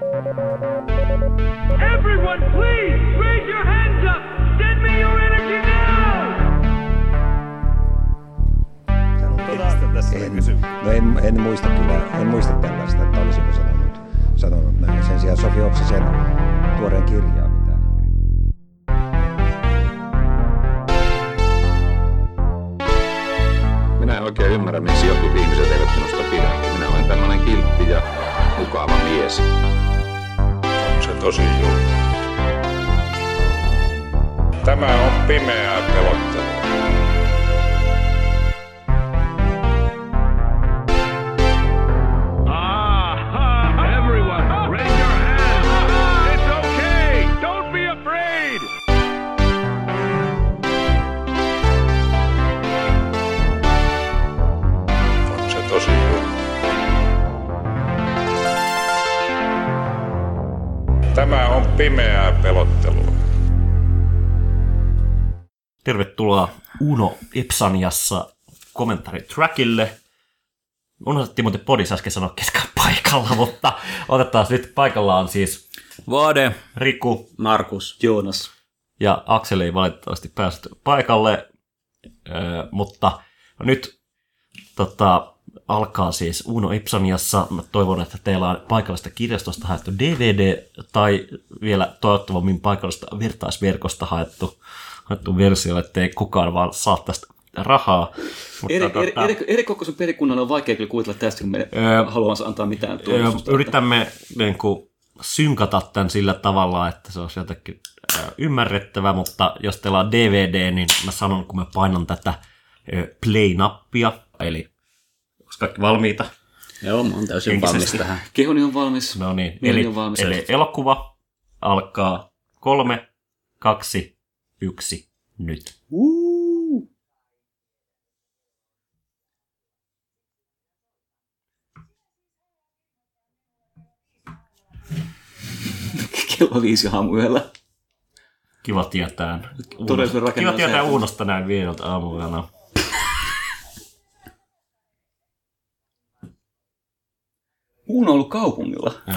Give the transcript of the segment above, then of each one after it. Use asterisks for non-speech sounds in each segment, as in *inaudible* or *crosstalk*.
Everyone, please raise your hands up. Send me your energy now. En, no en, en, muista kyllä, en muista tällaista, että olisiko sanonut, sanonut näin. Sen sijaan Sofi Oksisen tuoreen kirjaa, Uno Epsaniassa kommentaritrackille. Unohdettiin muuten podissa äsken sanoa kesken paikalla, mutta otetaan nyt paikalla on siis Vade. Riku Markus. Joonas. ja Akseli ei valitettavasti päässyt paikalle, öö, mutta nyt tota, alkaa siis Uno Ipsaniassa. Mä toivon, että teillä on paikallista kirjastosta haettu DVD tai vielä toivottavammin paikallista vertaisverkosta haettu, haettu versio, ettei kukaan vaan saa tästä rahaa. Mutta, Eri, eri, tota, eri, eri kokoisen perikunnan on vaikea kyllä kuvitella tästä, kun me Öö, haluamme antaa mitään Ö, tuomistusta. yritämme niin kuin, synkata tämän sillä tavalla, että se olisi jotenkin ö, ymmärrettävä, mutta jos teillä on DVD, niin mä sanon, kun mä painan tätä ö, play-nappia, eli onko kaikki valmiita? Joo, mä oon täysin Henkisesti. valmis tähän. Kehoni on valmis. No niin, eli, on valmis. eli elokuva alkaa kolme, kaksi, yksi, nyt. Kello viisi aamuyöllä. Kiva tietää. Todellisuuden Kiva tietää että- Uunosta näin viideltä aamuyöllä. Uno on ollut kaupungilla. Joo.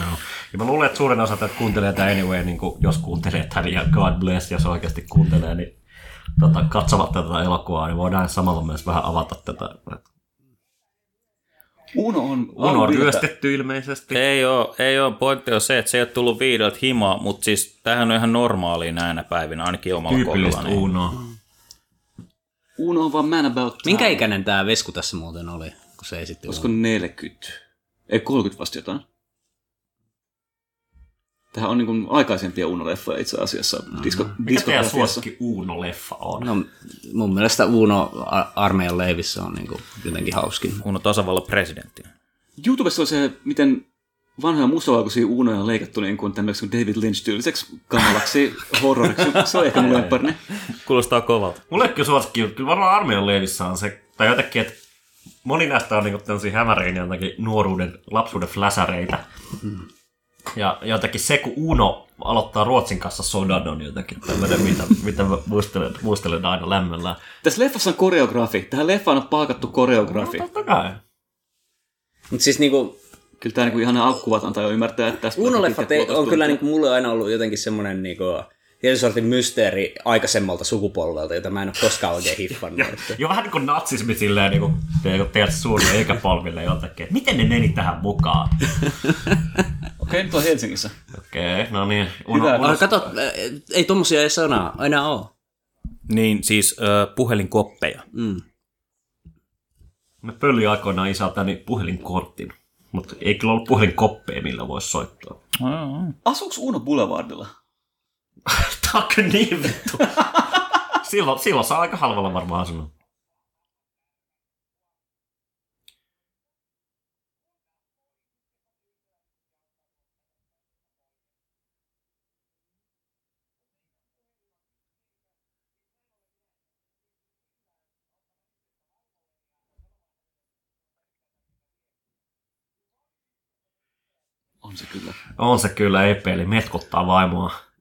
Ja mä luulen, että suurin osa tätä kuuntelee tätä anyway, niin kuin jos kuuntelee tämän ja God bless, jos oikeasti kuuntelee, niin tota, katsovat tätä elokuvaa, niin voidaan samalla myös vähän avata tätä. Uno on... Uno on ryöstetty ilmeisesti. Ei oo, ei oo. Pointti on se, että se ei ole tullut viideltä himaa, mutta siis tämähän on ihan normaalia näinä päivinä, ainakin omalla Tyypillistä kohdalla. Niin. Unoa. Uno on vaan man about Minkä time. ikäinen tämä Vesku tässä muuten oli, kun se esitti? Olisiko 40? Ei 30 vasta jotain. Tähän on niin aikaisempia Uno-leffoja itse asiassa. Disko, Mikä teidän suosikki Uno-leffa on? No, mun mielestä Uno Ar- armeijan leivissä on niinku jotenkin hauskin. Uno tasavallan presidentti. YouTubessa on se, miten vanhoja mustavalkoisia Unoja on leikattu niin kuin tämmöiseksi David Lynch-tyyliseksi kamalaksi *laughs* horroriksi. Se on ehkä mun lempparini. Kuulostaa kovalta. Mullekin suosikki, kyllä varmaan armeijan leivissä on se, tai jotenkin, että moni näistä on niinku tämmöisiä hämäreitä, jotakin nuoruuden, lapsuuden fläsäreitä. Ja jotenkin se, kun Uno aloittaa Ruotsin kanssa sodan, on jotenkin tämmöinen, mitä, mitä mä muistelen, muistelen aina lämmöllä. Tässä leffassa on koreografi. Tähän leffaan on palkattu koreografi. Totta kai. Mutta siis niinku, Kyllä tämä niinku ihan ne alkukuvat antaa jo ymmärtää, että tästä tuotostuntia. on kyllä niinku mulle aina ollut jotenkin semmoinen niinku, tietyn sortin mysteeri aikaisemmalta sukupolvelta, jota mä en ole koskaan oikein hiffannut. *laughs* että- Jo vähän niin kuin natsismi silleen, niin kuin, teet suurille ikäpolville että Miten ne meni tähän mukaan? *laughs* Okei, nyt on Helsingissä. Okei, okay, no niin. Uno, Hyvä. uno, kato, äh, ei tommosia ei sanaa aina oo. Niin siis äh, puhelinkoppeja. Mm. me pölli aikoinaan isältäni puhelinkortin. Mutta ei kyllä ollut puhelinkoppeja, millä voisi soittaa. Asuuko Uno Boulevardilla? *laughs* Kyllä niin vittu. *laughs* silloin, silloin saa aika halvalla varmaan asunut. On se kyllä. On se kyllä epeli, metkottaa vaimoa.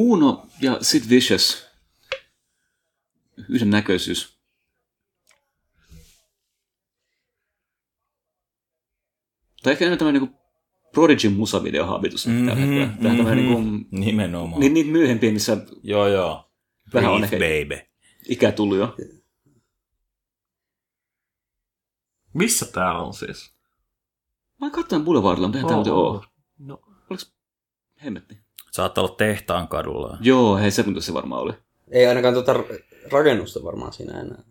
Uno ja Sid Vicious. Yhden näköisyys. Tai ehkä enemmän tämmöinen niin Prodigin musavideohabitus. Mm-hmm, tällä hetkellä. Tämä mm-hmm. niin kuin, Nimenomaan. niin, niitä myöhempiä, missä Joo, joo. Vähän on ehkä- baby. ikä tullut jo. Missä tää on siis? Mä katsoin Boulevardilla, mutta eihän tämä muuten ole. No, Hemmetti. Saattaa olla tehtaan kadulla. Joo, hei se se varmaan oli. Ei ainakaan tuota rakennusta varmaan siinä enää.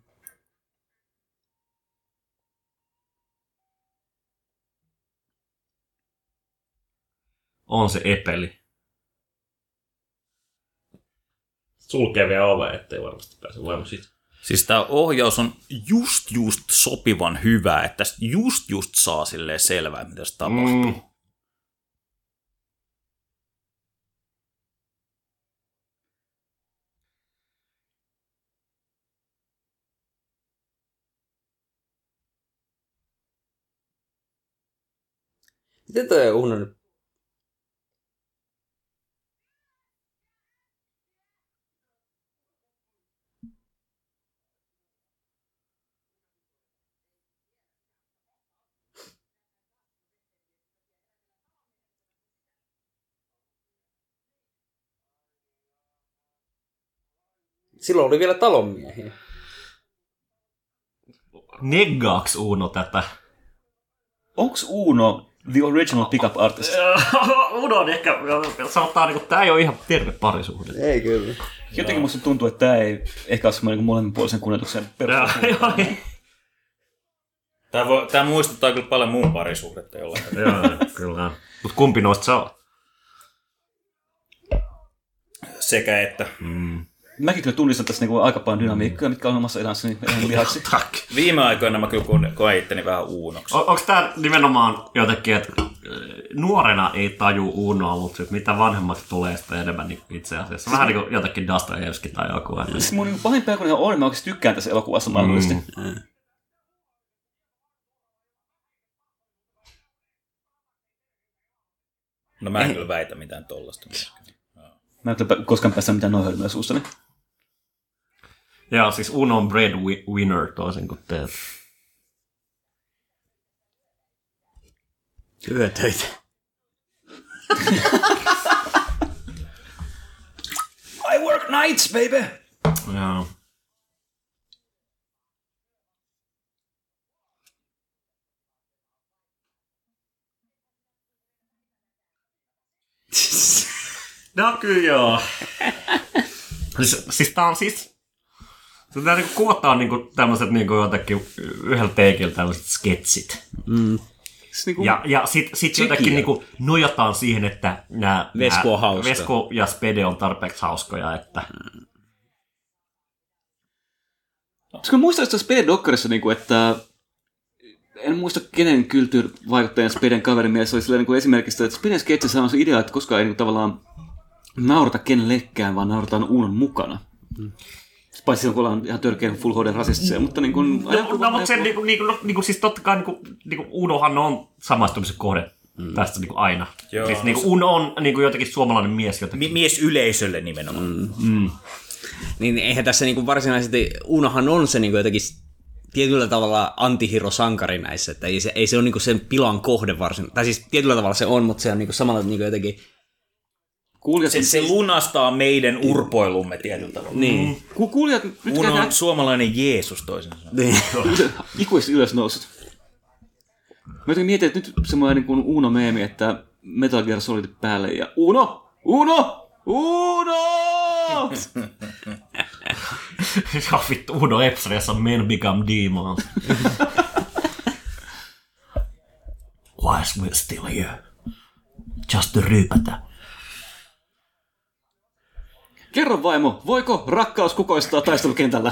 on se epeli. Sulkee vielä ove, ettei varmasti pääse voimaan siitä. Siis tämä ohjaus on just just sopivan hyvä, että just just saa silleen selvää, mitä se tapahtuu. Mm. Miten toi Uno nyt? Silloin oli vielä talonmiehiä. Neggaaks Uno tätä? Onks Uno the original pickup *laughs* artist? Uno on ehkä, sanotaan, niin kuin, tää ei ole ihan terve parisuhde. Ei kyllä. Jotenkin musta tuntuu, että tämä ei ehkä ole semmoinen niin molemminpuolisen kunnioituksen perusta. Joo, niin. Tämä, voi, tämä muistuttaa kyllä paljon muun parisuhdetta jollain. Joo, kyllä. Mutta kumpi noista se on? Sekä että. Mäkin kyllä tunnistan tässä niin aika paljon dynamiikkaa, mitkä on omassa elämässäni ihan lihaksi. *laughs* Viime aikoina mä kyllä koen- itteni vähän uunoksi. On, onko tämä nimenomaan jotenkin, että äh, nuorena ei taju Unoa, mutta mitä vanhemmaksi tulee, sitä enemmän niin itse asiassa. Vähän niin kuin jotenkin Dostoevski tai joku. että- Siis mun niin pahin pelko on, että mä oikeasti tykkään tässä elokuvassa mahdollisesti. Mm. No mä en kyllä väitä mitään tollasta. Mä en koskaan päästä mitään noin hölmöä suustani. Ja siis Uno on breadwinner toisin kuin teet. Työtöitä. I work nights, baby! Joo. *laughs* No kyllä joo. siis, siis tää on siis... Sitä niinku kuvataan niinku tämmöiset niinku jotenkin yhdellä teikillä tämmöiset sketsit. Siis niin kuin, Ja, ja sit, sit jotenkin niinku nojataan siihen, että nämä... Vesku on hauska. Vesku ja Spede on tarpeeksi hauskoja, että... Koska muistan tuossa Speden Dokkarissa, niin kuin, että en muista kenen kyltyvaikuttajan Speden kaverin mielessä oli silleen, niin kuin esimerkiksi, että Speden sketsissä on se idea, että koskaan ei niin kuin, tavallaan naurata kenellekään, vaan naurataan Uunon mukana. Paitsi silloin, kun ollaan ihan törkeän full HD rasistisia, mutta niin kuin... No, no mutta se niinku, niinku, no, niinku, siis totta kai niinku, niinku Unohan on samaistumisen kohde mm. tästä niinku aina. Joo. Siis niinku Uno on niinku jotenkin suomalainen mies jotenkin. Mi- mies yleisölle nimenomaan. Mm. Niin eihän tässä niinku varsinaisesti, Unohan on se niinku jotenkin tietyllä tavalla antihiro-sankari näissä, että ei se, ei se ole niinku sen pilan kohde varsin. Tai siis tietyllä tavalla se on, mutta se on niinku samalla niinku jotenkin, Kuulijat, Se, se lunastaa meidän urpoilumme tietyllä tavalla. niin. ku, kuulijat nyt Uno käydään on suomalainen Jeesus toisin sanoen. niin. *laughs* ikuisesti ylös noussut. Mä jotenkin mietin, että nyt semmoinen niin kuin Uno-meemi, että Metal Gear Solid päälle ja Uno! Uno! Uno! Ja *laughs* vittu Uno Epsariassa Men Become Demons. *laughs* Why is we still here? Just to ryypätä. Kerro vaimo, voiko rakkaus kukoistaa taistelukentällä?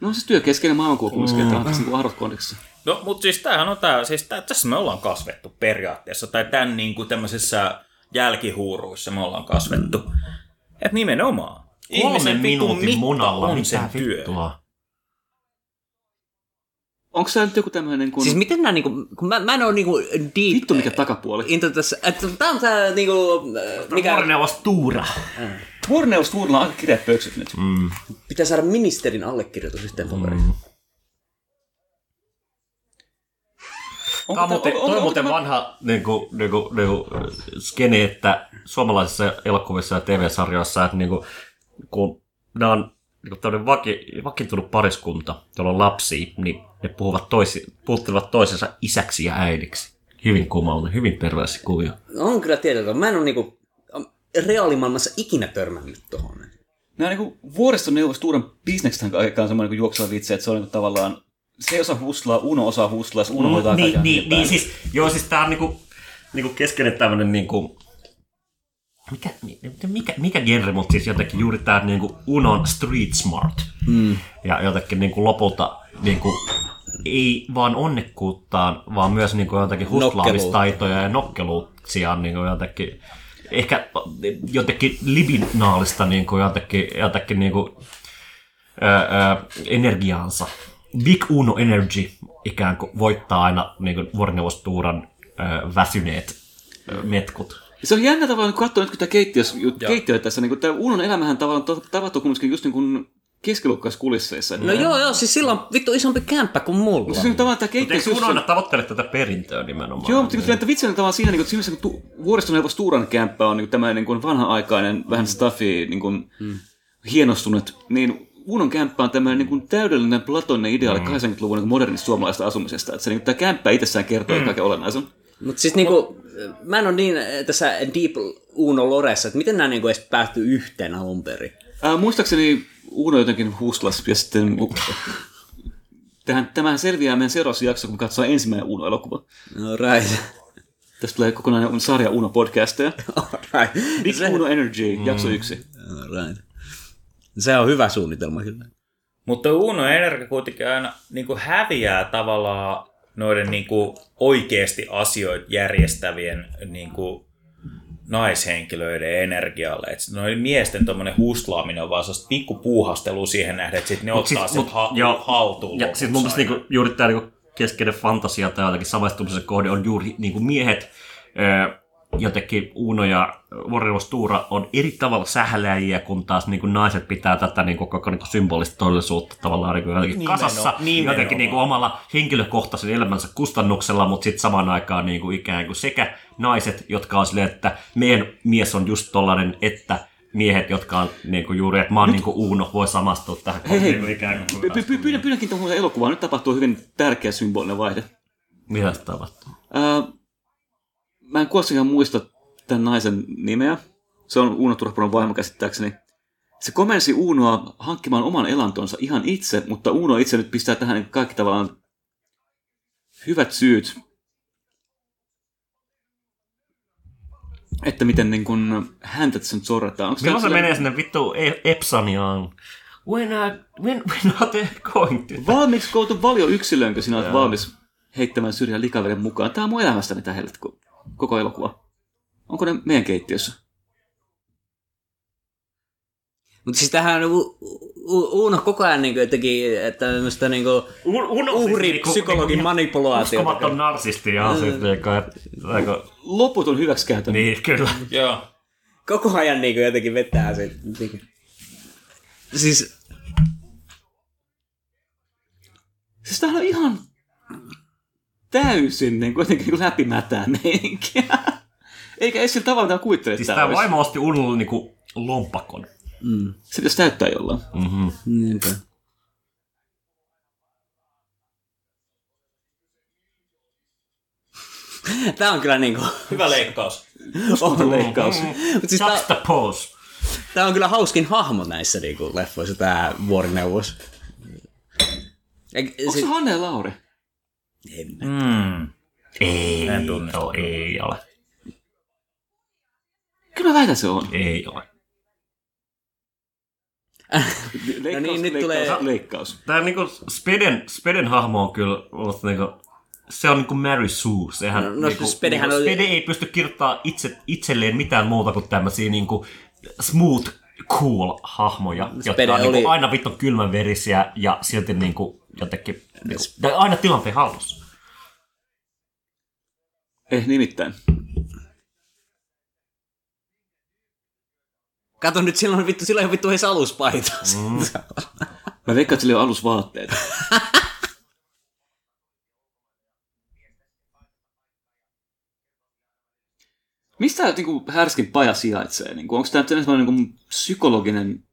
No siis työkeskeinen maailmankuoppimiskenttä on tässä niin arvotkondeksissa. No, mutta siis tämähän on tää, siis tää, tässä me ollaan kasvettu periaatteessa, tai tämän niin kuin tämmöisessä jälkihuuruissa me ollaan kasvettu. Et nimenomaan. Kolmen minuutin munalla, on mitä sen työ. Onko tämä nyt joku tämmöinen kun... Siis miten nämä niinku, kun mä, mä en oo niinku deep... Vittu mikä takapuoli. Into tässä, että tää on tää niinku, äh, mikä Vuorineuvos Tuura. Vuorineuvos Tuurilla on aika kireät pöksyt nyt. Mm. pitää saada ministerin allekirjoitus yhteen paperiin. Tämä on muuten, on muuten vanha niin kuin, niin kuin, niin kuin, skene, että suomalaisissa elokuvissa ja TV-sarjoissa, että niin kuin, kun nämä on niin kuin tämmöinen vaki, vakiintunut pariskunta, jolla on lapsia, niin ne puhuvat toisi, puhuttelevat toisensa isäksi ja äidiksi. Hyvin kummallinen, hyvin perversi kuvio. On kyllä tietyllä. Mä en oo niinku reaalimaailmassa ikinä törmännyt tohon. Nämä niin vuoristoneuvos Tuuran bisneksethän aikaan semmoinen niin juokseva vitsi, että se on niin tavallaan se osa huslaa, Uno osaa huslaa, Uno hoitaa niin, kaiken niin, niin, siis, joo, siis tää on niinku, niinku keskeinen tämmönen niinku, mikä, mikä, mikä genre, mutta siis jotenkin juuri tää niinku Unon street smart. Mm. Ja jotenkin niinku lopulta niinku, ei vaan onnekkuuttaan, vaan myös niinku jotenkin huslaamistaitoja ja nokkeluutsia niinku jotenkin, ehkä jotenkin libinaalista niinku jotenkin, jotenkin niinku, ää, ää, energiaansa. Big Uno Energy ikään kuin voittaa aina niin kuin vuorineuvostuuran ää, väsyneet ää, metkut. Se on jännä tavallaan kun katsoo nyt, kun tämä keittiös, keittiö tässä, niin tämä Unon elämähän tavallaan tapahtuu kumminkin just niin kuin keskiluokkaisissa kulisseissa. No joo, joo, siis sillä on vittu isompi kämppä kuin mulla. Se on tavallaan tämä Mutta keittiö... eikö Uno aina tavoittele tätä perintöä nimenomaan? Joo, mutta kun vitsi on tavallaan siinä, niin kuin, siinä kun vuoristoneuvos Tuuran kämppä on niin tämmöinen niin kuin vanha-aikainen, vähän stuffi, niin kuin, hmm. hienostunut, niin Unon kämppä on tämmöinen niin kuin täydellinen platoninen ideaali mm. 80-luvun niin modernista suomalaista asumisesta. Että se, niin, tämä kämppä itsessään kertoo mm. kaiken olennaisen. Mutta siis niinku, mä en ole niin tässä Deep Uno Loressa, että miten nämä niinku edes päätty yhteen alun perin. Ää, muistaakseni Uno jotenkin huslas ja sitten... Tähän, tämähän selviää meidän seuraavassa jaksossa, kun katsoo ensimmäinen Uno-elokuva. No right. Tästä tulee kokonainen sarja Uno-podcasteja. *laughs* right. Big Se... Uno Energy, mm. jakso yksi. right. Se on hyvä suunnitelma kyllä. Mutta Uno Energia kuitenkin aina niin kuin häviää tavallaan noiden niin kuin oikeasti asioita järjestävien niin kuin naishenkilöiden energialle. Että noin miesten tuommoinen huslaaminen on vaan sellaista pikku puuhastelua siihen nähden, että sit ne Mut ottaa sit- mut- ha- joo. haltuun. Ja sitten mun mielestä niinku, juuri tämä niinku keskeinen fantasia tai jotenkin samaistumisen kohde on juuri niinku miehet, ö, jotenkin Uno ja Warriors Tuura on eri tavalla sähläjiä, kun taas niinku naiset pitää tätä niinku koko niinku symbolista todellisuutta tavallaan niinku jotenkin Nimenomaan, kasassa, nimenomaan. jotenkin niinku omalla henkilökohtaisen elämänsä kustannuksella, mutta sitten samaan aikaan niinku ikään kuin sekä naiset, jotka on silleen, että meidän mies on just tollainen, että miehet, jotka on niinku juuri, että mä oon niinku Uno, voi samastua tähän Hei, hei. ikään kuin. Py- py- py- pyydänkin tuohon elokuvaan. Nyt tapahtuu hyvin tärkeä symbolinen vaihde. Mitä se tapahtuu? Ää, mä en kuitenkaan muista tämän naisen nimeä. Se on Uno Turhapuron vaimo käsittääkseni. Se komensi Unoa hankkimaan oman elantonsa ihan itse, mutta Uno itse nyt pistää tähän kaikki tavallaan hyvät syyt, että miten niin kun häntä tässä nyt sorretaan. Onko Milloin se menee sinne vittu E- Epsaniaan? When, are, when, when are they going to... Valmiiksi koultu valio yksilönkö sinä olet valmis heittämään syrjään likaveden mukaan? Tämä on mun elämästäni helvet, koko elokuva. Onko ne meidän keittiössä? Mutta siis tähän on U- U- Uno koko ajan niinku jotenkin, että tämmöistä niinku Uno uhri psykologin manipulaatiota. Uskomaton narsisti ja siis niinku. Aika, Loputon hyväksikäytö. niin, kyllä. Joo. Koko ajan niinku jotenkin vetää se. Niinku. Siis Siis tää on ihan täysin niin kuitenkin läpimätää meininkiä. Eikä edes sillä tavalla, mitä kuvittelet, Siis olisi. vaimo osti Unolle niinku lompakon. Se pitäisi täyttää jollain. Mm-hmm. niinpä. *laughs* Tää on kyllä niinku... Hyvä leikkaus. *laughs* Uskomaton leikkaus. Mut siis tää, Juxtapose. tää on kyllä hauskin hahmo näissä niinku leffoissa, tää vuorineuvos. Onko se Hanne ja Lauri? en. Mm. Ei, En joo, ei ole. Kyllä mä väitän se on. Ei ole. *laughs* Leikkaus, niin, nyt leikkaus, tulee- leikkaus. Tää niinku Speden, Speden hahmo on kyllä musta niinku, se on niinku Mary Sue. Sehän, No, no, niinku, Spedehän niinku, on- Spede ei pysty kirjoittamaan itse, itselleen mitään muuta kuin tämmösiä niinku smooth, cool hahmoja, jotka Spede on niinku oli- aina vittu kylmänverisiä ja silti niinku jotenkin niin kuin, tai aina tilanteen hallussa. Eh, nimittäin. Kato nyt, silloin vittu, silloin on vittu edes aluspaita. Mm. Mä veikkaan, että sillä on alusvaatteet. Mistä niinku, härskin paja sijaitsee? Niinku, onko tämä sellainen niinku, psykologinen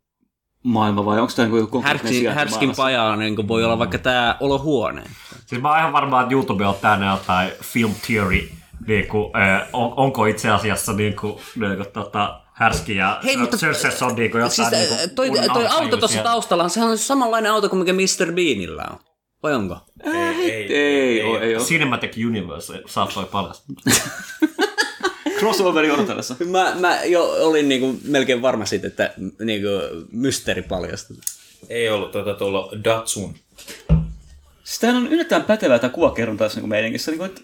maailma vai onko tämä niinku, joku konkreettinen Härskin, härskin paja niin voi olla vaikka tämä olohuone. Siis mä oon ihan varma, että YouTube on täynnä jotain film theory, niin kuin, äh, on, onko itse asiassa niin kuin, niin kuin, tota, härski ja Hei, mutta- on niin kuin, jotain Siis niin äh, kuin, toi, toi auto tuossa taustalla, sehän on samanlainen auto kuin mikä Mr. Beanillä on. Vai onko? Ei, ei, Ei, ei, ei ole. Cinematic Universe saattoi paljastaa. *laughs* Crossoveri odotellessa. Mä, mä jo olin niinku melkein varma siitä, että niinku mysteeri paljastui. ei ollut tuota tuolla Datsun. Siis on yllättävän pätevää tämä kuvakerronta tässä niin meiningissä. Niin kuin, että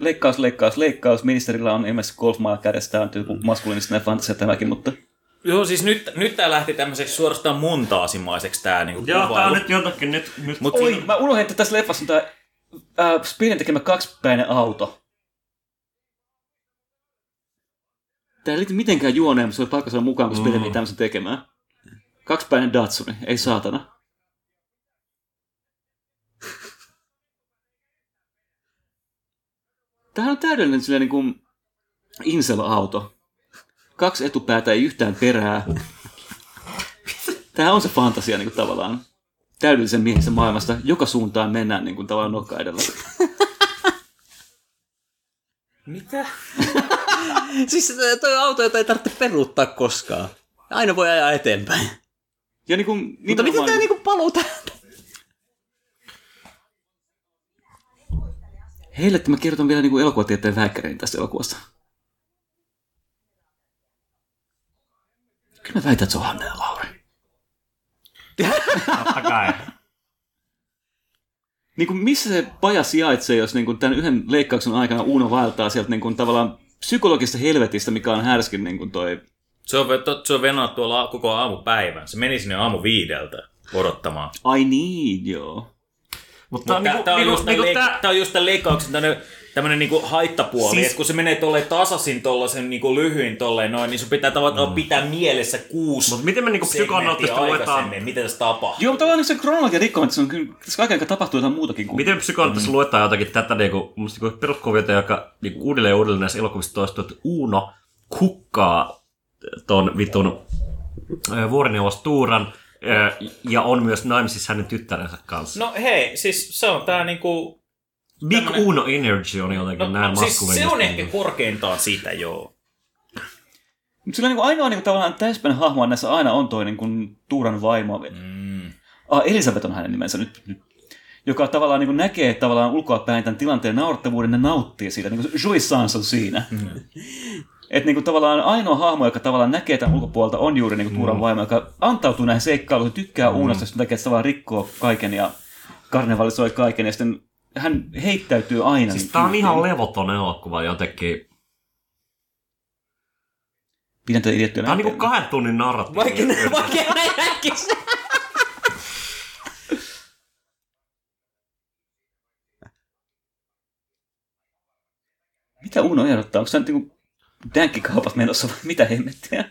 leikkaus, leikkaus, leikkaus. Ministerillä on ilmeisesti golfmaa kädessä. Tämä on joku maskuliinistinen fantasia tämäkin, mutta... Joo, siis nyt, nyt tää lähti tämmöiseksi suorastaan montaasimaiseksi tää niinku Joo, tää kuvailu. on nyt jotakin, nyt, nyt Mut Oi, siinä- mä unohdin, että tässä leffassa on tämä äh, Spinin tekemä kaksipäinen auto. Tämä ei liity mitenkään juoneen, mutta se oli pakko saada mukaan, kun Spinin meni tämmöisen tekemään. Kaksipäinen Datsuni, ei saatana. Tämähän on täydellinen silleen niin kuin Incel-auto. Kaksi etupäätä, ei yhtään perää. Tämä on se fantasia niin kuin tavallaan täydellisen miehisen maailmasta. Joka suuntaan mennään niin kuin tavallaan nokka edellä. Mitä? *laughs* Siis äh, toi auto, jota ei tarvitse peruuttaa koskaan. Aina voi ajaa eteenpäin. Ja niin kuin, Mutta miten nimenomaan- tää niinku paluu täältä? Heille että mä kerton vielä niin kuin elokuvatieteen väikkärein tästä elokuvasta. Kyllä mä väitän, että se on Hanne ja Lauri. *laughs* totta kai. Niin kuin missä se paja sijaitsee, jos niin kuin tämän yhden leikkauksen aikana Uno vaeltaa sieltä niin kuin tavallaan psykologisesta helvetistä, mikä on härskin niin kuin toi... Se on, se on venannut tuolla koko aamupäivän. Se meni sinne aamu viideltä odottamaan. Ai niin, joo. Mutta Mutta niinku, tämä on, niinku, just tämän niinku, leik- tää, on just tämän leikkauksen tämmönen, tämmönen niinku haittapuoli, Siis- että kun se menee tolleen tasasin tollasen niinku lyhyin tolleen noin, niin sun pitää tavallaan mm. pitää mielessä kuusi Mutta miten me niinku psykonauttista luetaan, mitä tässä tapahtuu. Joo, mutta tavallaan se kronologian rikkominen, se on kyllä, tässä kaiken aikaa tapahtuu jotain muutakin kuin... miten psykonauttista luetaan jotakin tätä niinku, musta niinku peruskuviota, joka niinku uudelleen ja uudelleen näissä elokuvissa toistuu, että Uno kukkaa ton vitun ö, vuorineuvos Tuuran ja on myös naimisissa hänen tyttärensä kanssa. No hei, siis se on tää niinku... Big tämmönen- Uno Energy on jotenkin No, näin no, siis se on ehkä korkeintaan sitä, joo. Mutta sillä niin kuin ainoa niin kuin, tavallaan täspäinen hahmo näissä aina on toi niin kuin, Tuuran vaimo. Mm. Ah, Elisabeth on hänen nimensä nyt. nyt joka tavallaan niin näkee tavallaan ulkoapäin tämän tilanteen naurettavuuden ja nauttii siitä. Niin kuin Joy Sans on siinä. Mm. Että niin kuin tavallaan ainoa hahmo, joka tavallaan näkee tämän ulkopuolelta, on juuri niin kuin Tuuran Mm. vaimo, joka antautuu näihin seikkailuihin, tykkää mm. Uunosta sen takia, että se tavallaan rikkoo kaiken ja karnevalisoi kaiken. Ja sitten hän heittäytyy aina. Siis niin tää on ihan levoton elokuva jotenkin. Pidän tätä idettyä Tää on niinku kahden tunnin narratiivi. Vaikka ne *laughs* näkisi. Mitä Uno ehdottaa? Onko se nyt dänkkikaupat menossa vai mitä hemmettiä?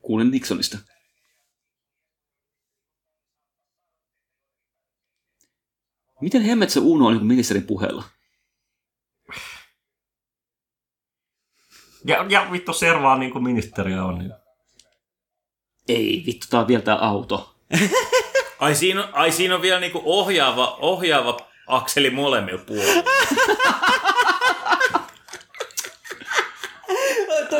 Kuulin Nixonista. Miten hemmet se Uno on niin ministerin puheella? Ja, ja vittu servaa niinku ministeriö on. Niin. Ei vittu, tää on vielä tää auto. Ai siinä on, ai siinä on vielä niinku ohjaava, ohjaava akseli molemmilla puolilla. *laughs*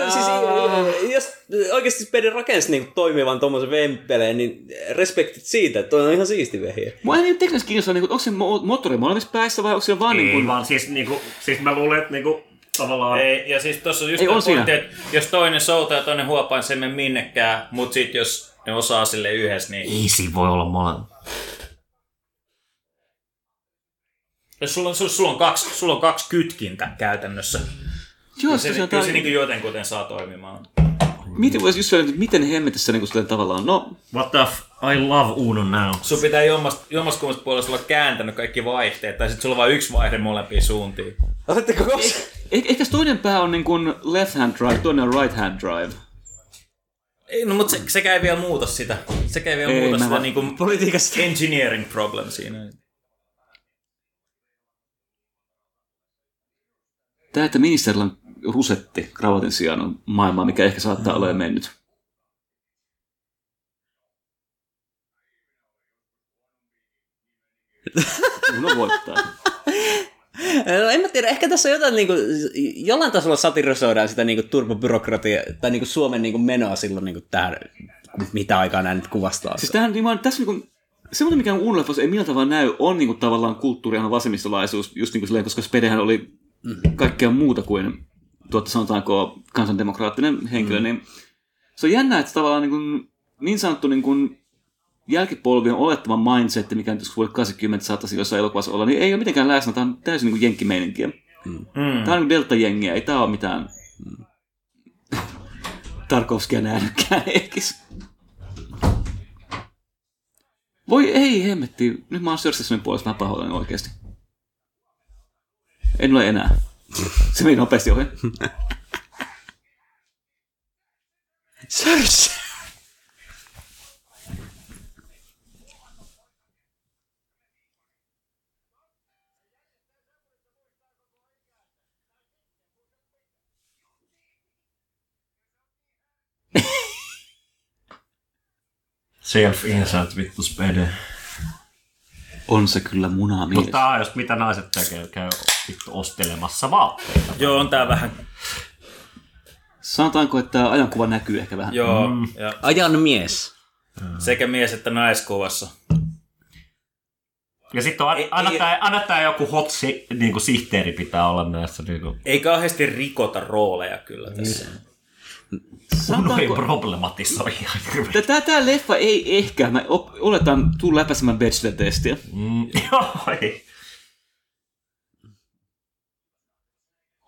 Toi, siis, jos oikeasti Spede rakensi niin toimivan tuommoisen vempeleen, niin respektit siitä, että toi on ihan siisti vehje. Mua ei niin teknisesti kiinnostaa, niin onko se mo- moottori molemmissa päissä vai onko se vaan Ei, niin kuin... vaan siis, niinku, siis mä luulen, että niinku, tavallaan... Ei, ja siis tuossa on just Ei, on siinä. pointti, että jos toinen soutaa ja toinen huopaa, se ei mene minnekään, mutta sitten jos ne osaa sille yhdessä, niin Ei siinä voi olla molemmat. jos sulla on, sulla on, kaksi, sulla on kaksi kytkintä käytännössä, Joo, kyllä se, se, se, kyllä se niin jotenkuten saa toimimaan. Mietin voisi just että miten hemmetissä niin kuin tavallaan, no, What the f... I love Uno now. Sun pitää jommasta, jommaskummasta puolesta olla kääntänyt kaikki vaihteet, tai sitten sulla on vain yksi vaihde molempiin suuntiin. Oletteko kos... eh, ehkä se toinen pää on niin kuin left hand drive, toinen on right hand drive. Ei, no mutta se, sekä ei vielä muuta sitä. Sekä ei vielä Ei, muuta sitä vaan- niinku Politiikasta. engineering problem siinä. Tämä, että ministerillä on rusetti kravatin sijaan on maailmaa, mikä ehkä saattaa olla jo mennyt. Uno voittaa. *laughs* No, en mä tiedä, ehkä tässä on jotain, niin kuin, jollain tasolla satirisoidaan sitä niin kuin, turbobyrokratia tai niin kuin, Suomen niin kuin, menoa silloin niin kuin, tähän, mitä aikaa nämä nyt kuvastaa. Siis tämähän, niin tässä niin kuin, semmoinen, mikä on Unoleffos ei millään tavalla näy, on niin kuin, tavallaan kulttuurihan vasemmistolaisuus, just niin kuin silleen, koska Spedehän oli kaikkea muuta kuin, tuotta sanotaanko, kansandemokraattinen henkilö, mm. niin se on jännä, että tavallaan niin, kuin, niin sanottu niin kuin, jälkipolvien olettama mindset, mikä nyt vuodelle 80 saattaisi jossain elokuvassa olla, niin ei ole mitenkään läsnä. Tämä on täysin niin kuin jenkkimeininkiä. Mm. Tämä on niin delta-jengiä, ei tämä ole mitään Tarkovskia nähnytkään *laughs* eikis. Voi ei, hemmetti. Nyt mä oon Sörsessonin puolesta vähän pahoillani oikeasti. En ole enää. Se meni nopeasti ohi. Sörs! Self-insert vittu spede. On se kyllä munamies. Mutta just mitä naiset tekee, käy vittu ostelemassa vaatteita. Joo, on tää vähän. Sanotaanko, että tämä ajankuva näkyy ehkä vähän? Joo, mm. ja Ajan mies. sekä mies että naiskuvassa. Ja sitten on, Ei- anna, ei- tää, anna tää joku hot si, niinku sihteeri pitää olla näissä niinku, Ei kauheasti rikota rooleja kyllä tässä. Unoin problematisoi ihan hirveän. Tämä, tämä leffa ei ehkä, mä op- oletan, tuu läpäisemään Bachelor-testiä. Mm, *laughs* joo, ei.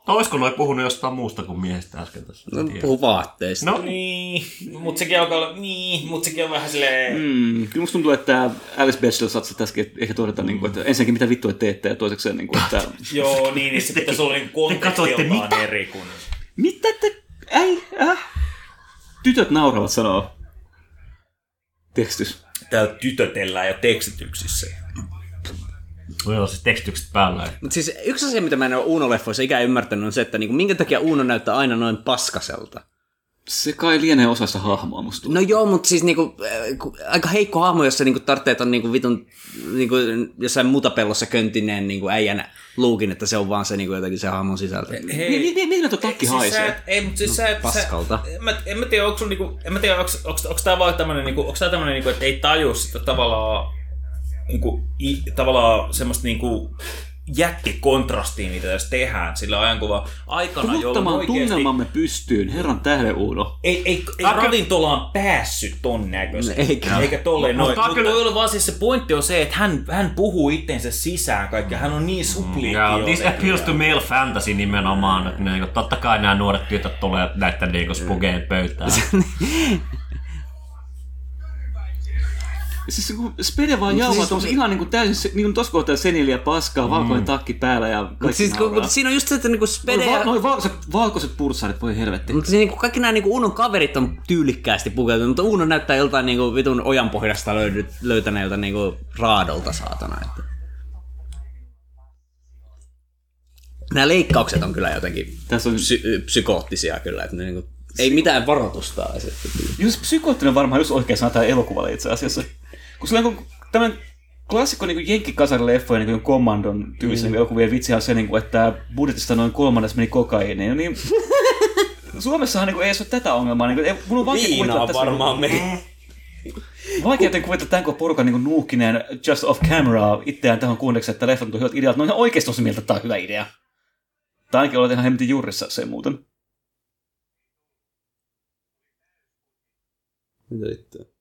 Olisiko noi puhunut jostain muusta kuin miehestä äsken tässä? No, puhu vaatteista. No, Niin, mutta sekin alkaa olla, niin, mutta sekin on vähän silleen... Mm, kyllä musta tuntuu, että Alice Bachelor saattaa tässäkin ehkä todeta, niin kuin, että ensinnäkin mitä vittua teette ja toisekseen, niin kuin, että Joo, niin, niin se pitäisi olla niin kontekstiltaan eri kuin... mitä te, ei, äh? Tytöt nauravat sanoo. Tekstys. Täällä tytötellään jo tekstityksissä. voi olla siis tekstitykset päällä. Mutta siis yksi asia, mitä mä en ole Uno-leffoissa ikään ymmärtänyt, on se, että niinku, minkä takia Uno näyttää aina noin paskaselta. Se kai lienee osasta hahmoa musta. No joo, mutta siis niinku, äh, aika heikko hahmo, jossa niinku tarvitsee ton niinku vitun niinku, jossain mutapellossa köntineen niinku äijän luukin, että se on vaan se niinku, jotenkin se hahmon sisältö. Miten mi, mi, tuo takki Siis sä haisee? et, ei, mutta siis sä et, Paskalta. Sä, en, mä, en mä tiedä, onko sun niinku, en mä tiedä, onko, onko, onko tää vaan tämmönen, niinku, onko tää tämmönen, niinku, että ei taju sitä tavallaan, niinku, i, tavallaan semmoista niinku, jättikontrastia, mitä tässä tehdään sillä ajankuva aikana, jolloin oikeesti tunnelmamme pystyyn, herran tähden Uuno. ei, ei, ei Tää on kyllä- ravintolaan päässyt ton näköisesti. Eikä. Eikä tolleen Mut noin. on Mutta kyllä- vaan siis se pointti on se, että hän, hän puhuu itteensä sisään kaikkea. Hän on niin supliikki. Ja this jotenkin. appeals to male fantasy nimenomaan, että niinku, totta kai nämä nuoret tytöt tulee näiden niinku spugeen pöytään. *laughs* *laughs* Siis kun Spede vaan jauhaa siis, ihan niin kuin täysin, niin kuin tossa kohtaa seniliä paskaa, valkoinen takki päällä ja kaikki siis, kun, nauraa. mutta siinä on just se, että niinku Spede... Noin, va- noin valkoiset, valkoiset pursarit, voi helvetti. Mutta niinku kaikki nämä niinku Unon kaverit on tyylikkäästi pukeutunut, mutta Uno näyttää joltain niinku vitun ojanpohjasta löydy, löytäneeltä niinku raadolta saatana. Että. Nämä leikkaukset on kyllä jotenkin Tässä on, psy- psykoottisia kyllä, että ne niinku, ei mitään varoitusta esitetty. just psykoottinen varmaan just oikein sana tämä elokuvalle itse asiassa. Kun sillä on tämmöinen klassikko niin jenkkikasarileffojen niin kommandon tyylisen mm. elokuvien vitsihän on se, niin kuin, että budjetista noin kolmannes meni kokaiiniin. Niin, Suomessahan niin kuin, ei edes ole tätä ongelmaa. Niin kuin, ei, mun on vaikea Viinaa tässä- varmaan meni. Vaikea jotenkin kuvitella tämän koko porukan niin nuuhkineen just off camera itseään tähän kuunneksi, että leffat on hyvät ideat. No ihan oikeasti tosi mieltä, että tämä on hyvä idea. Tai ainakin olet ihan hemmetin juurissa se muuten. Mitä sitten?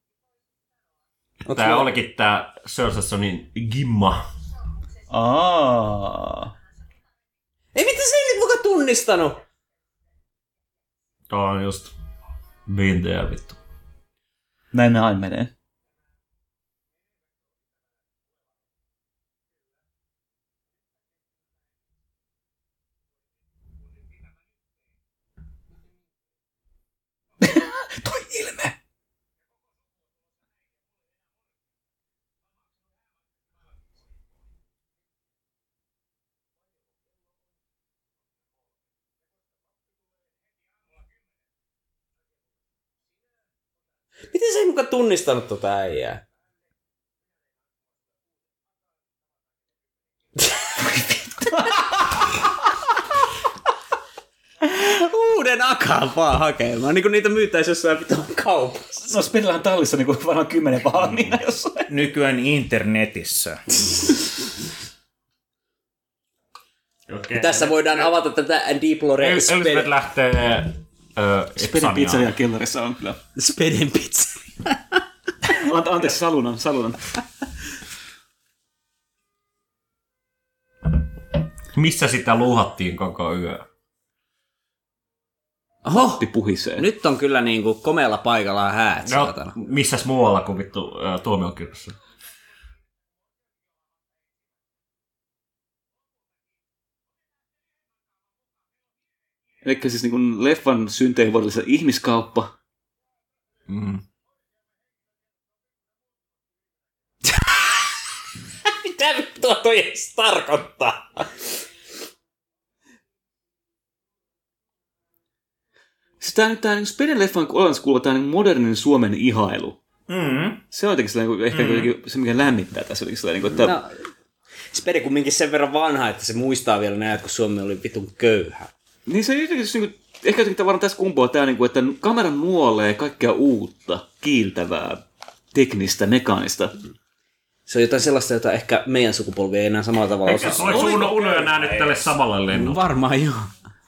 Tää olikin tää Sörsässonin gimma. Aa. Ei mitä se ei muka tunnistanut? Tuo on just Been there, vittu. Näin ne aina menee. Toi ilme! Miten se ei muka tunnistanut tota äijää? Uuden akaan vaan hakemaan, niin kuin niitä myytäisi jossain pitää kaupassa. No Spinellähän tallissa niin kuin varmaan kymmenen valmiina jossain. Nykyään internetissä. Okay. Tässä voidaan avata tätä Deep Lore Elizabeth lähtee Speden pizzeria kellarissa on kyllä. Speden. Ante, anteeksi, salunan, salunan. Missä sitä luuhattiin koko yö? Oho, Puhisee. nyt on kyllä niinku komealla paikalla häät, No, saatana. missäs muualla kuin vittu ö, tuomiokirjassa? Eli siis niin kuin leffan synteivuodellisen ihmiskauppa. Mm. *laughs* Mitä vittua toi edes tarkoittaa? Siis tää nyt tää niin Speden leffan olemassa kuuluva tää niin modernin Suomen ihailu. Mm. Se on jotenkin sellainen, ehkä mm. se, mikä lämmittää tässä jotenkin sellainen, niin kuin, että No, Spede kumminkin sen verran vanha, että se muistaa vielä näet, kun Suomi oli vitun köyhä. Niin se jotenkin, niin kuin, ehkä jotenkin tavallaan tässä kumpuaa tämä, niin kuin, että kamera nuolee kaikkea uutta, kiiltävää, teknistä, mekaanista. Se on jotain sellaista, jota ehkä meidän sukupolvi ei enää samalla tavalla osaa. Oliko Uno, Uno jo nähnyt tälle samalle lennolle? Varmaan joo.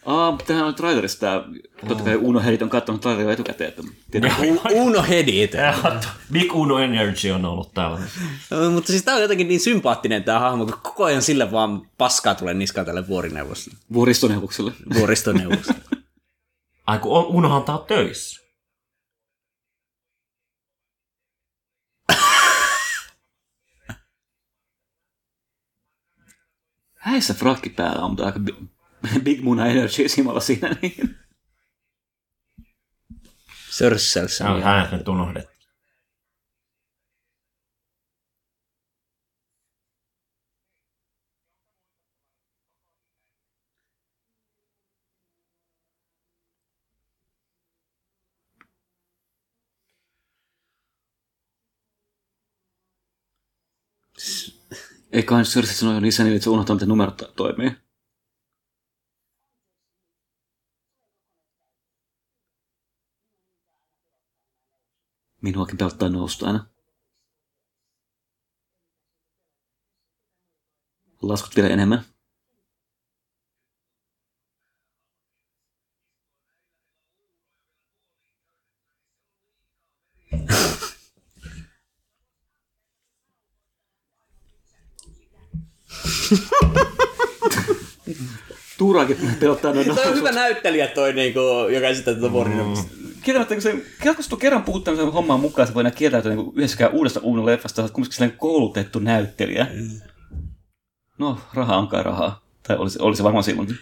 Aa, tämähän on trailerissa tämä, totta kai Uno Herit on katsonut traileria etukäteen, että tietää. Uno Hedit. Big Uno Energy on ollut täällä. No, Mutta siis tää on jotenkin niin sympaattinen tää hahmo, kun koko ajan sille vaan paskaa tulee niskaan tälle vuorineuvostolle. vuoristoneuvokselle. Vuoristoneuvostolle. *laughs* Ai kun Unohan tää on töissä. Häissä frakki päällä on, mutta aika *laughs* Big Muna Energy simalla siinä. Niin. Sörsselsä. Se on hänet nyt unohdettu. Eiköhän Cersei sanoi jo isänille, että se unohtaa, miten numerot to- toimii. Minuakin pelottaa nousta aina. Laskut vielä enemmän. Tuuraakin pelottaa noin Toi on hyvä näyttelijä toi, niinku, joka esittää tätä vuorineuvostoa. Kieltämättä, kun se, kun se kerran puhut tämmöisen hommaan mukaan, se voi enää kieltäytyä niin yhdessäkään uudesta Uno leffasta, sä oot kumminkin sellainen koulutettu näyttelijä. No, raha on kai rahaa. Tai olisi, olisi varmaan silloinkin.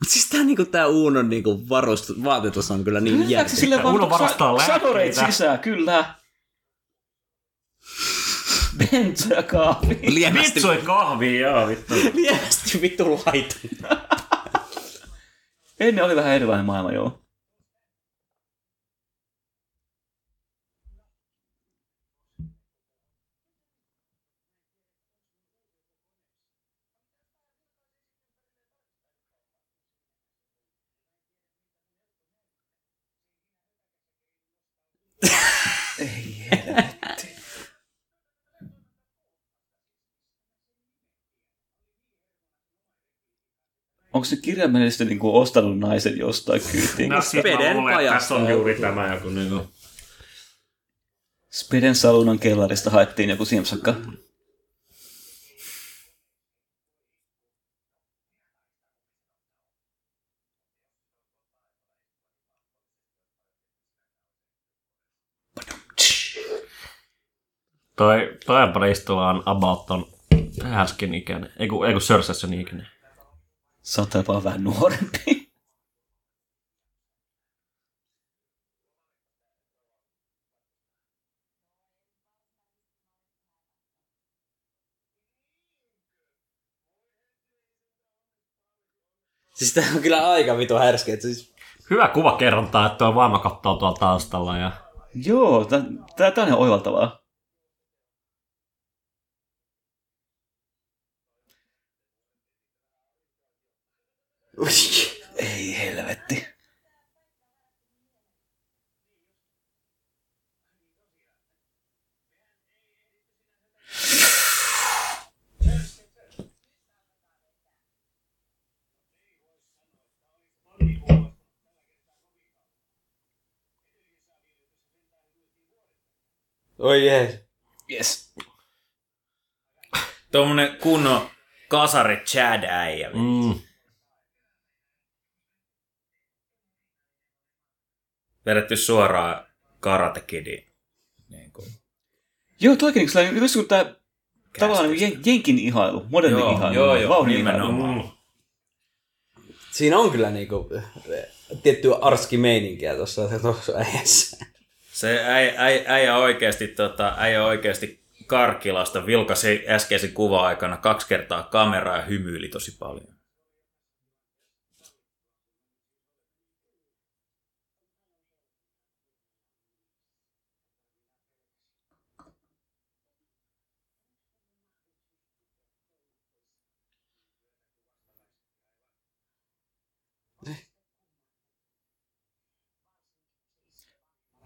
Mut siis tää, niinku, tää Uunon niinku, varustu, vaatetus on kyllä niin jälkeen. sille vaan Uno varastaa sa- lääkkeitä. sisään, kyllä. Benzo ja kahvi. Lievästi, Vitsoi kahvia, joo vittu. lievästi vittu laiton. *laughs* Ennen oli vähän erilainen maailma, joo. onko se kirjaimellisesti niin kuin ostanut naisen jostain kyytiin? No, Speden pajasta. on juuri tämä joku niin kuin... Speden salunan kellarista haettiin joku siemsakka. Toi, toi Bristol on about ton häsken ikäinen, Eiku, eiku ei kun ikäinen. Saattaa jopa vähän nuorempi. *laughs* Siis tää on kyllä aika vitu härski. Että siis... Hyvä kuva kerrontaa, että tuo vaimo katsoo tuolla taustalla. Ja... Joo, tää, tää, tää on ihan oivaltavaa. Ei helvetti. Oi jees. Yes. Tuommoinen kunnon kasari Chad äijä. Mm. Vedetty suoraan Karate Kidiin. Niin kuin. Joo, toikin niin sellainen, just kun tää tavallaan niin jen, jenkin ihailu, moderni Joo, ihailu, joo, joo, vauhdin ihailu. Siinä on kyllä niinku tiettyä arski meininkiä tuossa tuossa äijässä. Se äijä, äijä, äijä oikeasti, tota, äijä oikeasti Karkilasta vilkasi äskeisen kuva aikana kaksi kertaa kameraa ja hymyili tosi paljon.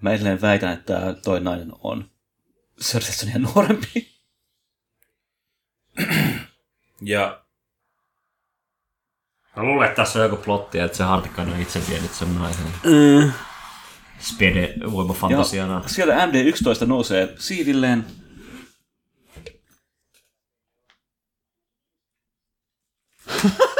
Mä edelleen väitän, että toi nainen on Cerseisonia nuorempi. Ja Mä luulen, että tässä on joku plotti, että se Hartikainen on itse vienyt sen naisen. Mm. Spede voimafantasiana. Ja sieltä MD11 nousee siivilleen. *laughs*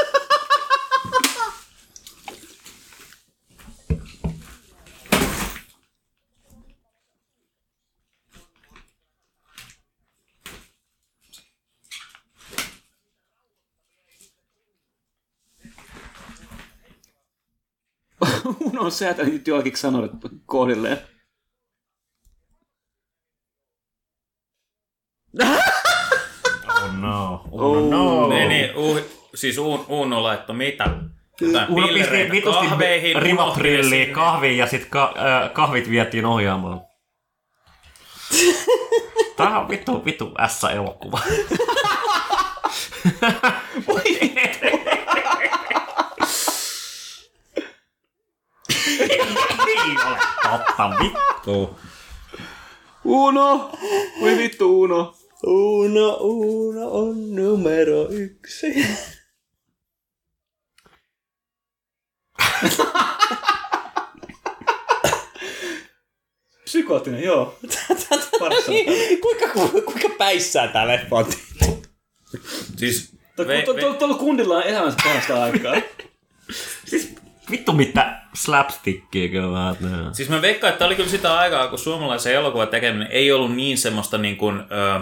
Uno on säätänyt joakin sanoille kohdilleen. Oh no. Oh, no. niin, niin uh, siis Un, Uno laittoi mitä? Uno pisti vitusti sinne. kahviin ja sit ka- äh, kahvit vietiin ohjaamaan. *laughs* Tää on vittu, vittu S-elokuva. *laughs* Ei ole totta, vittu. Uno! Voi vittu Uno. Uno, uno on numero yksi. Psykoottinen, joo. Sana. kuinka, kuinka päissään tää leffa on tehty? Siis Tuolla kundilla on elämänsä parasta aikaa. *laughs* Siis vittu mitä slapstickia kyllä vähän. nää. Siis mä veikkaan, että oli kyllä sitä aikaa, kun suomalaisen elokuvan tekeminen ei ollut niin semmoista niin kuin, ö,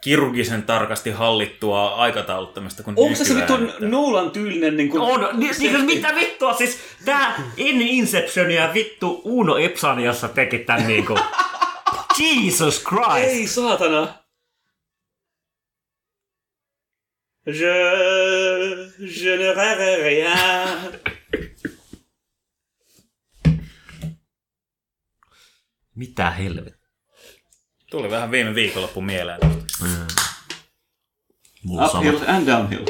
kirurgisen tarkasti hallittua aikatauluttamista kuin Onko se vittu Nolan tyylinen niin kuin... On, niin, niin, mitä vittua, siis tää ennen Inceptionia vittu Uno Epsaniassa teki tän niinku... *laughs* Jesus Christ! Ei saatana. Je, je ne rêve rien. Mitä helvettiä? Tuli vähän viime viikonloppu mieleen. Mulla sama. Uphill and downhill.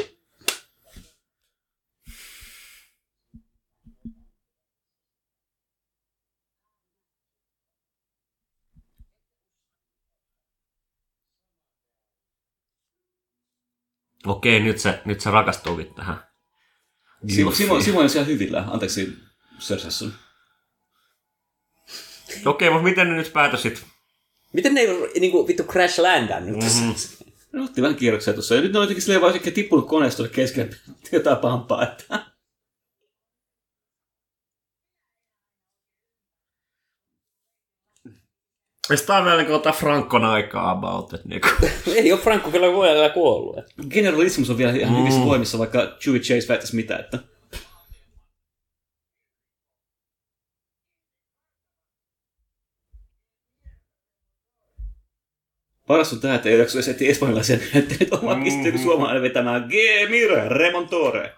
Okei, nyt se, nyt se rakastuukin tähän. Simo, Simo, Simo on siellä hyvillä. Anteeksi, Sörsassun. Okei, mutta miten ne nyt päätösit? Miten ne ei ole niinku vittu crash landannut tässä? Mhm. Ne otti vähän kierroksia tuossa. Ja nyt ne on jotenkin silleen vaan tippunut koneesta tuonne keskelle *laughs* jotain pahampaa. Että... Tää on vielä niinku ottaa Frankon aikaa about, että niinku. *laughs* Ei ole Franco kyllä voi vielä kuollut. että. Generalismus on vielä ihan hyvissä voimissa, vaikka Chewie Chase väittäisi mitä, että... Paras on tää, että ei jakso edes etsiä espanjalaisia näyttelijöitä omaa mm. pistettä, kun suomalainen vetämään G. Mire, Remontore.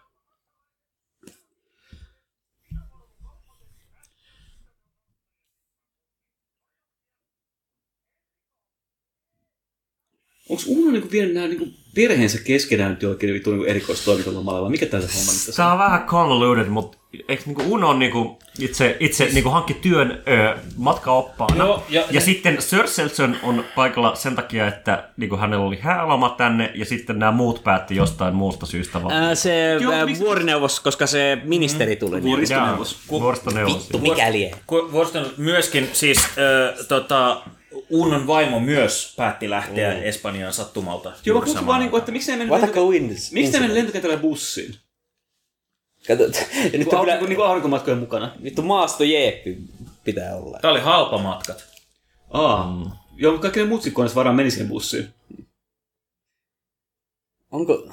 Onko Uno niinku vienyt nämä niinku perheensä keskenään nyt jollakin vittu niinku erikoistoimintalomalla vai mikä tällä homma nyt tässä Tää on vähän convoluted, mutta eikö niinku Uno on niinku itse, itse niinku hankki työn ö, matkaoppaana. Joo, ja- ja sitten Sir Selson on paikalla sen takia, että niinku hänellä oli hääloma tänne, ja sitten nämä muut päätti jostain muusta syystä vaan. Ää, se Joo, ää, miksi- vuorineuvos, koska se ministeri tuli. Niin. Vuoristoneuvos. Vuoristoneuvos. Vittu, mikä lie. Ku- myöskin siis äh, tota, Unnon vaimo myös päätti lähteä Mm. Espanjaan sattumalta. Joo, mä samaan vaan niinku, että ne mennyt, lento- miksi ne mennyt lentokentälle bussiin? Kato, ja nyt on kyllä, niinku, niinku aurinkomatkojen mukana. vittu maasto jeeppi pitää olla. Tämä oli halpa matkat. Aa. Mm. Joo, mutta kaikki ne varmaan meni siihen bussiin. Onko,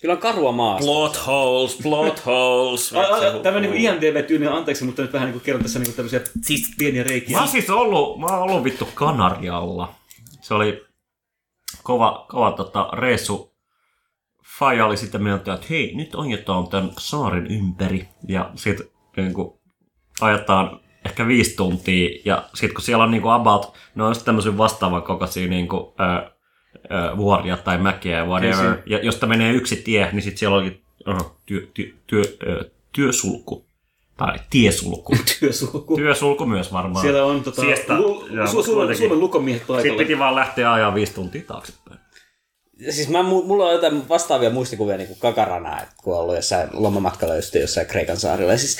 kyllä on karua maasta. Plot holes, plot holes. *laughs* Tämä niinku IMDB-tyylinen, anteeksi, mutta nyt vähän niinku kerron tässä niinku tämmöisiä Siis pieniä reikiä. Mä oon siis ollut, mä oon ollut vittu Kanarialla. Se oli kova, kova tota, reissu. Faija oli sitten mieltä, että hei, nyt ajetaan tämän saaren ympäri. Ja sitten niin ajetaan ehkä viisi tuntia. Ja sitten kun siellä on niin kuin about, ne on tämmöisen vastaavan kokoisia niin kuin, ö, ö, vuoria tai mäkiä ja whatever. Ja josta menee yksi tie, niin sitten siellä oli uh, työ, työ, työ, ö, työsulku. Tai tiesulku. *laughs* Työsulku. Työsulku myös varmaan. Siellä on tota, Siestä, lu, su, mut Suomen, lukomiehet Sitten paikalla. piti vaan lähteä ajaa viisi tuntia taaksepäin. Siis mä, mu- mulla on jotain vastaavia muistikuvia niin kuin Kakaranaa, että kun on ollut jossain lomamatkalla just jossain Kreikan saarilla. Ja siis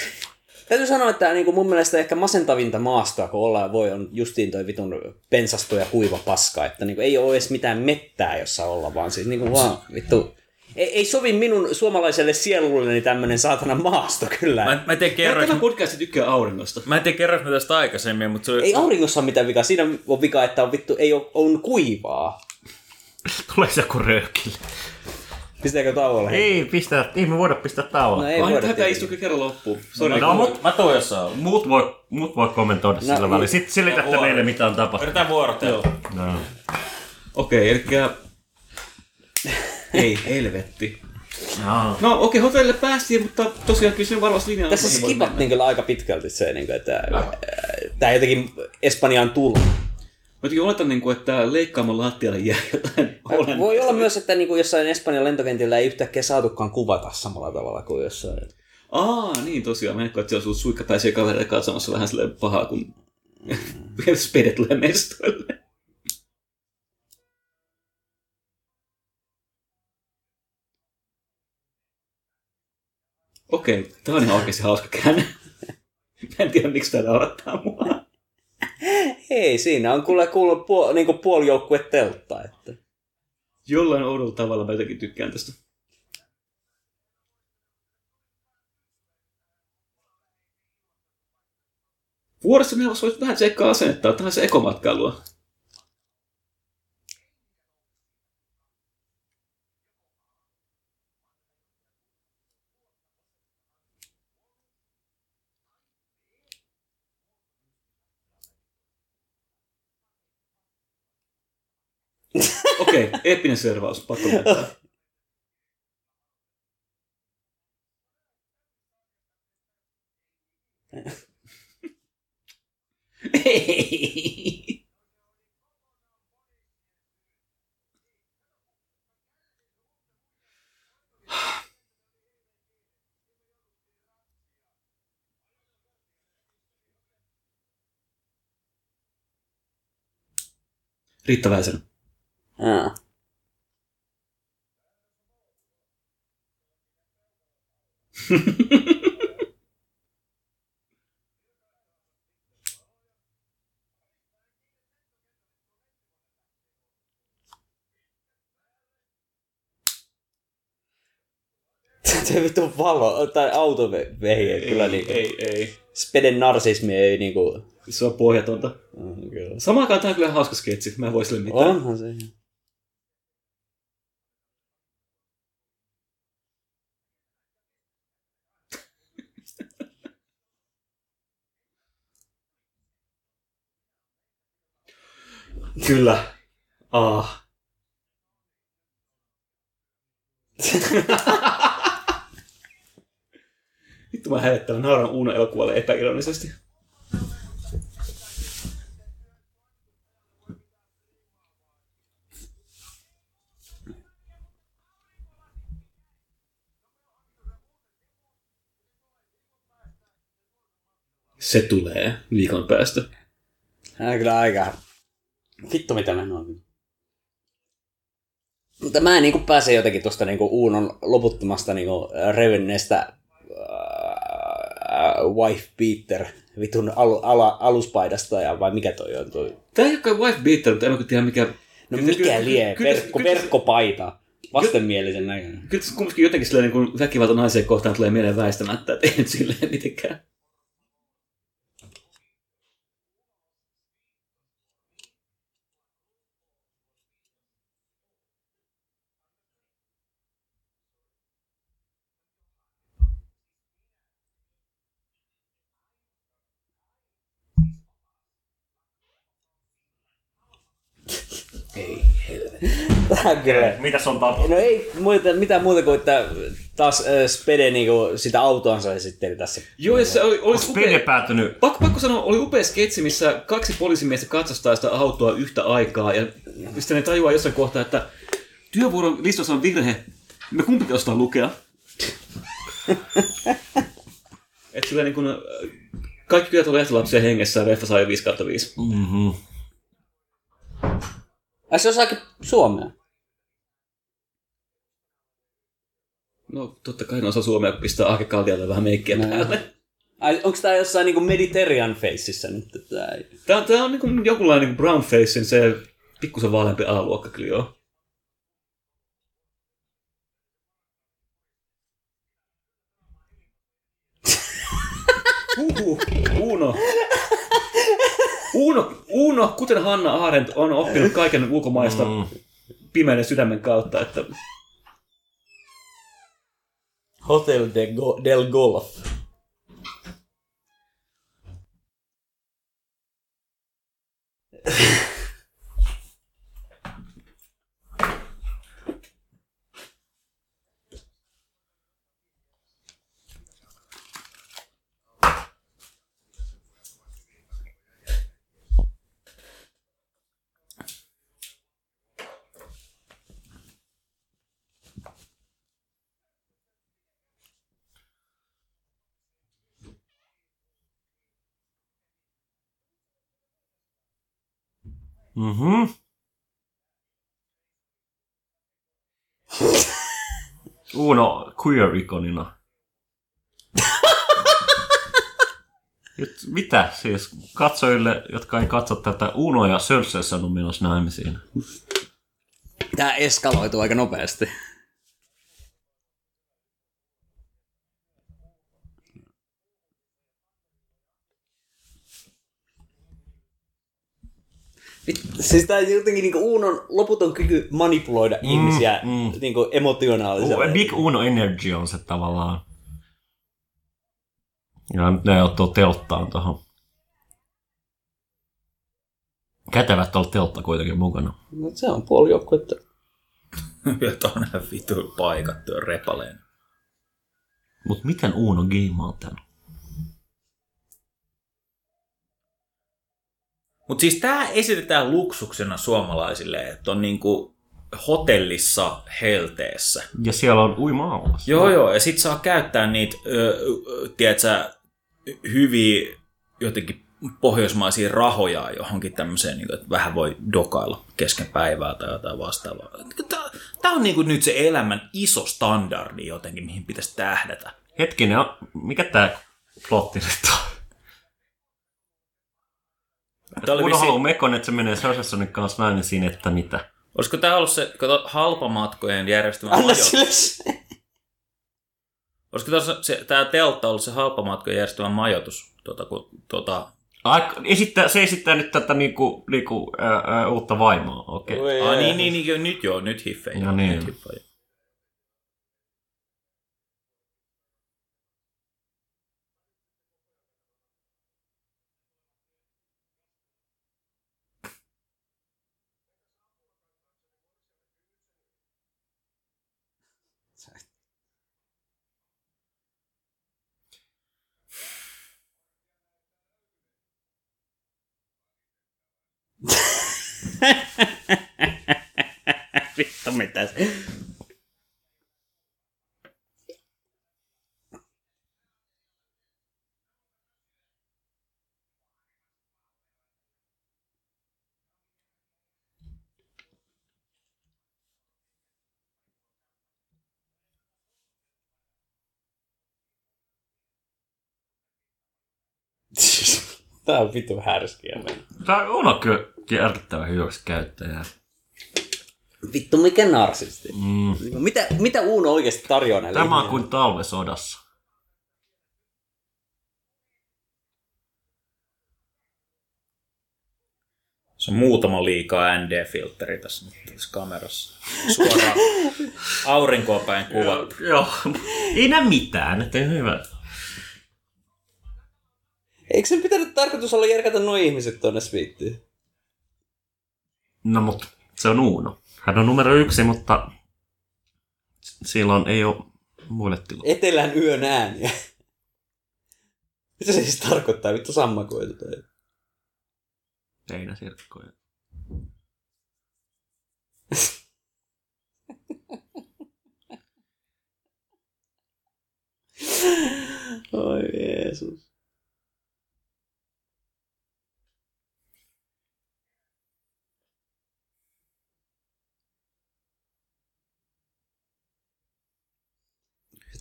täytyy sanoa, että niin kuin mun mielestä ehkä masentavinta maastoa, kun ollaan voi, on justiin toi vitun pensasto ja kuiva paska. Että niin kuin ei ole edes mitään mettää, jossa olla, vaan siis niin kuin vaan vittu... Ei, ei sovi minun suomalaiselle sielulleni tämmönen saatana maasto kyllä. Mä, mä en tiedä kerroin, Tämä podcast tykkää auringosta. mä en tiedä kerroin tästä aikaisemmin, mutta se oli... Ei auringossa ole mitään vikaa. Siinä on vika, että on vittu, ei ole, on kuivaa. *laughs* Tulee se joku röökille. Pistääkö tauolle? Ei, pistää, ei me voida pistää No tauolla. ei Ai, voida tätä istuu kerran loppuun. Sori. No, mut, Mä tuun jossain muut, voi, muut voi kommentoida no, sillä välillä. Sitten selitätte vuoro. meille, mitä on tapahtunut. Yritetään vuorotella. No. Okei, eli... Ei, helvetti. No. No okei, hotellille päästiin, mutta tosiaan kyllä siinä varmasti linjalla Tässä skipattiin kyllä aika pitkälti se, niin kuin, että tämä jotenkin Espanjaan tullut. Jotenkin oletan, niin kuin, että leikkaamon lattialle jää jotain olennaista. Voi olla myös, että niin kuin jossain Espanjan lentokentillä ei yhtäkkiä saatukaan kuvata samalla tavalla kuin jossain. Aa, niin tosiaan. Mä koe, että on suikkapäisiä kavereita katsomassa vähän silleen pahaa, kun *laughs* spede tulee mestoille. Okei, tää on ihan oikeasti hauska käänne. Mä en tiedä, miksi tää naurattaa mua. Ei, siinä on kuule kuullut puol, niin puoli joukkue teltta. Että. Jollain oudolla tavalla mä jotenkin tykkään tästä. Vuodessa meillä voisi vähän tsekkaa asennetta, ottaa se ekomatkailua. Okei, okay, eeppinen servaus, pakko myöntää. Ei. Riitta. *laughs* Se vittu valo, tai autovehje, kyllä niinku. ei, ei. Speden narsismi ei niinku Se on pohjatonta. Mm, kyllä. Samaan aikaan tämä on kyllä hauska sketsi. Mä en voi sille mitään. Onhan se. Kyllä. Ah. *laughs* Vittu mä hävettelen, nauran Uuno elokuvalle epäironisesti. Se tulee viikon päästä. Hän on kyllä aika... Vittu mitä mä noin. Mutta mä en niinku pääse jotenkin tuosta niinku Uunon loputtomasta niinku revenneestä äh, wife beater vitun al, ala, aluspaidasta ja vai mikä toi on toi? Tää ei olekaan wife beater, mutta en mä tiedä mikä... No Kyllä- mikä kyllä- lie? kyllä- Verkko, kyllä- verkkopaita. Vastenmielisen näköinen. Kyllä se kumminkin jotenkin silleen niin kuin väkivalta naiseen kohtaan tulee mieleen väistämättä, että ei nyt silleen mitenkään. Tää on kyllä. Mitäs on tapahtunut? No ei muuta, mitään muuta kuin, että taas äh, Spede niinku sitä autoansa esitteli tässä. Joo, ja se oli, oli Spede päätynyt Pakko, pakko sanoa, oli upea sketsi, missä kaksi poliisimiestä katsastaa sitä autoa yhtä aikaa, ja sitten ne tajuaa jossain kohtaa, että työvuoron listassa on virhe, me kumpikin ostaa lukea. *laughs* että sillä niin kun, äh, kaikki kyllä tulee lehtilapsia hengessä, ja leffa saa jo 5 kautta 5. Mm-hmm. Ai se osaakin suomea. No totta kai ne osaa suomea, kun pistää Aake Kaltialle vähän meikkiä päälle. Ai, onks tää jossain niinku Mediterranean Faceissa nyt? Tää ei... Tää, on- tää on niinku jokinlainen niinku brown facein se pikkusen vaaleampi A-luokka kyllä joo. Huhu, Uno. Uno, Uno, kuten Hanna Arendt, on oppinut kaiken ulkomaista Mm. pimeän sydämen kautta, että Hotel de Go- del Golf. Mm-hmm. Uno queer-ikonina. Mitä siis katsojille, jotka ei katso tätä Uno ja Sölsessä on menossa naimisiin? Tää eskaloituu aika nopeasti. Siis tää jotenkin niinku Uunon loputon kyky manipuloida mm, ihmisiä mm. niinku emotionaalisella. Uh, Big Uno Energy on se tavallaan. Ja nyt ne ottaa telttaan tuohon. Kätevät tuolla teltta kuitenkin mukana. No, se on puoli joukkuetta. *laughs* Ja tuonne vitu paikat tuon repaleen. Mut miten Uno game on Mutta siis tämä esitetään luksuksena suomalaisille, että on niinku hotellissa helteessä. Ja siellä on uima-allas. Joo, joo, ja sit saa käyttää niitä, ö, tiedätkö, hyviä jotenkin pohjoismaisia rahoja johonkin tämmöiseen, niin että vähän voi dokailla kesken päivää tai jotain vastaavaa. Tämä on niin kuin nyt se elämän iso standardi jotenkin, mihin pitäisi tähdätä. Hetkinen, mikä tää plotti nyt on? Tää oli Uno vissi- haluaa mekon, että se menee Sörsässonin kanssa nainen siinä, että mitä. Olisiko tämä ollut se kato, halpamatkojen järjestämä Anna majoitus? sille se. Olisiko tässä se, tämä teltta ollut se halpamatkojen järjestämä majoitus? Tuota, kun, tuota, Aik- esittää, se esittää nyt tätä niinku, niinku, ää, ää, uutta vaimoa, okei. Okay. Ah, niin, niin, niin, nyt joo, nyt hiffei. No niin. Nyt hiffei. Vittu mitä se. Tää on vittu härskiä. Tämä on kyllä järkyttävän hyväksi käyttäjä. Vittu mikä narsisti. Mm. Mitä, mitä Uuno oikeasti tarjoaa näille Tämä on kuin talvesodassa. Se on muutama liikaa ND-filtteri tässä, nyt tässä kamerassa. Suoraan *laughs* aurinkoa päin kuva. Joo, ei näe mitään, että ei hyvä. Eikö sen pitänyt tarkoitus olla järkätä nuo ihmiset tuonne sviittiin? No mutta se on Uuno. Hän on numero yksi, mutta silloin ei ole muille tilaa. Etelän yön ääniä. *laughs* Mitä se siis tarkoittaa? Vittu sammakoita tai... Heinäsirkkoja. *laughs* Oi Jeesus.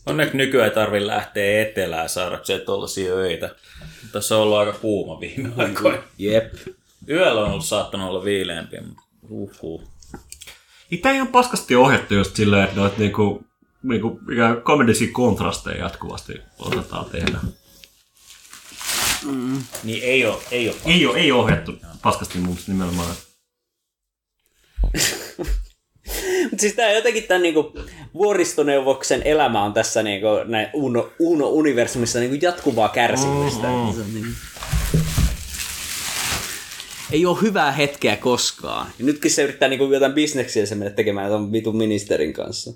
Onneksi nykyään ei tarvi lähteä etelään saadakseen tuollaisia öitä. Tässä on ollut aika kuuma viime aikoina. Jep. Yöllä on ollut saattanut olla viileämpiä, mutta uhuh. Itä ei ole paskasti ohjattu just silleen, että noita niinku, niinku ikään komedisia kontrasteja jatkuvasti osataan tehdä. Niin ei ole, ei ole. Ei ole, ei ole ohjattu paskasti mun nimenomaan. *laughs* Mutta siis tää jotenkin tämän niinku vuoristoneuvoksen elämä on tässä niinku näin Uno, Uno universumissa niinku jatkuvaa kärsimystä. Mm, mm. Niinku... Ei ole hyvää hetkeä koskaan. Ja nytkin se yrittää niinku jotain bisneksiä se mennä tekemään ton vitun ministerin kanssa.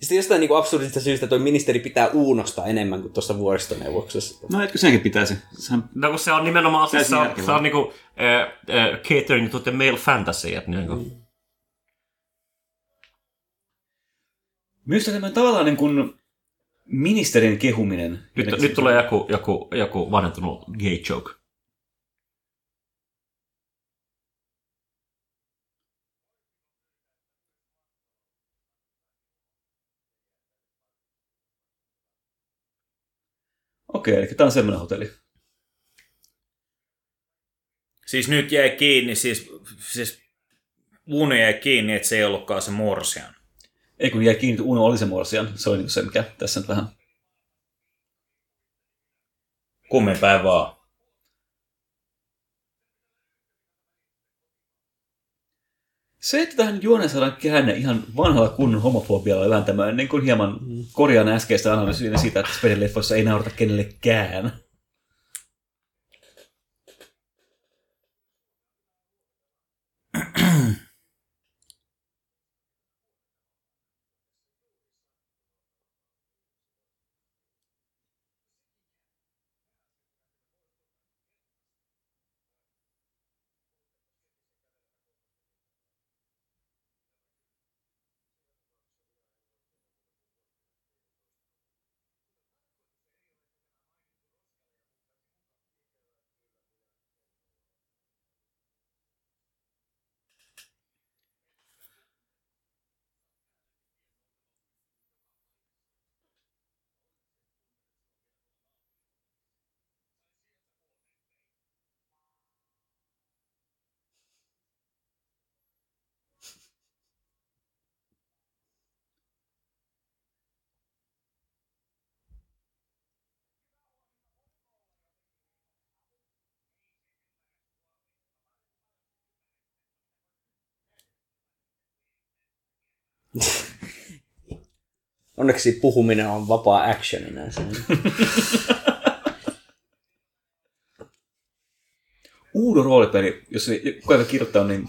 Sitten jostain niinku absurdista syystä toi ministeri pitää Uunosta enemmän kuin tuossa vuoristoneuvoksessa. No etkö senkin pitäisi? Sehän No kun se on nimenomaan, siis Täysin se on, se on niinku äh, äh, catering to the male fantasy, että niinku, mm. Myös tämmöinen tavallaan niin kuin ministerin kehuminen. nyt, nyt tulee joku, joku, joku vanhentunut gay joke. Okei, eli tämä on semmoinen hotelli. Siis nyt jäi kiinni, siis, siis Uno jäi kiinni, että se ei ollutkaan se morsian. Ei kun jäi kiinni, Uno oli se morsian. Se oli niin se, mikä tässä nyt vähän... Kummin päin vaan. Se, että tähän juoneen saadaan käänne ihan vanhalla kunnon homofobialla tämmöinen niin kuin hieman korjaan äskeistä analyysiä siitä, että Speden-leffoissa ei naurata kenellekään. *laughs* Onneksi puhuminen on vapaa action näissä. *laughs* Uudo roolipeli, jos ei- kuka ei kirjoittaa, niin *laughs*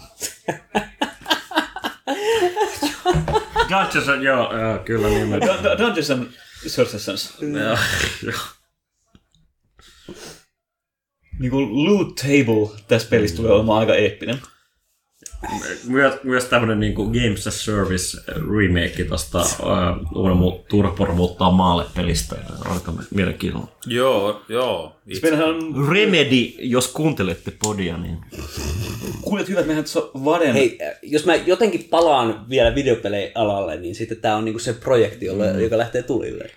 Dungeons, joo, joo, kyllä niin. Dun- Dun- Dungeons and Sorcerers. Niin kuin loot table tässä pelissä tulee olemaan aika eeppinen. Myös, myös tämmönen niinku Games as Service remake tosta uh, uuden Turpor muuttaa maalle pelistä. Aika mielenkiinnolla. Joo, joo. On, Remedy, jos kuuntelette podia, niin... kuulet hyvät, mehän tuossa Vaden... Hei, äh, jos mä jotenkin palaan vielä videopelei-alalle, niin sitten tää on niinku se projekti, jolle, Mm. joka lähtee tulille.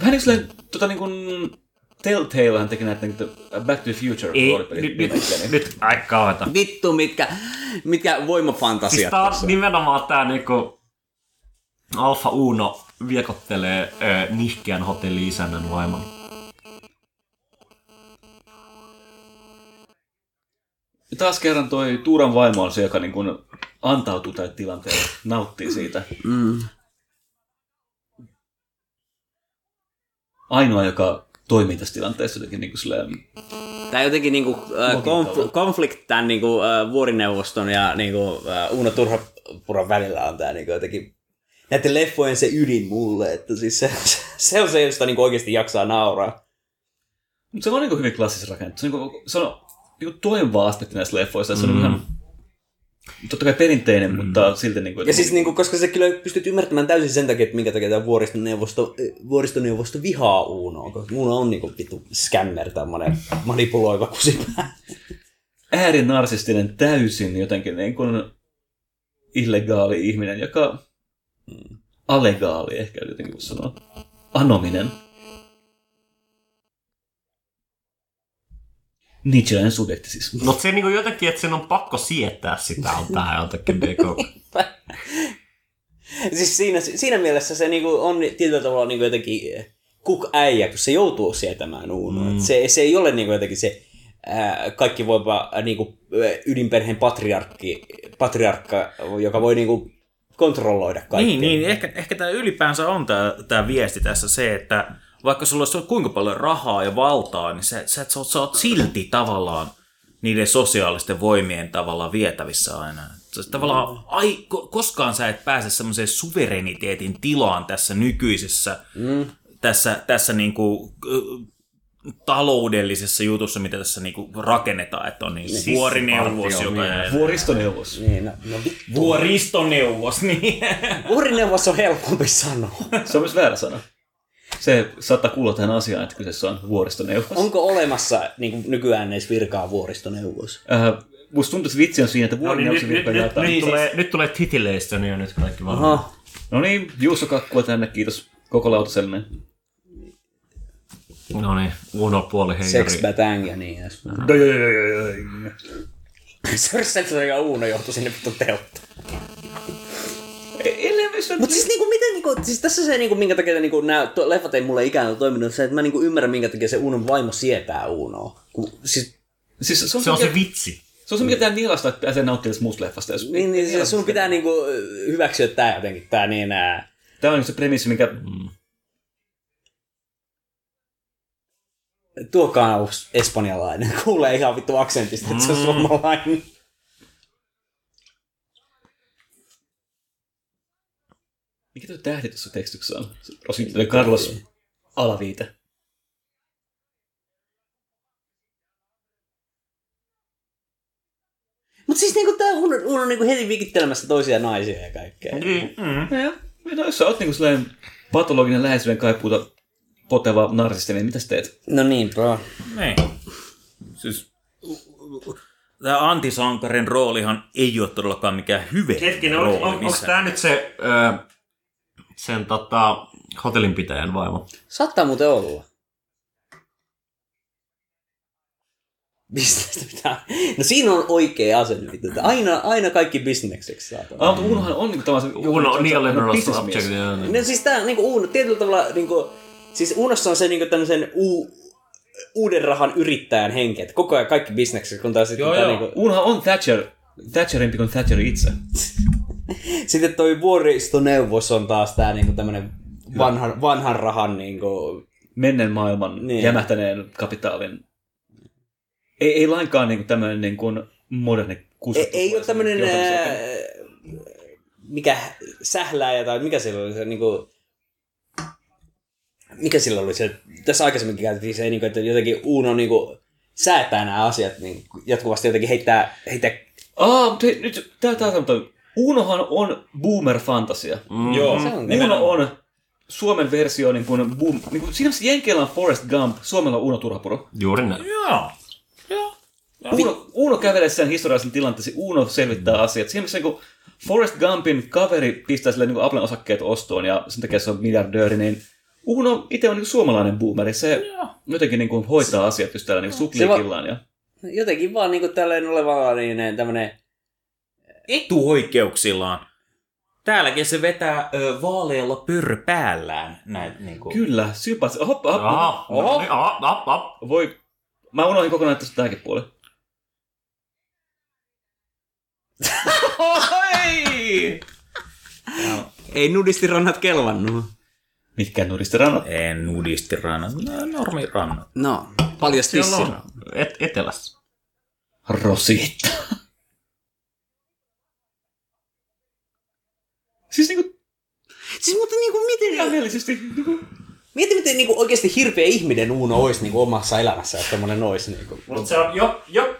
Vähän niin kuin tota niin kuin Telltalehan teki näitä niin kuin Back to the Future Ei, nyt, nyt, niin- nyt, ai kauheeta. Vittu, mitkä, *laughs* mitkä voimafantasiat Siis tää tässä on nimenomaan tää niinku... Alfa Uno viekottelee ö, nihkeän hotelli-isännän vaimon. Ja taas kerran toi Tuuran vaimo on se, joka niin kuin antautuu tälle tilanteelle, nauttii siitä. Mm. Ainoa, joka toimii tässä tilanteessa jotenkin niin kuin silleen, Tää jotenkin niinku, äh, konf- konflikt tämän niinku, äh, vuorineuvoston ja niinku, äh, Uno Turhapuran välillä on tää niinku jotenkin näiden leffojen se ydin mulle, että siis se, se on se, josta niinku oikeasti jaksaa nauraa. Mutta se on niin kuin hyvin klassisesti rakennettu. Se on, niin kuin, se on niin kuin toivova aspekti näissä leffoissa. Se on mm. ihan totta kai perinteinen, mm. mutta silti niin kuin, Ja siis niinku, koska se kyllä pystyt ymmärtämään täysin sen takia, että minkä takia tämä vuoristoneuvosto, vuoristoneuvosto vihaa Unoa, koska Uno on niinku vittu scammer, tämmönen manipuloiva kusipää. äärinarsistinen täysin jotenkin niin kuin illegaali ihminen, joka alegaali ehkä jotenkin voisi sanoa. Anominen. Nietzscheläinen subjekti siis. Mutta se niinku jotenkin, että sen on pakko sietää sitä, on tää jotenkin *laughs* niinku... Siis siinä, siinä mielessä se niinku on tietyllä tavalla niinku jotenkin kuk-äijä, kun se joutuu sietämään Unoa. Mm. Se, se ei ole niinku jotenkin se ää, kaikki voiva ää, niinku, ydinperheen patriarkki, patriarkka, joka voi niinku kontrolloida kaikkea. Niin, niin ehkä, ehkä tämä ylipäänsä on tämä viesti tässä se, että vaikka sulla olisi kuinka paljon rahaa ja valtaa, niin sä, sä, sä, oot, sä oot silti tavallaan niiden sosiaalisten voimien tavallaan vietävissä aina. Se, tavallaan, ai, ko- koskaan sä et pääse semmoiseen suvereniteetin tilaan tässä nykyisessä, mm. tässä, tässä niinku, taloudellisessa jutussa, mitä tässä niinku rakennetaan, että on niin vuorineuvos, joka... Vuoristoneuvos. Niin, no, no, vi- Vuoristoneuvos, niin. Vuorineuvos on helpompi sanoa. Se on myös väärä sana. Se saattaa kuulla tähän asiaan, että kyseessä on vuoristoneuvos. Onko olemassa niin kuin nykyään edes virkaa vuoristoneuvos? Äh, musta tuntuu, että vitsi on siinä, että No niin, nyt, nyt, virka nyt, jaetaan. nyt, tulee, nyt tulee titileistä, niin on nyt kaikki varmaan. Aha. No niin, juustokakkua tänne, kiitos koko lautaselle. No niin, Uno puoli heijari. Sex Batang ja niin edespäin. Sex ja Uuno joutui sinne vittu teltta. Mutta siis niinku, miten niinku, siis tässä se niinku, minkä takia niinku, nämä to, leffat ei mulle ikään kuin toiminut, se, että mä niinku ymmärrän, minkä takia se Uunon vaimo sietää Uunoa. Kun, siis, Siis se on Se on mikä- se vitsi. Se on se, mikä tehdään niilasta, että pääsee nauttimaan tästä muusta leffasta. Jos niin, niin se, sun pitää niinku hyväksyä tää jotenkin, tää niin nää. Tämä on se premissi, mikä... Tuokaa on espanjalainen. *laughs* Kuulee ihan vittu aksentista, että se on suomalainen. Mikä tuo tähti tuossa tekstissä on? Rosita Carlos Alaviite. Mutta siis niinku tää Uuno on niinku heti vikittelemässä toisia naisia ja kaikkea. Niin. Ja, no, jos sä oot niinku sellainen patologinen läheisyyden kaipuuta poteva narsisti, niin mitä sä teet? No niin, bro. Niin. Siis, tämä antisankarin roolihan ei ole todellakaan mikään hyve Hetkinen, on, on, onko tämä nyt se sen tota, hotellinpitäjän vaimo? Saattaa muuten olla. Bisnestä pitää... No siinä on oikea asenne. Aina, aina kaikki bisnekseksi saatana. Ah, mutta Unohan on niinku tavallaan... se- Uno, se- se- neoliberal businessmies. subject. joo, niin. No siis tää niinku Uuno, tietyllä tavalla niinku... Siis Uunossa on se niinku tämmöisen u, uuden rahan yrittäjän henki, että koko ajan kaikki bisnekseksi, kun taas sitten Joo, joo. niinku... Unohan on Thatcher, Thatcherimpi kuin Thatcher itse. *laughs* *laughs* Sitten toi vuoristoneuvos on taas tää niinku tämmönen vanhan, vanhan rahan niinku... Menneen maailman Niin. jämähtäneen kapitaalin. Ei, ei lainkaan niin tämmöinen niin kuin moderni Ei, kuusikymmentä ei ole tämmönen... Ää, mikä sählääjä tai mikä sillä oli se niinku... Mikä sillä oli se, tässä aikaisemminkin käytettiin se, niinku, että jotenkin Uno niinku säätää nämä asiat niin jatkuvasti jotenkin heittää, heittää Aa, mutta hei, nyt tää, tää, tää, tää. Unohan on boomer-fantasia. Mm. Joo, Se on Uno on Suomen versio niin kuin boom, niin kuin, siinä Jenkeillä on Forrest Gump, Suomella on Uno Turhapuro. Juuri näin. Joo. Joo. Uno, Uno kävelessään historiallisen tilanteeseen, Uno selvittää mm. asiat. Siinä mielessä niin kuin Forrest Gumpin kaveri pistää sille niin kuin Applen osakkeet ostoon ja sen takia se on miljardööri, niin Uno itse on niin kuin suomalainen boomeri. Se jotenkin niin kuin hoitaa asiat just täällä niin kuin supliikillaan. Ja... jotenkin vaan niinku tällainen oleva niin tämmönen Etuoikeuksillaan. Täälläkin se vetää ö, vaalealla pyrr päällään. Näin, niin kuin. Kyllä, sympaatsi. Hop, hop, Aha, no niin, aha, hop, hop. Voi... Mä unohdin kokonaan tästä tämäkin puoli. Oi! ei nudistirannat kelvannut. Mitkään nuristirannat. En nudistirannat, no, normirannat. No, paljas Siellä tissi. on et, etelässä. Rosita. Siis niinku Siis mutta niinku miten... kirjaimellisesti niinku... Mieti miten niinku oikeasti hirveä ihminen Uno olisi niinku omassa elämässä, että tommonen olisi niinku. Mutta se on jo, jo,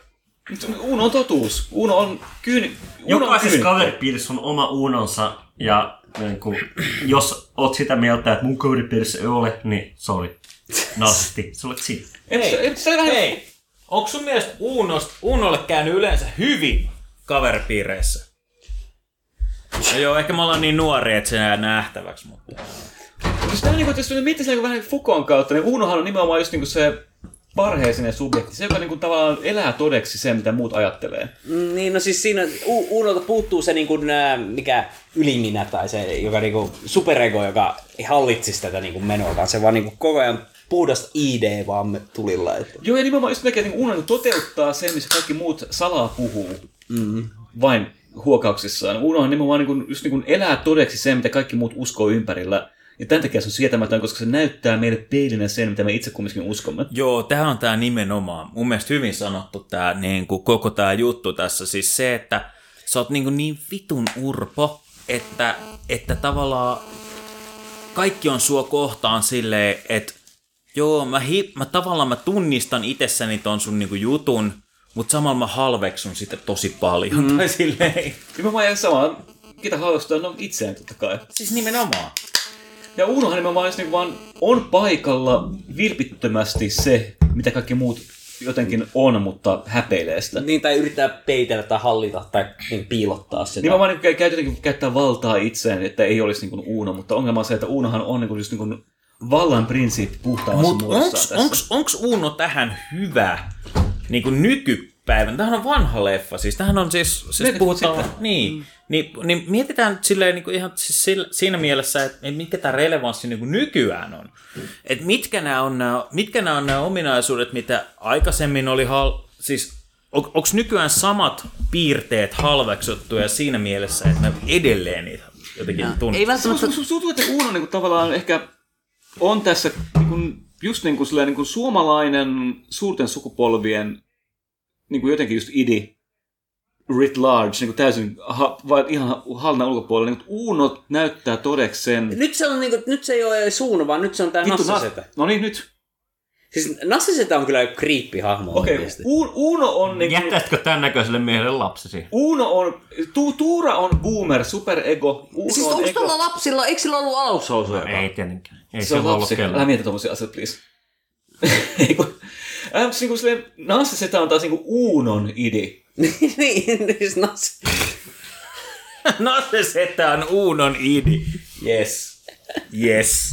Uno on totuus. Uno on kyyni... On jokaisessa kaveripiirissä on oma unonsa ja niin kuin, jos oot sitä mieltä, että mun kaveripiirissä ei ole, niin sorry. Narsisti, sä olet *laughs* siinä. Ei, ei, se vähän... Hei, onko sun mielestä Uunost, Uunolle käynyt yleensä hyvin kaveripiireissä? No joo, ehkä me ollaan niin nuoria, että se jää nähtäväksi, mutta... Siis tää niinku, että jos miettii niinku vähän Fukon kautta, niin Unohan on nimenomaan just niinku se parheisinen subjekti. Se, joka niinku tavallaan elää todeksi sen, mitä muut ajattelee. Mm, Niin, no siis siinä U- Unolta puuttuu se niinku, mikä yliminä tai se joka niinku, superego, joka ei hallitsisi tätä niinku menoa, vaan se vaan niinku koko ajan puhdasta ID vaan tulilla. Että. Joo, ja nimenomaan just mikä niinku Uno niinku toteuttaa sen, missä kaikki muut salaa puhuu. Mm. Vain huokauksissaan. Unohan nimenomaan niinku, just niinku elää todeksi sen, mitä kaikki muut uskoo ympärillä. Ja tämän takia se on sietämätön, koska se näyttää meille peilinä sen, mitä me itse kumminkin uskomme. Joo, tämä on tämä nimenomaan. Mun mielestä hyvin sanottu tämä niin kuin koko tämä juttu tässä. Siis se, että sä oot niin, kuin niin vitun urpo, että, että tavallaan kaikki on sua kohtaan silleen, että joo, mä, hi, mä tavallaan mä tunnistan itsessäni ton sun niin kuin jutun, mutta samalla mä halveksun sitä tosi paljon. Mm. Tai silleen. Nimenomaan ja samaan, ketä halvostaa, no itseään totta kai. Siis nimenomaan. Ja Unohan nimenomaan just niinku vaan on paikalla vilpittömästi se, mitä kaikki muut jotenkin on, mutta häpeilee sitä. Niin, tai yrittää peitellä tai hallita tai niin, piilottaa sitä. Nimenomaan niin käy, jotenkin käyttää valtaa itseen, että ei olisi niin kuin Uno, mutta ongelma on se, että Unohan on niin kuin just niin kuin vallan prinsiippi puhtaammassa muodossaan onks, tässä. onks, onks Uno tähän hyvä niin kuin nykypäivän? Tämähän on vanha leffa, siis tämähän on siis, siis 40 puhutaan, niin, mm. niin, niin, mietitään nyt silleen niin kuin ihan siis sillä, siinä mielessä, että, että mikä tämä relevanssi niin kuin nykyään on. Että mitkä nämä on nämä, mitkä nämä on nämä ominaisuudet, mitä aikaisemmin oli, hal, siis on, onko nykyään samat piirteet halveksuttuja siinä mielessä, että me edelleen niitä jotenkin tunnistetaan? Ei välttämättä... Tuntuu, että Uno niin kuin, tavallaan ehkä on tässä niin kuin, just niin kuin, silleen, niin kuin suomalainen suurten sukupolvien niin kuin jotenkin just idi writ large, niin kuin täysin ha, vai ihan hallinnan ulkopuolella. Niin kuin, Uno näyttää todeksi sen... Nyt se, on, niinku, nyt se ei ole Suuno, vaan nyt se on tää Vittu, Nassasetä. No niin, nyt. Siis Nassasetä on kyllä creepy-hahmo Okei, oikeesti. okay. Uno on... Niin kuin, Jättäisitkö tämän näköiselle miehelle lapsesi? Uno on... Tu, Tuura on boomer, superego. Uno Siis on onko ego. tuolla lapsilla, eikö sillä ollut alushousuja? Ei tietenkään. Ei Se se on ole ollut lapsi. Älä kellään. mieti tommosia asioita, please. *laughs* Ei kun... Äh, mutta niinku silleen, Seta on taas niinku Uunon idi. *laughs* niin, siis Nass... *laughs* No se setä on Uunon idi. Yes. Yes.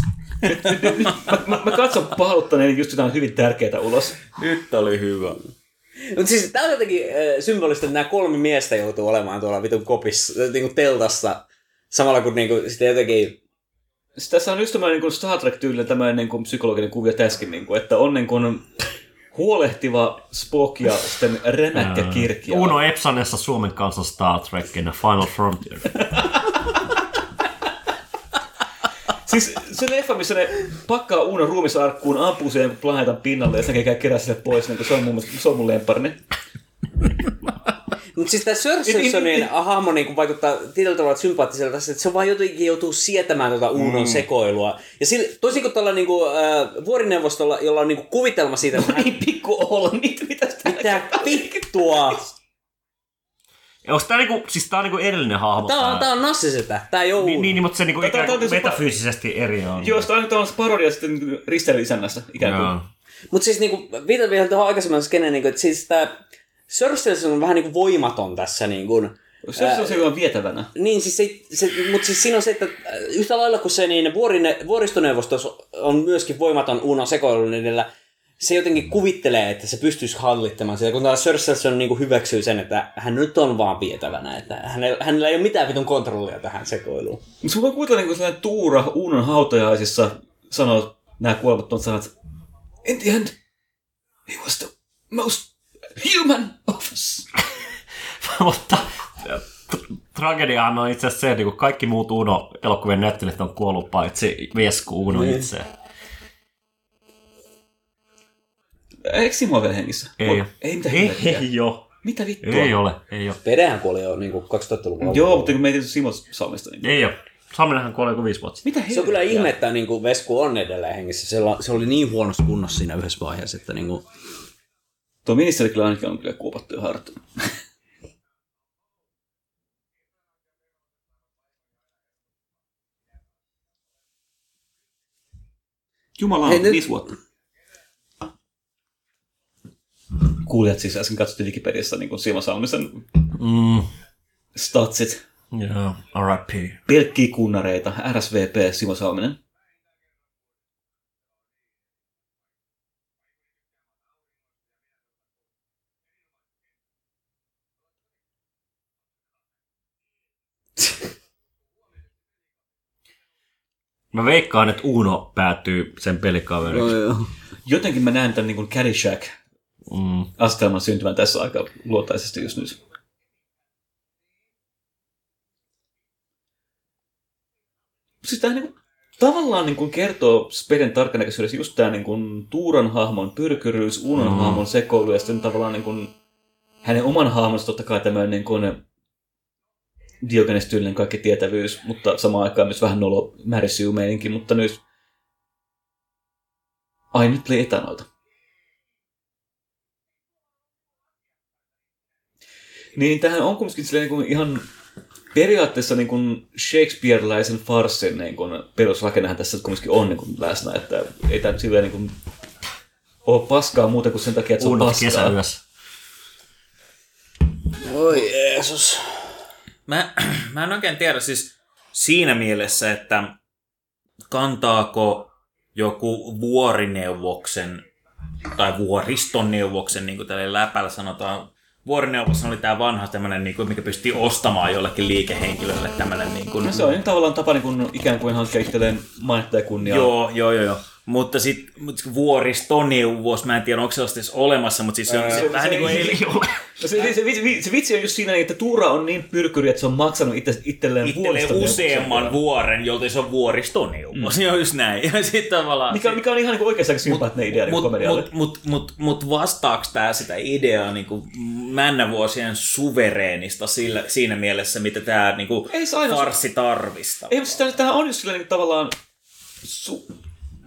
Mä, mä, mä katson pahaluttaneen just jotain hyvin tärkeää ulos. Nyt oli hyvä. Mutta siis tää on jotenkin äh, symbolista, että nämä kolme miestä joutuu olemaan tuolla vitun kopissa, äh, niinku teltassa, samalla kun niinku sitten jotenkin... Siis tässä on just tämmöinen niin Star Trek-tyylinen tämmöinen niin kuin psykologinen kuvio täskin, niin kuin, että on niin kuin, huolehtiva Spock ja sitten rämäkkä kirkki. Uno Epsanessa Suomen kanssa Star Trekin Final Frontier. *laughs* Siis se leffa, missä ne pakkaa Uunon ruumisarkkuun, ampuu sen planeetan pinnalle ja sen kerää sille pois, niin se on mun, se on mun lempparini. *laughs* Mutta siis tämä Sir Simpsonin hahmo niinku vaikuttaa tietyllä tavalla sympaattiselta että se vaan jotenkin joutuu sietämään tuota Uunon mm. sekoilua. Ja sillä, toisin kuin tällä niinku, äh, vuorineuvostolla, jolla on niinku kuvitelma siitä, että hän, Niin pikku olla, mitä, mitä sitä mitä vittua. Onko tää niinku, siis tää on niinku edellinen hahmo? Tää on, tää on Nassisetä, tää ei oo Niin, niin, mutta se niinku Tää- ikään on kuin tietysti pa- metafyysisesti eri on. Joo, sitä on tällaista parodia sitten risteilylisännästä ikään kuin. Mutta siis niinku, viitan vielä tuohon aikaisemman skeneen, niinku, että siis tää Simpson on vähän niinku voimaton tässä niinku, Se on se, joka on vietävänä. Niin, siis se, se, mutta siis siinä on se, että yhtä lailla kuin se niin vuorine, vuoristoneuvosto on myöskin voimaton Uunon sekoilun edellä, se jotenkin kuvittelee, että se pystyisi hallittamaan sitä, kun taas Simpson niin hyväksyy sen, että hän nyt on vaan vietävänä, että hänellä, hänellä ei ole mitään vitun kontrollia tähän sekoiluun. Mutta se voi kuvitella niin kuin sellainen Tuura Uunon hautajaisissa sanoo nämä kuolemattomat sanat. In the end, he was the most human of us. *laughs* mutta t- tragediahan on itse asiassa se, että niinku kaikki muut Uno-elokuvien näyttelijät on kuollut paitsi Vesku Uno Niin. itse. Eikö Simo vielä hengissä? Ei ole. Ei mitä ei, hemmettiä. ei ole. Mitä vittua? Ei ole, ei ole. Pedehän kuoli jo niin 2000-luvulla. Joo, mutta kun me ei tietysti Simo Salmista. Niin... Ei ole. Saminenhan kuoli joku viisi vuotta. Mitä Se on kyllä ihme, että niin kuin Vesku on edelleen hengissä. Se, se oli niin huonossa kunnossa siinä yhdessä vaiheessa, että niin kuin, Tuo ministeri kyllä ainakin on kyllä kuopattu ja harttunut. Jumala Hei, on nyt- viisi vuotta. Kuulijat siis äsken katsottiin Wikipediassa niin Simo Salmisen Mm, statsit. joo, R.I.P. Pelkkiä kunnareita, RSVP, Simo Salminen. Mä veikkaan, että Uno päätyy sen pelikaveriksi. Jotenkin mä näen tämän niin kuin Caddyshack Mm. asetelman syntymään tässä aika luotaisesti just nyt. Siis tämä niin tavallaan niin kuin kertoo Speden tarkkanäköisyydessä just tämä niin kuin Tuuran hahmon pyrkyryys, Unon mm. hahmon sekoilu ja sitten tavallaan niin kuin hänen oman hahmonsa totta kai tämmöinen niin kuin Diogenes-tyylinen kaikki tietävyys, mutta samaan aikaan myös vähän nolo märisyy mutta nyt ai nyt tuli etanoita. Niin tähän on kumminkin silleen niin ihan periaatteessa niin kuin Shakespeare-läisen farssin niin kuin perusrakennehan tässä kumminkin on niin kuin läsnä, että ei tämä silleen niin kuin ole paskaa muuta kuin sen takia, että se on paskaa. kesäyössä. Oi Jeesus. Mä, *clears throat* mä en oikein tiedä siis siinä mielessä, että kantaako joku vuorineuvoksen tai vuoristoneuvoksen, niin kuin tällä läpällä sanotaan. Vuorineuvos oli tämä vanha tämmöinen, niin kuin, mikä pystyi ostamaan jollekin liikehenkilölle tämmöinen niin kuin, No se on tavallaan tapa niin kuin, ikään kuin hankkia itselleen mainetta ja kunniaa. Joo, joo, joo, joo. Mutta sitten mut vuoristoneuvos, mä en tiedä onko sellaista edes olemassa, mutta siis se on se, vähän niin kuin ei- ei, *laughs* No se, se, se, vitsi, se vitsi on just siinä, että Tuura on niin pyrkyri, että se on maksanut itse, itselleen itselleen useamman vuoren, jolta se on vuoristoneuvos. Mm. Joo, just näin. Ja sitten tavallaan... Mikä, mikä on ihan niin oikeastaan sympaattinen idea niin Mut, komedialle. mut, mut, mut, mut vastaako tämä sitä ideaa niin kuin männävuosien suvereenista sillä, siinä mielessä, mitä tämä niin kuin se farssi tarvista? Ei, mutta siis tämä on just sillä niin tavallaan su,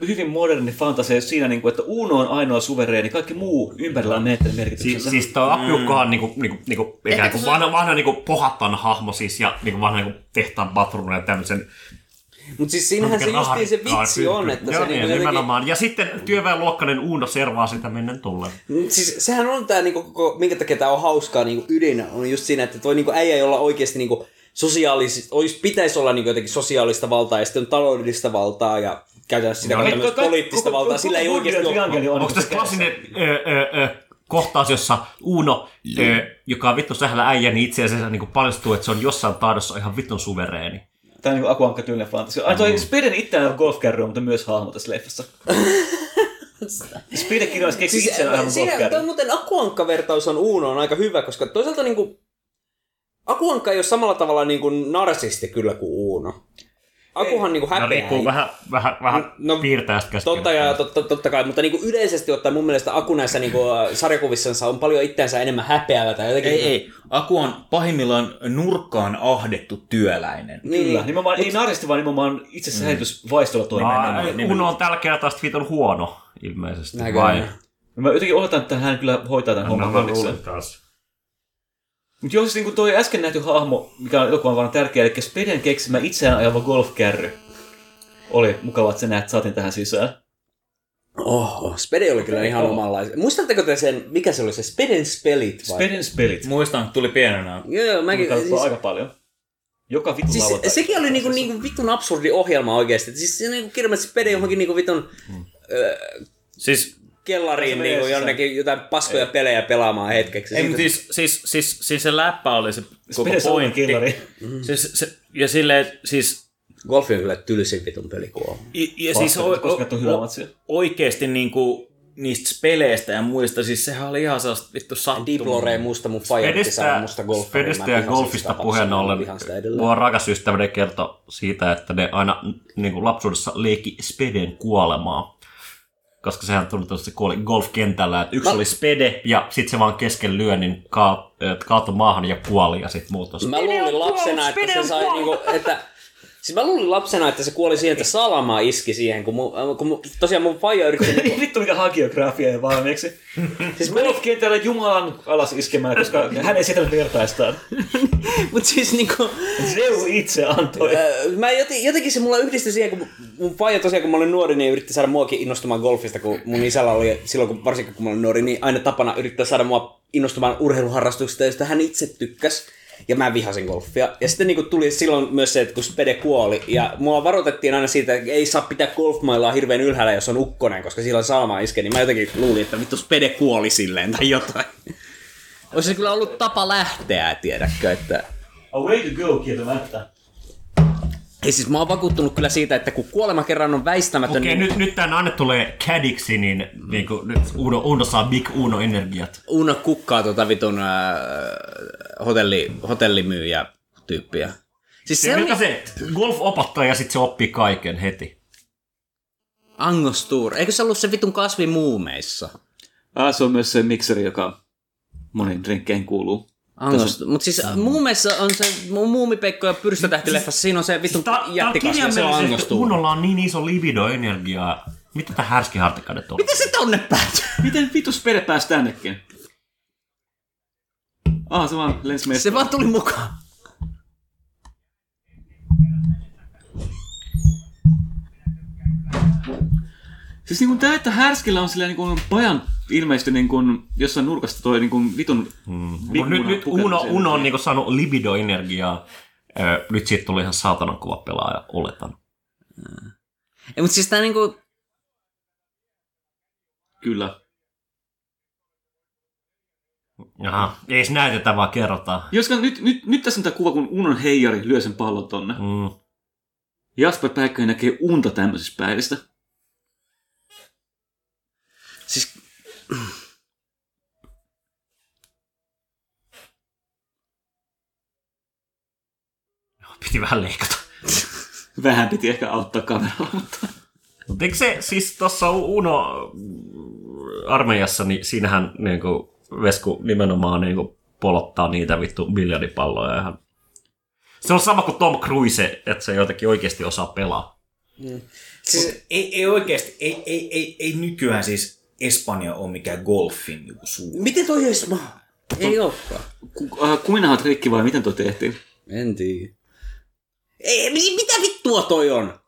hyvin moderni fantasia siinä, niin kuin, että Uno on ainoa suvereeni, kaikki muu ympärillä on menettänyt merkityksensä. Siis, siis tuo Appiukkohan on niinku, niinku, niinku, ikään kuin vanha, vanha niinku pohattan hahmo siis, ja niinku vanha niinku tehtaan patruuna ja tämmöisen Mutta siis siinähän se justiin se vitsi on, että Joo, se niin, niinku jotenkin... nimenomaan. Ja sitten työväenluokkainen Uuno servaa sitä mennen tullen. Mm, Siis sehän on tää niinku koko, minkä takia tää on hauskaa niinku ydin, on just siinä, että toi niinku äijä, jolla oikeasti niinku sosiaalis, ois, pitäisi olla niinku jotenkin sosiaalista valtaa ja sitten on taloudellista valtaa ja käytännössä sitä Joo, kautta niin, myös poliittista valtaa, sillä ei oikeasti ole... on Onko niin tässä klassinen kohtaus, jossa Uuno, ö, joka on vittu sähällä äijä, niin itse asiassa niin paljastuu, että se on jossain taidossa ihan vittun suvereeni. Tämä on niin akuankka tyylinen fantasia. Ai toi Speden itseään on golfkärry, mutta myös hahmo tässä leffassa. *laughs* Spede-kirjallis keksi Siis, itse aivan siinä, golfkärry. toi muuten Akuankka-vertaus on Uunoon aika hyvä, koska toisaalta niinku, Akuankka ei ole samalla tavalla niinku narsisti kyllä kuin Uuno. Akuhan niinku No häpeää. riippuu vähän, vähän, vähän No, piirtäjästä käsin. Totta, ja, totta, totta kai, mutta niinku yleisesti ottaen mun mielestä Aku näissä niinku, äh, sarjakuvissansa on paljon itseänsä enemmän häpeävä tai jotenkin... Ei, ei. Aku on pahimmillaan nurkkaan ahdettu työläinen. Niin, Kyllä, nimenomaan ei narsisti, vaan nimenomaan itse säilytysvaistolla toimii. No, Uno on tällä kertaa sitten huono, ilmeisesti. Näkö Vai? Mä jotenkin odotan, että hän kyllä hoitaa tämän homman No, mä hallikseen. luulen taas. Mutta jos niin toi äsken nähty hahmo, mikä on elokuvan vaan tärkeä, eli Speden keksimä itseään ajava golfkärry, oli mukava, että sä näet, saatiin tähän sisään. Oho, Spede oli kyllä ihan Oho. omanlainen. Muistatteko te sen, mikä se oli se Speden Spelit vai? Speden spelit. Muistan, tuli pienenä. Joo, mäkin, Tuli siis, aika paljon. Joka vitun siis lauantai. sekin oli niinku, niinku vitun absurdi ohjelma oikeesti. Siis se niinku kirjoitti Spede johonkin niinku vitun ö, Siis, kellariin Se niinku menee jonnekin jotain paskoja pelejä pelaamaan hetkeksi. ei, Siitä- siis, siis, siis, siis se läppä oli se koko Suomen pointti. killari. Siis, se, ja silleen, siis Golfi on kyllä tylsin vitun pelikuva. Ja, ja Siis siis o, koska o, o, matsia. oikeesti niinku niistä peleistä ja muista, siis sehän oli ihan sellaista vittu Diplore sattumaa. musta mun faija piti saada Spedestä, musta golfaria. Spedestä ja golfista puheen ollen, mua rakas ystäväni kertoi siitä, että ne aina niin kuin lapsuudessa leikki Speden kuolemaa. Koska sehän tunnetusti se kuoli golfkentällä, että yksi Mä- oli Spede ja sitten se vaan kesken lyönnin ka- et kaatoi maahan ja kuoli ja sitten muut on Mä luulin lapsena, että se sai niinku, että... Siis mä luulin lapsena, että se kuoli siihen, että salama iski siihen, kun, mu, kun mu, tosiaan mun faija yritti... niinku, *laughs* Vittu mikä hagiografia ja valmiiksi. siis mä, Golfkentällä Jumalan alas iskemään, koska hän ei sietänyt vertaistaan. *laughs* mut siis niinku... Zeus itse antoi. Öö, Mä joten, jotenkin se mulla yhdistyi siihen, kun mun faija tosiaan, kun mä olin nuori, niin yritti saada muakin innostumaan golfista, kun mun isällä oli silloin, kun, varsinkin kun mä olin nuori, niin aina tapana yrittää saada mua innostumaan urheiluharrastuksesta, josta hän itse tykkäs. Ja mä vihasin golfia. Ja sitten niin tuli silloin myös se, että kun Spede kuoli, ja mua varoitettiin aina siitä, että ei saa pitää golfmailaa hirveän ylhäällä, jos on ukkonen, koska silloin salama iskee, niin mä jotenkin luulin, että vittu Spede kuoli silleen tai jotain. Olisi se kyllä ollut tapa lähteä, tiedätkö, että... A way to go, kieltämättä. Ei siis mä oon vakuuttunut kyllä siitä, että kun kuolema kerran on väistämätön, Okei, niin nyt, nyt tän Anne tulee cadiksi, niin, niin kuin, nyt Uno, Uno saa Big Uno-energiat. Uno kukkaa tuota vitun äh, hotelli, hotellimyyjä tyyppiä. Siis se Se, oli se golf opettaa ja sitten se oppii kaiken heti. Angostur. Eikö se ollut se vitun kasvi muumeissa? Ah, se on myös se mikseri, joka moniin drinkkeihin kuuluu. Angostur. Mutta siis muumeissa on se mu- muumipekko ja pyrstötähtileffassa. Siinä on se tää on jättikasvi ja se on Angostur. Unolla on niin iso libido-energiaa. Mitä tää härskihartikaudet on? Miten se tonne päätyy? Miten vitu Spede pääsi tännekin? Ah, se vaan lensi meistä. Se vaan tuli mukaan. Siis niin tää, että härskillä on silleen niin kuin pajan ilmeisesti niin kuin jossain nurkasta toi niin kuin vitun... Mm. Nyt, nyt Uno, Uno on niinku saanut libido-energiaa. Nyt siitä tuli ihan saatanan kova pelaaja, oletan. Ei, mutta siis tää niinku... Kyllä. Jaha, ei se näytetä, vaan kerrotaan. Joska nyt, nyt, nyt tässä on tää kuva, kun Unon heijari lyö sen pallon tonne. Mm. Jasper Päikkönen näkee unta tämmöisistä päivistä. Siis... Piti vähän leikata. Vähän piti ehkä auttaa kameralla, mutta... Mutta eikö se, siis tuossa Uno armeijassa, niin siinähän niinku Vesku nimenomaan niinku polottaa niitä vittu miljardipalloja ihan. Se on sama kuin Tom Cruise, että se jotenkin oikeasti osaa pelaa. siis Ei, ei oikeesti, ei, ei, ei, ei nykyään siis Espanja ole mikään golfin joku suu. miten toi edes maa? Ei olekaan. Ku, äh, kuminahan trikki vai miten toi tehtiin? En tiedä. Ei, mi- mitä vittua toi on?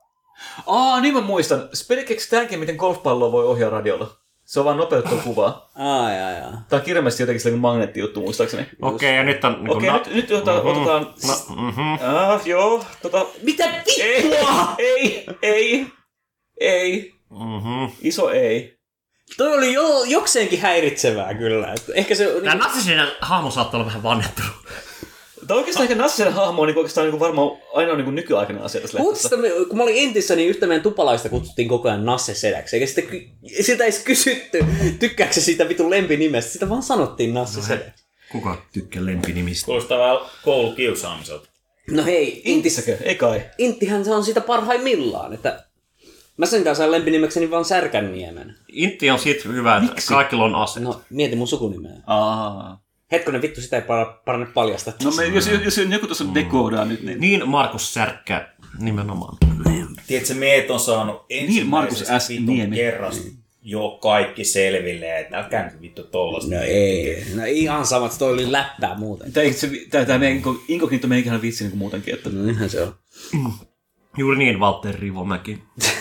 Aa, niin mä muistan. Spede keksi tämänkin, miten golfpalloa voi ohjaa radiolla. Se on vaan nopeuttaa *laughs* kuvaa. Aa, jaa, jaa. Tää on kirjallisesti jotenkin sellainen magneettijuttu, muistaakseni. Okei, ja nyt on... Niinku Okei, nyt, nyt otetaan... otetaan No, mm-hmm. ah, joo, tota... Mitä Ei, vittua? ei, ei, ei. Mm-hmm. Iso ei. Toi oli jo, jokseenkin häiritsevää kyllä. Et ehkä se... Tämä Niin, natsisinen hahmo saattaa olla vähän vannettunut. Mutta oikeastaan ehkä Nassen hahmo on niin oikeastaan niin varmaan ainoa niin nykyaikainen asia tässä sitä, kun mä olin entissä, niin yhtä meidän tupalaista kutsuttiin koko ajan Nasse Sedäksi. Eikä sitä, siltä edes kysytty, tykkääkö se siitä vitun lempinimestä. Sitä vaan sanottiin Nasse Sedäksi. Kuka tykkää lempinimistä? Kuulostaa vähän koulukiusaamiselta. No hei, Intissä, Intissäkö? Ei kai. Inttihän se on sitä parhaimmillaan. Että mä sen kanssa sain lempinimekseni vaan Särkänniemen. Intti on siitä hyvä, että Miksi? kaikilla on ase. No, mieti mun sukunimeä. Aa. Hetkonen vittu, sitä ei par- parane paljastaa. No me, jos, jos joku tuossa dekoodaa nyt, niin... Niin Markus Särkkä nimenomaan. Tiedätkö, meet on saanut Niin, Markus S. Niemi. kerrasta jo kaikki selville, että älkää nyt vittu tollasta. No ei, no ihan samat, toi oli läppää muuten. Tämä, tämä, tämä meidän inko- inkognito meikähän vitsi niin kuin muutenkin, että... No niinhän se on. Juuri niin, Walter Rivomäki. *laughs*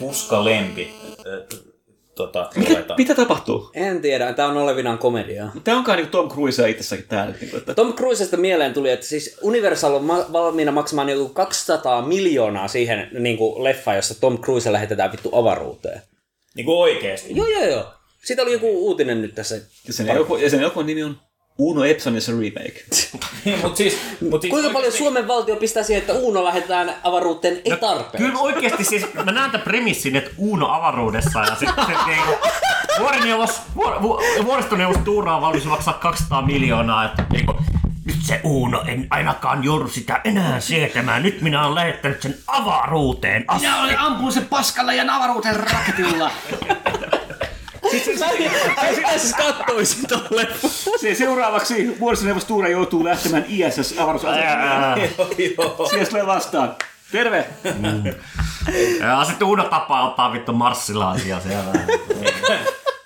Puska lempi. Äh, Tota, Mikä, oletan. mitä tapahtuu? En tiedä, tää on olevinaan komediaa. Tämä onkaan niin Tom Cruise itsessäkin täällä. Niin että... Tom Cruisesta mieleen tuli, että siis Universal on ma- valmiina maksamaan joku 200 miljoonaa siihen niin kuin leffa, jossa Tom Cruise lähetetään vittu avaruuteen. Niin kuin oikeesti. Joo, joo, joo. Siitä oli joku uutinen nyt tässä. Ja sen, elokuva, ja sen elokuvan nimi on Uno Epson ja se remake. *laughs* mut siis, mut siis Kuinka paljon Suomen valtio pistää siihen, että Uuno lähetetään avaruuteen? Ei tarpeeksi. Kyllä oikeasti siis, mä näen tämän premissin, että Uno avaruudessa ja sitten se niinku, vuorineuvos, vuor, vu, vuoristoneuvos Tuura on valmis maksaa 200 miljoonaa, että niinku, nyt se Uno, en ainakaan joudu sitä enää sietämään. Nyt minä olen lähettänyt sen avaruuteen asti. Minä olen ampunut sen paskalla ja avaruuteen raketilla. Siis kattoisin ton leffan. Se seuraavaksi vuoristoneuvos Tuura joutuu lähtemään ISS avaruusasemaan. *laughs* Siellä tulee vastaan. Terve! Ja sitten Uno tapaa ottaa vittu marssilaisia siellä.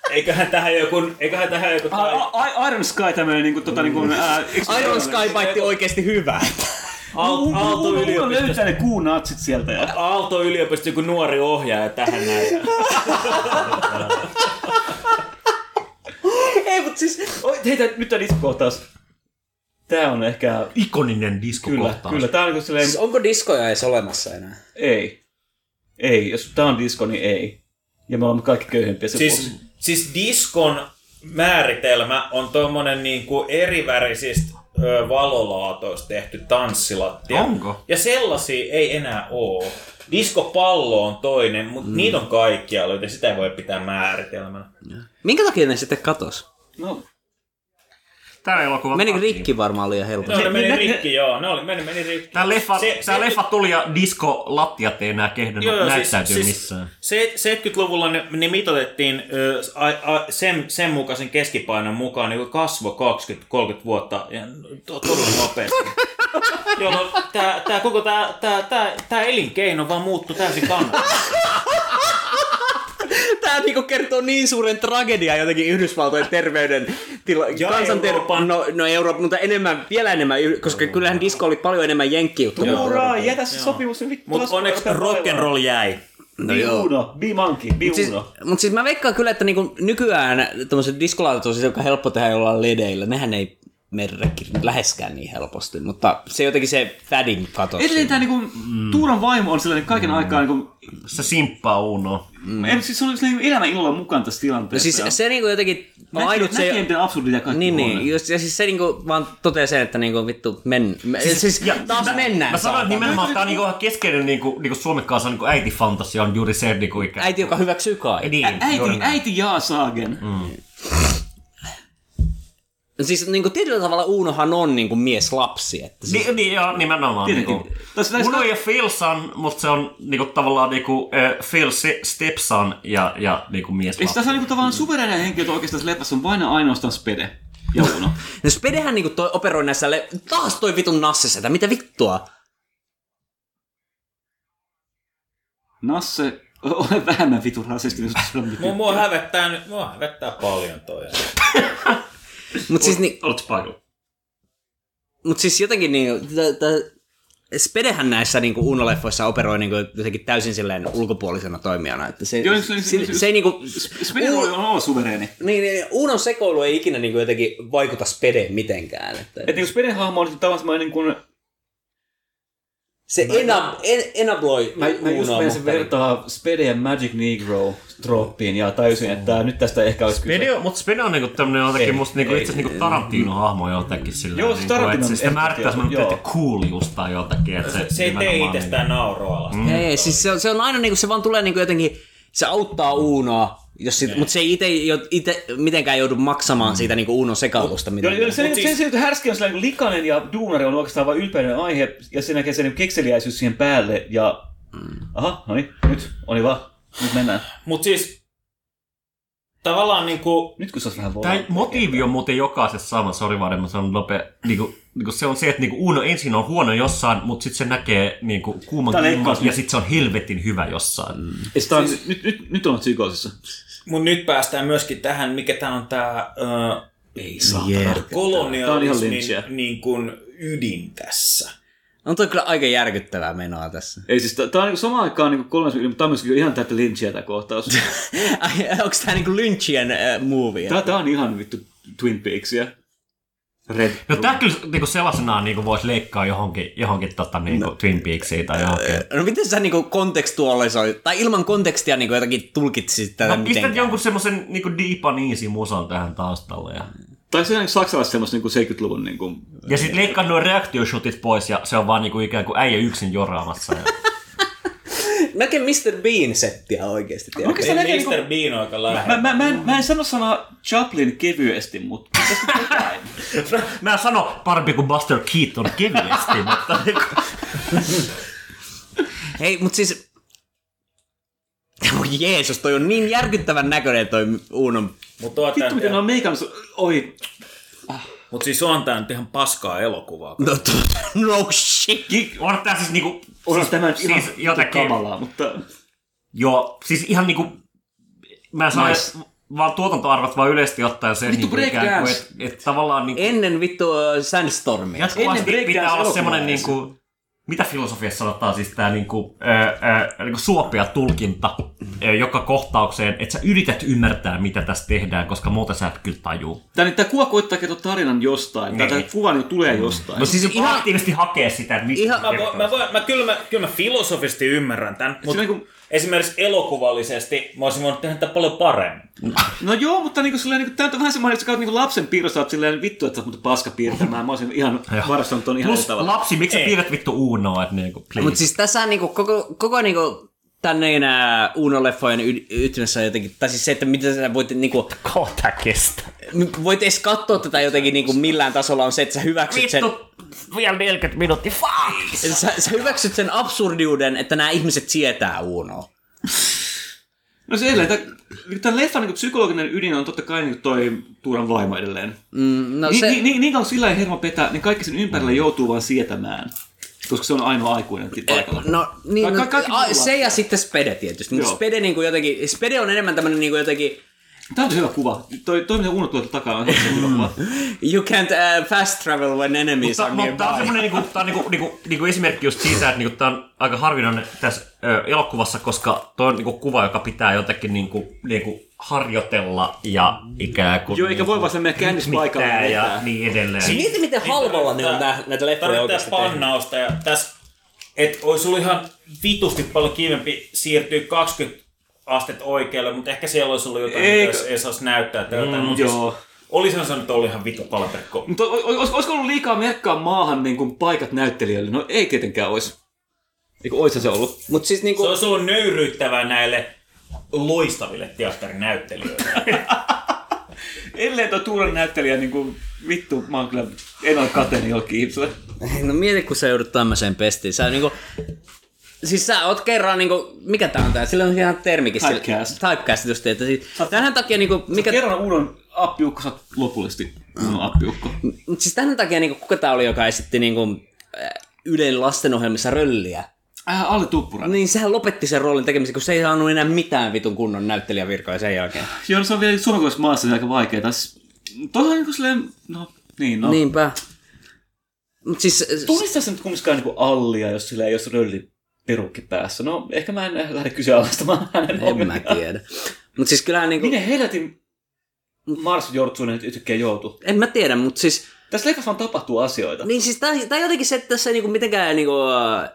Eiköhän tähän joku, eiköhän tähän joku tai, Iron Sky tämmönen niinku tota niinku... eikö- Iron Sky baitti oikeesti hyvää. Aalto, Aalto, Uno yliopisto, löytää ne kuunatsit sieltä. Ja... Aalto yliopisto joku nuori ohjaaja tähän näin. Ei, mut siis... Oi, hei, tää- nyt tää diskokohtaus. Tää on ehkä... Ikoninen Kyllä, diskokohtaus. kyllä. Tää on niinku silleen... Siis onko diskoja edes olemassa enää? Ei. Ei. Jos tää on disko, niin ei. Ja me olemme kaikki köyhempiä sen Siis, vuoksi. siis diskon määritelmä on tuommoinen niinku erivärisistä ö, valolaatoista tehty tanssilattia. Onko? Ja sellaisia ei enää oo. Diskopallo on toinen, mutta mm. niitä on kaikkialla, joten sitä ei voi pitää määritelmänä. Minkä takia ne sitten katos? No, Tämä elokuva... Menikö rikki varmaan liian helposti? No, ne meni ne- rikki, joo. Ne oli, meni, meni rikki. Tämä leffa, Se- tää se- leffa tuli ja disko-lattiat ei enää kehdannut Joo, joo, näyttäytyy siis, missään. Siis, se, 70-luvulla ne, ne mitotettiin a, a, sen, sen mukaisen keskipainon mukaan niin kasvo 20-30 vuotta ja to, todella nopeasti. *laughs* Jolloin tää, tää, koko tää, tää, tää, tää elinkeino vaan muuttui täysin kannattavaksi. *laughs* Tää niinku kertoo niin suuren tragedian jotenkin Yhdysvaltojen terveyden tila, Ja kansanter- Euroopan. No, no Eurooppa, mutta enemmän, vielä enemmän, koska kyllähän disko oli paljon enemmän jenkkijuttu. Tuura, jätä se sopimus. Mutta onneksi rock'n'roll jäi. No be Uno, be monkey, be Siis, Uno. mutta siis mä veikkaan kyllä, että niinku nykyään tämmöiset diskolaatat on siis aika helppo tehdä jollain ledeillä. Nehän ei mene rekki läheskään niin helposti, mutta se jotenkin se fadin katosi. Edelleen tää niinku, Tuuran vaimo on sellainen kaiken aikaa niinku, Se simppaa Uno. mm. en, siis se on sellainen elämän ilolla mukana tässä No tilanteessa. siis ja se niinku jotenkin on näkee, ainut se... näkee, miten absurdia kaikki Niin, on. niin. Just, ja siis se niinku vaan toteaa sen, että niinku vittu men... Me, siis, siis ja, taas mä, mennään. Mä sanoin, että nimenomaan tämä on niinku ihan keskeinen niinku, niinku Suomen kanssa niinku äitifantasia on juuri se niinku ikään. Äiti, joka hyväksyy kai. Niin, äiti, äiti jaa saagen. Mm. Siis niinku tietyllä tavalla Uunohan on niinku mies lapsi. Että siis, Niin, niin joo, nimenomaan. Tietenkin. Tässä- tässä- Uno ja Phil son, mutta se on niinku, tavallaan niinku, äh, Phil stepson ja, ja niinku mies Eikö tässä on niinku tavallaan suvereinen henkilö, että oikeastaan tässä leffassa on vain ainoastaan Spede ja Uno. *laughs* no Spedehän niinku toi operoi näissä... Le- taas toi vitun nassesetä, mitä vittua? Nasse, ole vähemmän vitun rasistinen. Mua, mua, hävettää, nyt- mua hävettää paljon toi. *laughs* Mut siis, ni, Oletko paikalla? mut siis jotenkin t- Spedehän näissä niinku Uno-leffoissa operoi niinku jotenkin täysin silleen ulkopuolisena toimijana. Että se, Joo, se- se, se- se, ei niinku... Spede on olla suvereeni. Niin, niin, Unon sekoilu ei ikinä niinku jotenkin vaikuta Spedeen mitenkään. Että, Että niinku Speden hahmo on tavallaan niin kuin... Se ena, en, enabloi Mä, mä just mutta- vertaa Spede ja Magic Negro troppiin ja tajusin, että nyt tästä ehkä olisi kyse. Spede, mutta Spede on niinku tämmönen jotenkin Ei, musta niinku itse niinku Tarantino-hahmo jotenkin sillä Joo, siis Tarantino että se, sitä on määrittää semmonen tietty cool just tai jotakin. Että se, Se ei tee nimenomaan itsestään nauroa. Mm. Ei, siis se on, se on aina niinku, se vaan tulee niinku jotenkin, se auttaa Unoa, jos sit, mutta se ei ite, jo- ite mitenkään joudu maksamaan siitä niinku Unon sekautusta. Joo, joo, se, siis- se, se, härski on sellainen niin likainen ja duunari on oikeastaan vain ylpeyden aihe, ja sen näkee se niin kekseliäisyys siihen päälle, ja... Aha, no niin, nyt, oli vaan, nyt mennään. Mutta siis tavallaan niinku, Nyt kun se olisi vähän Tämä voimaa. motiivi on muuten jokaisessa sama, sori vaan, mä sanon nopea. Niinku, niinku se on se, että niinku Uno ensin on huono jossain, mutta sitten se näkee niinku kuuman kumman, leikkaus ja sitten se on helvetin hyvä jossain. Mm. Sitä on, nyt, nyt, nyt on psykoosissa. mut nyt päästään myöskin tähän, mikä tää on tää ö, Ei saa. Kolonialismin niin kuin ydin tässä. On toi kyllä aika järkyttävää menoa tässä. Ei siis, tää on niinku samaan aikaan niinku kolmas mutta tää on myöskin ihan täyttä lynchiä tää kohtaus. *laughs* Onko tää niinku Lynchien äh, movie? tää, tää on ihan vittu Twin Peaksia. Red. No tää kyllä niinku sellaisenaan niinku voisi leikkaa johonkin, johonkin tota, niinku no. Twin Peaksiin tai johonkin. No miten sä niinku kontekstualisoit, tai ilman kontekstia niinku jotenkin tulkitsit tätä No pistät mitenkään? jonkun semmosen niinku deepan easy musan tähän taustalle. Ja, Tai se on niinku saksalaiset semmos niinku 70-luvun niinku... ja sit leikkaa nuo reaktioshotit pois ja se on vaan niinku ikään kuin äijä yksin joraamassa. Ja... *laughs* Melkein Mr. Bean-settiä? Oikeastaan näkee Mr. niinku... Bean on aika lähellä. Mä, mä, mä, en, mä en sano sanaa Chaplin kevyesti, mutta tästä jotain. *laughs* Mä en sano parempi kuin Buster Keaton kevyesti, *laughs* mutta niinku... Hei, mut siis... Voi Jeesus, toi on niin järkyttävän näköinen toi Unon... Mutta on Vittu miten ne on meikannut... Oi, mut siis on tää nyt ihan paskaa elokuvaa. No, t- *laughs* no shit. On tää siis niinku... on siis, tämä ihan siis vittu jotenkin... kamalaa, mutta... Joo, siis ihan niinku... Mä en Nice. vaan tuotantoarvot vaan yleisesti ottaen sen, Vittu niinku, ikään kuin, breakdance. että et tavallaan niinku... Ennen vittu uh, Sandstormia. Jatkuvasti Ennen breakdance pitää olla semmoinen edes. niinku, mitä filosofiassa sanotaan siis tää niinku, niinku suopea tulkinta ää, joka kohtaukseen, että sä yrität ymmärtää, mitä tässä tehdään, koska muuten sä et kyllä tajuu. Tää, tää kuva koittaa kertoa tarinan jostain. Niin. kuva niin tulee jostain. No siis ihan- ihan, aktiivisesti hakee sitä, että mistä ihan- Mä, mä, voin, mä, kyllä, mä, kyllä mä filosofisesti ymmärrän tämän, mutta Siinä niinku- esimerkiksi elokuvallisesti mä olisin voinut tehdä tätä paljon paremmin. No joo, mutta niinku silleen, niinku, tää on vähän semmoinen, että sä niinku lapsen piirrossa, oot silleen vittu, että sä oot paska piirtämään. Mä olisin ihan varastanut ton ihan Plus tavalla. lapsi, miksi sä piirrät vittu Unoa, että niinku, please. Mutta siis tässä on niinku koko, koko niinku tänne nää Uno-leffojen y- ytimessä on jotenkin, tai siis se, että miten sä voit niinku, kohta kestä. voit edes katsoa tätä jotenkin niinku millään tasolla on se, että sä hyväksyt sen, Vittu, vielä 40 minuuttia, fuck! sä, sä hyväksyt sen absurdiuden, että nämä ihmiset sietää Unoa. No se edelleen, tämän leffan niin psykologinen ydin on totta kai niin toi Tuuran vaimo edelleen. Mm, no Ni, se, ni, ni, niin kauan sillä ei hermo petää, niin kaikki sen ympärillä joutuu vaan sietämään. Koska se on ainoa aikuinen paikalla. No, niin, Ka- no, ka- muut se ja sitten Spede tietysti. Mutta Joo. Spede, niinku jotenkin, Spede on enemmän tämmönen niinku jotenkin, Tämä on hyvä kuva. Toi, toi mitä Uno tuolta takana on hyvä kuva. *laughs* you can't uh, fast travel when enemies Mutta, are mutta tämä on nearby. semmoinen niinku, tää on niinku, niinku, niinku esimerkki just siitä, että niinku, tämä on aika harvinainen tässä ö, elokuvassa, koska tuo on niinku kuva, joka pitää jotenkin niinku, niinku harjoitella ja ikään kuin... Joo, eikä voi vaan sen mennä käännöspaikalle ja ja niin edelleen. Siis mieti, miten halvalla ne on nää, näitä leffoja oikeasti tehnyt. pannausta ja tässä, että olisi ollut ihan vitusti paljon kivempi siirtyä 20 astetta oikealle, mutta ehkä siellä olisi ollut jotain, Eikö? mitä ei saisi näyttää. Tai jotain, mutta siis, Joo. olisihan se nyt ollut ihan vitu palperkko. Mutta olisiko ollut liikaa merkkaa maahan niin kuin paikat näyttelijöille? No ei tietenkään olisi. Eikö oishan se ollut? Mut siis Se niinku, olisi ollut nöyryyttävää näille loistaville teatterinäyttelijöille. *laughs* Ellei tuo Tuuran näyttelijä niin kuin, vittu, mä oon kyllä, en ole jollekin ihmiselle. no mieti, kun sä joudut tämmöiseen pestiin. Sä niinku, siis sä oot kerran niinku, mikä tää on tää? Sillä on ihan termikin. sillä- Typecast. Typecast just, että siis, tämän takia niinku, Mikä... mikä, Kerran Uudon appiukko, sä oot lopullisesti Uudon appiukko. mut siis tämän takia niinku, kuka tää oli, joka esitti niinku, Ylen lastenohjelmissa rölliä. Äh, Alle Tuppurainen. Niin sehän lopetti sen roolin tekemisen, kun se ei saanut enää mitään vitun kunnon näyttelijävirkoja sen jälkeen. Joo, se on vielä suomalaisessa maassa aika vaikeaa. Tuohon on niin kuin silleen, no niin, no. Niin. Niinpä. Mut siis, Tunnistaa se nyt kumminkaan niin kuin Allia, jos sillä ei ole rölli perukki päässä. No, ehkä mä en lähde kyseenalaistamaan hänen en mä ongelmiaan. tiedä. Mut siis kyllähän niinku, Minne helvetin Mars Jortsunen nyt yhtäkkiä joutuu? en mä tiedä, mut siis, Tässä leffassa vaan tapahtuu asioita. niin siis tää, tää jotenkin se, että tässä ei niinku mitenkään niinku, äh,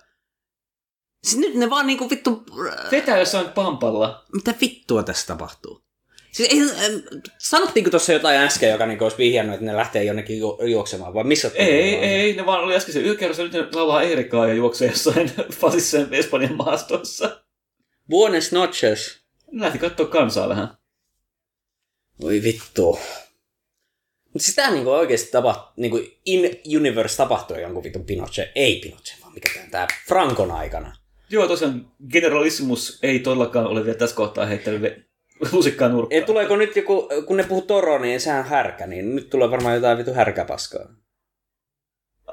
Siis nyt ne vaan niinku vittu... Vetää jossain pampalla. Mitä vittua tässä tapahtuu? Siis ei, ähm, sanottiinko tuossa jotain äsken, joka niinku olisi vihjannut, että ne lähtee jonnekin ju- juoksemaan, vai missä? Ei, ei, ne vaan oli äsken se yökerros, nyt ne laulaa Erikaa ja juoksee jossain *laughs* fasisseen Espanjan maastossa. Buenos noches. Ne lähti katsoa kansaa vähän. Voi vittu. Mutta siis tää niinku oikeesti tapahtuu, niinku in universe tapahtui jonkun vitun Pinochet, ei Pinochet, vaan mikä tää, tää Frankon aikana. Joo, tosiaan Generalissimus ei todellakaan ole vielä tässä kohtaa heittänyt lusikkaa nurkkaan. Tuleeko nyt joku, kun ne puhuu Toro, niin sehän on härkä, niin nyt tulee varmaan jotain vitu härkäpaskaa.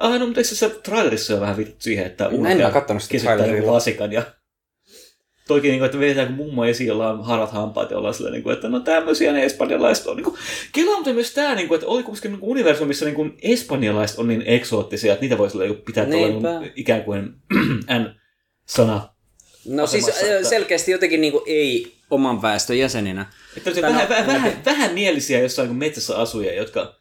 Ah, no, mutta eikö se trailerissa ole vähän vittu siihen, että sitä kesyttää lasikan ja toikin, niin kuin, että vedetään kun mummo esiin, jolla on harat hampaat ja ollaan silleen, niin kuin, että no tämmöisiä ne espanjalaiset on. Niin kuin, Kela on myös tämä, niin kuin, että oli kuitenkin niin kuin universumissa niin kuin espanjalaiset on niin eksoottisia, että niitä voisi niin pitää tuolla niin, ikään kuin *clears throat* N-sana. No siis äh, että- selkeästi jotenkin niinku ei oman väestön jäseninä. Että on se Tai vähän, vähän, en vähän, vähän mielisiä jossain kuin metsässä asujia, jotka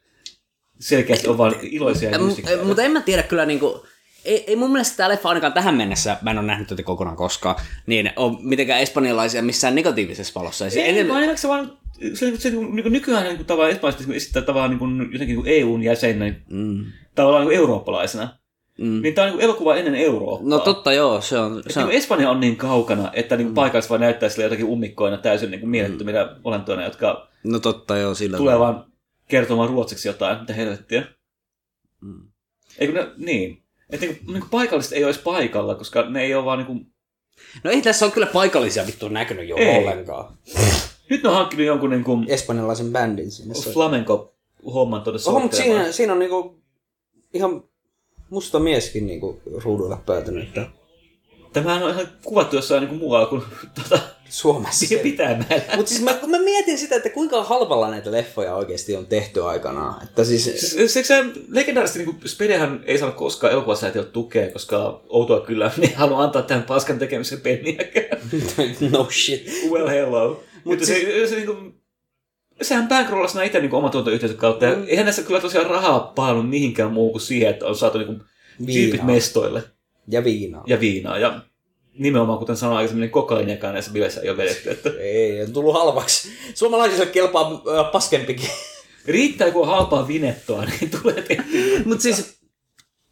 selkeästi on vaan iloisia ja mystikkoja. Mutta en mä tiedä kyllä niinku, ei, ei mun mielestä tämä leffa ainakaan tähän mennessä, mä en ole nähnyt tätä kokonaan koskaan, niin on mitenkään espanjalaisia missään negatiivisessa valossa. Siis Ei, enemmän- vaan enemmän se vaan, se, se, niin kuin nykyään niin kuin, tavallaan espanjalaisesti kun esittää tavallaan niin kuin, jotenkin niin kuin EUn jäsenä, Mm. tavallaan niin kuin eurooppalaisena. Mm. Niin tämä on niin kuin elokuva ennen Eurooppaa. No totta joo, se on... Se on niin kuin Espanja on niin kaukana, että niin kuin paikalliset vaan näyttää sille jotakin ummikkoina täysin niin kuin mielettöminä olentoina, jotka no totta joo, sillä tulee vaan kertomaan ruotsiksi jotain, mitä helvettiä. Mm. Eikö ne, niin. Että niin kuin, niin kuin paikalliset ei olisi paikalla, koska ne ei ole vaan niin kuin, No ei tässä ole kyllä paikallisia vittu näkynyt jo Ei. ollenkaan. nyt ne on hankkinut jonkun niin kuin Espanjalaisen bändin sinne. Se- flamenco-homman tuonne mutta soittelemaan. siinä, siinä on niinku ihan musta mieskin niinku ruudulla päätynyt. Että Tämähän on ihan kuvattu jossain niin kuin muualla kuin tuota, Suomessa. *laughs* pitämällä. Mutta siis mä, mä mietin sitä, että kuinka halvalla näitä leffoja oikeasti on tehty aikanaan. Että siis... Se, se, se legendaarisesti niin Spedehän ei saanut koskaan elokuvasäätiöltä tukea, koska outoa kyllä *laughs* ne ei halua antaa tähän paskan tekemisen penniäkään. *laughs* no shit. well hello. Mut Mutta se, se, se, niin kuin, sehän bankrollasi nämä itse niin oma tuotantoyhteisön kautta. Mm. eihän näissä kyllä tosiaan rahaa paljon mihinkään muuhun kuin siihen, että on saatu niin tyypit Viinaa. mestoille Ja viinaa. ja viinaa. Ja nimenomaan, kuten sanoin aikaisemmin, niin kokaiiniakaan näissä bileissä ei ole vedetty. Että Ei, on tullut halvaksi. Suomalaisille kelpaa äh, paskempikin. riittää, kun on halpaa vinettoa, *laughs* niin tulee tehty. Mutta siis,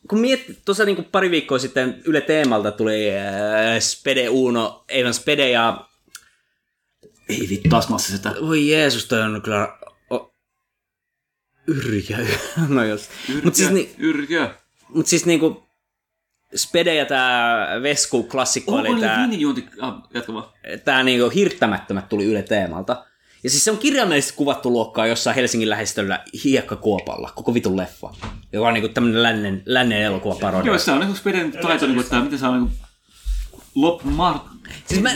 kun miettii, tuossa niinku pari viikkoa sitten Yle Teemalta tuli äh, Spede Uno, ei vaan Spede ja... Ei vittu, taas massa sitä. Voi Jeesus, toi on kyllä... O... Yrjä. *laughs* no jos. Mutta siis, ni, Yrjö. mut siis niinku... Spede ja tää Vesku klassikko, niillä tää, viinijuonti... Ah, jatka vaan. tää niinku hirttämättömät tuli Yle Teemalta. Ja siis se on kirjaimellisesti kuvattu luokkaa jossain Helsingin lähestöllä hiekkakuopalla, koko vitun leffa. Joka on niinku tämmönen lännen, lännen elokuvaparodia. Joo, se on niin Speden taito, niin kuin, että miten saa niin kuin, lop, ma, Siis mä,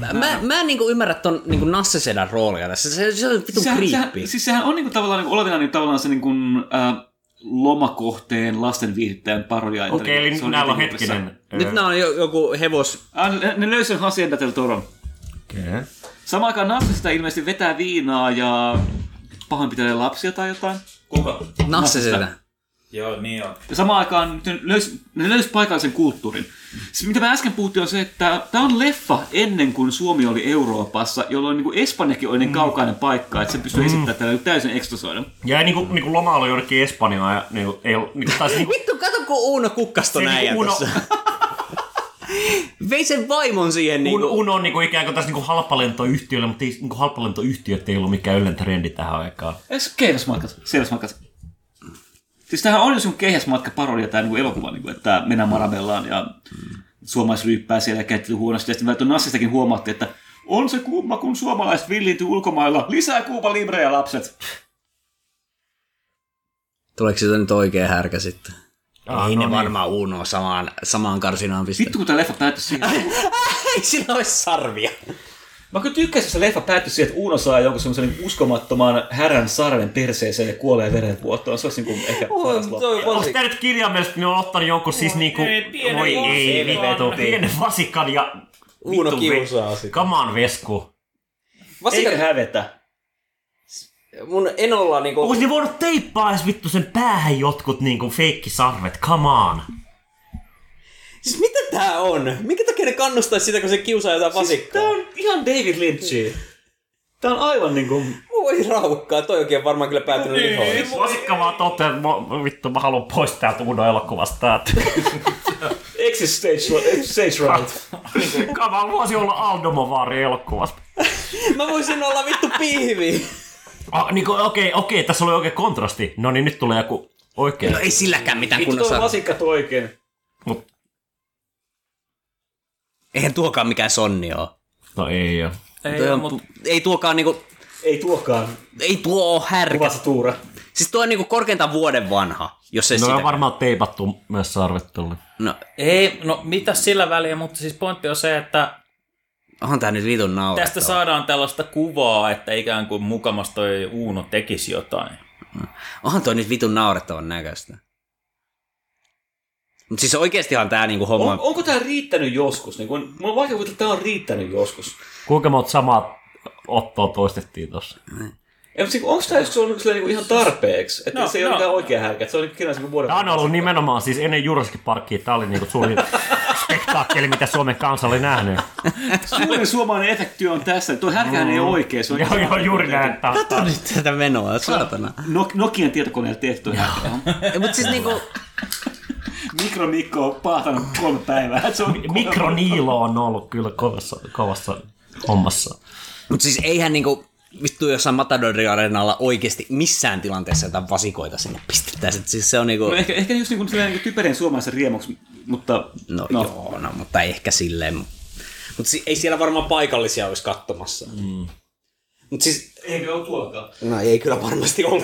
mä, mä, mä en niinku ymmärrä ton niinku Nassesedan roolia tässä. Se, se on vitun sehän, creepy. sehän, siis sehän on niin kuin, tavallaan niin olevina niin tavallaan se niin kuin, äh, lomakohteen lasten viihdyttäjän parodia. Okei, eli on näillä on jotenkin hetkinen. Nyt nää on jo, joku hevos... Ah, ne- ne löysi sen Hacienda del Toron. Okay. Samaan aikaan Nassista ilmeisesti vetää viinaa ja pahoinpitelee lapsia tai jotain. Kuka? Nasseseda. Joo, niin on. Ja samaan aikaan ne löysi, ne löysi paikallisen kulttuurin. Se, mitä mä äsken puhuttiin, on se, että tämä on leffa ennen kuin Suomi oli Euroopassa, jolloin niin kuin Espanjakin oli niin kaukainen paikka, että se pystyy esittämään tällä täysin ekstasoida. Ja niinku, niinku lomailu jonnekin Espanjaan ja niinku, ei ollut, niinku, taisi niinku, Vittu, kato kun Uuno kukkasto Se näin niinku Uno-. Vei sen vaimon siihen Un, niinku... Uno on niinku ikään kuin tässä niinku halpalentoyhtiöllä, mutta ei, niinku halpalentoyhtiöt ei ollut mikään yleinen trendi tähän aikaan. Eikö se keihäsmatkat? Siis tämähän on jo sun keihäsmatka parodia, tämä niinku elokuva, niinku, että mennään Marabellaan ja suomalaisryyppää siellä ja kättely huonosti. Ja sitten välttämättä Nassistakin huomattiin, että on se kumma, kun suomalaiset villiintyy ulkomailla. Lisää Kuuba Libreä, lapset. Tuleeko sitä nyt oikein härkä sitten? Ah, ei no ne niin. varmaan Uno samaan, samaan karsinaan pistä. Vittu, kun tämä leffa päättyi siihen. *laughs* Ei sillä olisi sarvia. Mä kyllä tykkäsin, että se leffa päättyi siihen, että Uno saa jonkun semmoisen niin uskomattoman härän sarven perseeseen ja kuolee verenvuotoon. Se olisi niin kuin ehkä paras loppu. Onko tämä nyt kirjaimellisesti ne on ottanut jonkun siis niinku... ei, pienen Voi ei, vasikan. vittu. Pienen vasikan ja... Uno vittu, kiusaa sitä. Come on, Vesku. Eikö hävetä? Mun enolla niinku... Ne voinut teippaa edes vittu sen päähän jotkut niinku feikkisarvet, come on. Siis mitä tää on? Minkä takia ne kannustaisi sitä, kun se kiusaa jotain vasikkaa? Tää on ihan David Lynchia. Tää on aivan niinku... Voi raukkaa, toi onkin varmaan kyllä päätynyt lihoon. Vasikka vaan toteaa, että mä- vittu mä haluan pois täältä Uno elokuvasta. *laughs* Exit stage, stage right. Mä voisin olla Aldomovaari elokuvasta. Mä voisin olla vittu pihvi. Ah, niin okei, okei, tässä oli oikein kontrasti. No niin, nyt tulee joku oikein. No ei silläkään mitään Vittu toi kunnossa. vasikka toi oikein. Mut, Eihän tuokaan mikään sonni oo. no ei oo. Ei, Toi on, mut, ei tuokaan niinku, Ei tuokaan ei tuo oo härkä. kuvassa tuura. Siis tuo on niinku korkeintaan vuoden vanha, jos ei No sitä. on varmaan teipattu myös sarvet tulle. No, ei, no mitä sillä väliä, mutta siis pointti on se, että onhan tää nyt vitun naurettava. tästä saadaan tällaista kuvaa, että ikään kuin mukamas toi Uuno tekisi jotain. Onhan toi nyt vitun naurettavan näköistä. Mut siis oikeestihan tää niinku homma... On, onko tää riittänyt joskus? Niin kun, mulla on vaikea kuvitella, että tää on riittänyt joskus. Kuinka monta samaa ottoa toistettiin tossa? Ja, mutta onko tää joskus ollut silleen niin ihan tarpeeksi? Että No, se ei ole no. mikään oikea härkä, että se on niin kirjallisesti kuin vuoden Tämä on ollut nimenomaan siis ennen Jurassic Parkia. Tämä oli niinku suurin *laughs* spektaakkeli, mitä Suomen kansa oli nähnyt. Suurin suomalainen efekti on tässä, että tuo härkähän ei ole oikea. Se on Joo, joo, juuri näin. Kato nyt tätä menoa, saatana. Nok- Nokian tietokoneella tehty tuo härkä. Mut siis niinku... Mikromikko on paahtanut kolme päivää. Se on Mikroniilo on ollut kyllä kovassa, kovassa hommassa. Mut siis eihän niinku vittu jossain Matadori Arenalla oikeesti missään tilanteessa jotain vasikoita sinne pistettäisiin. Et Siis se on niinku... No ehkä, ehkä just niin kuin, niin typerien suomalaisen riemuksi, mutta... No, no. joo, no, mutta ehkä silleen. Mutta si- ei siellä varmaan paikallisia olisi katsomassa. Mm. Mutta siis... Eikö ole tuollakaan? No ei kyllä varmasti ole.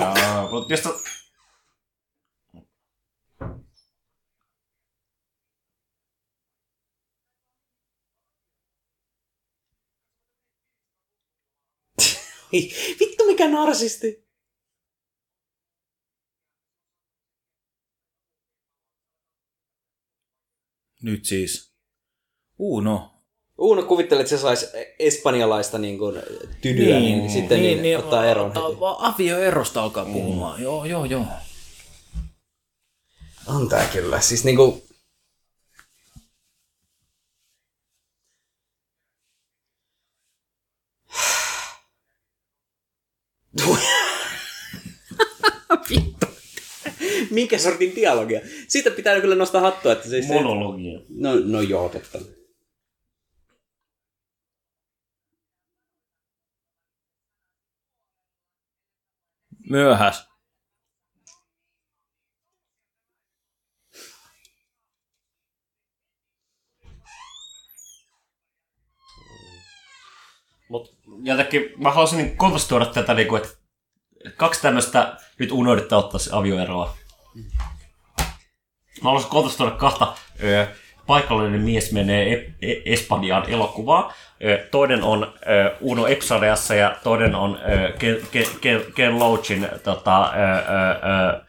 Mutta jos Vittu mikä narsisti. Nyt siis. Uuno. Uuno kuvittelee, että se saisi espanjalaista niin kuin, tydyä, niin, niin sitten niin, niin, ottaa eron heti. Avioerosta alkaa puhumaan. Joo, joo, joo. On tää kyllä. Siis niinku... Vittu. Minkä sortin dialogia? Siitä pitää kyllä nostaa hattua, että se... se monologia. no, no joo, totta. Myöhäs. Mut jotenkin mä haluaisin niin kontrastoida tätä, niin kuin, että kaksi tämmöistä nyt unohditte ottaa se avioeroa. Mä haluaisin kontrastoida kahta ö, paikallinen mies menee e- e- Espanjaan elokuvaa. Ö, toinen on ö, Uno Epsadeassa ja toinen on ö, Ken, Ken, Ken, Loachin tota, ö, ö, ö,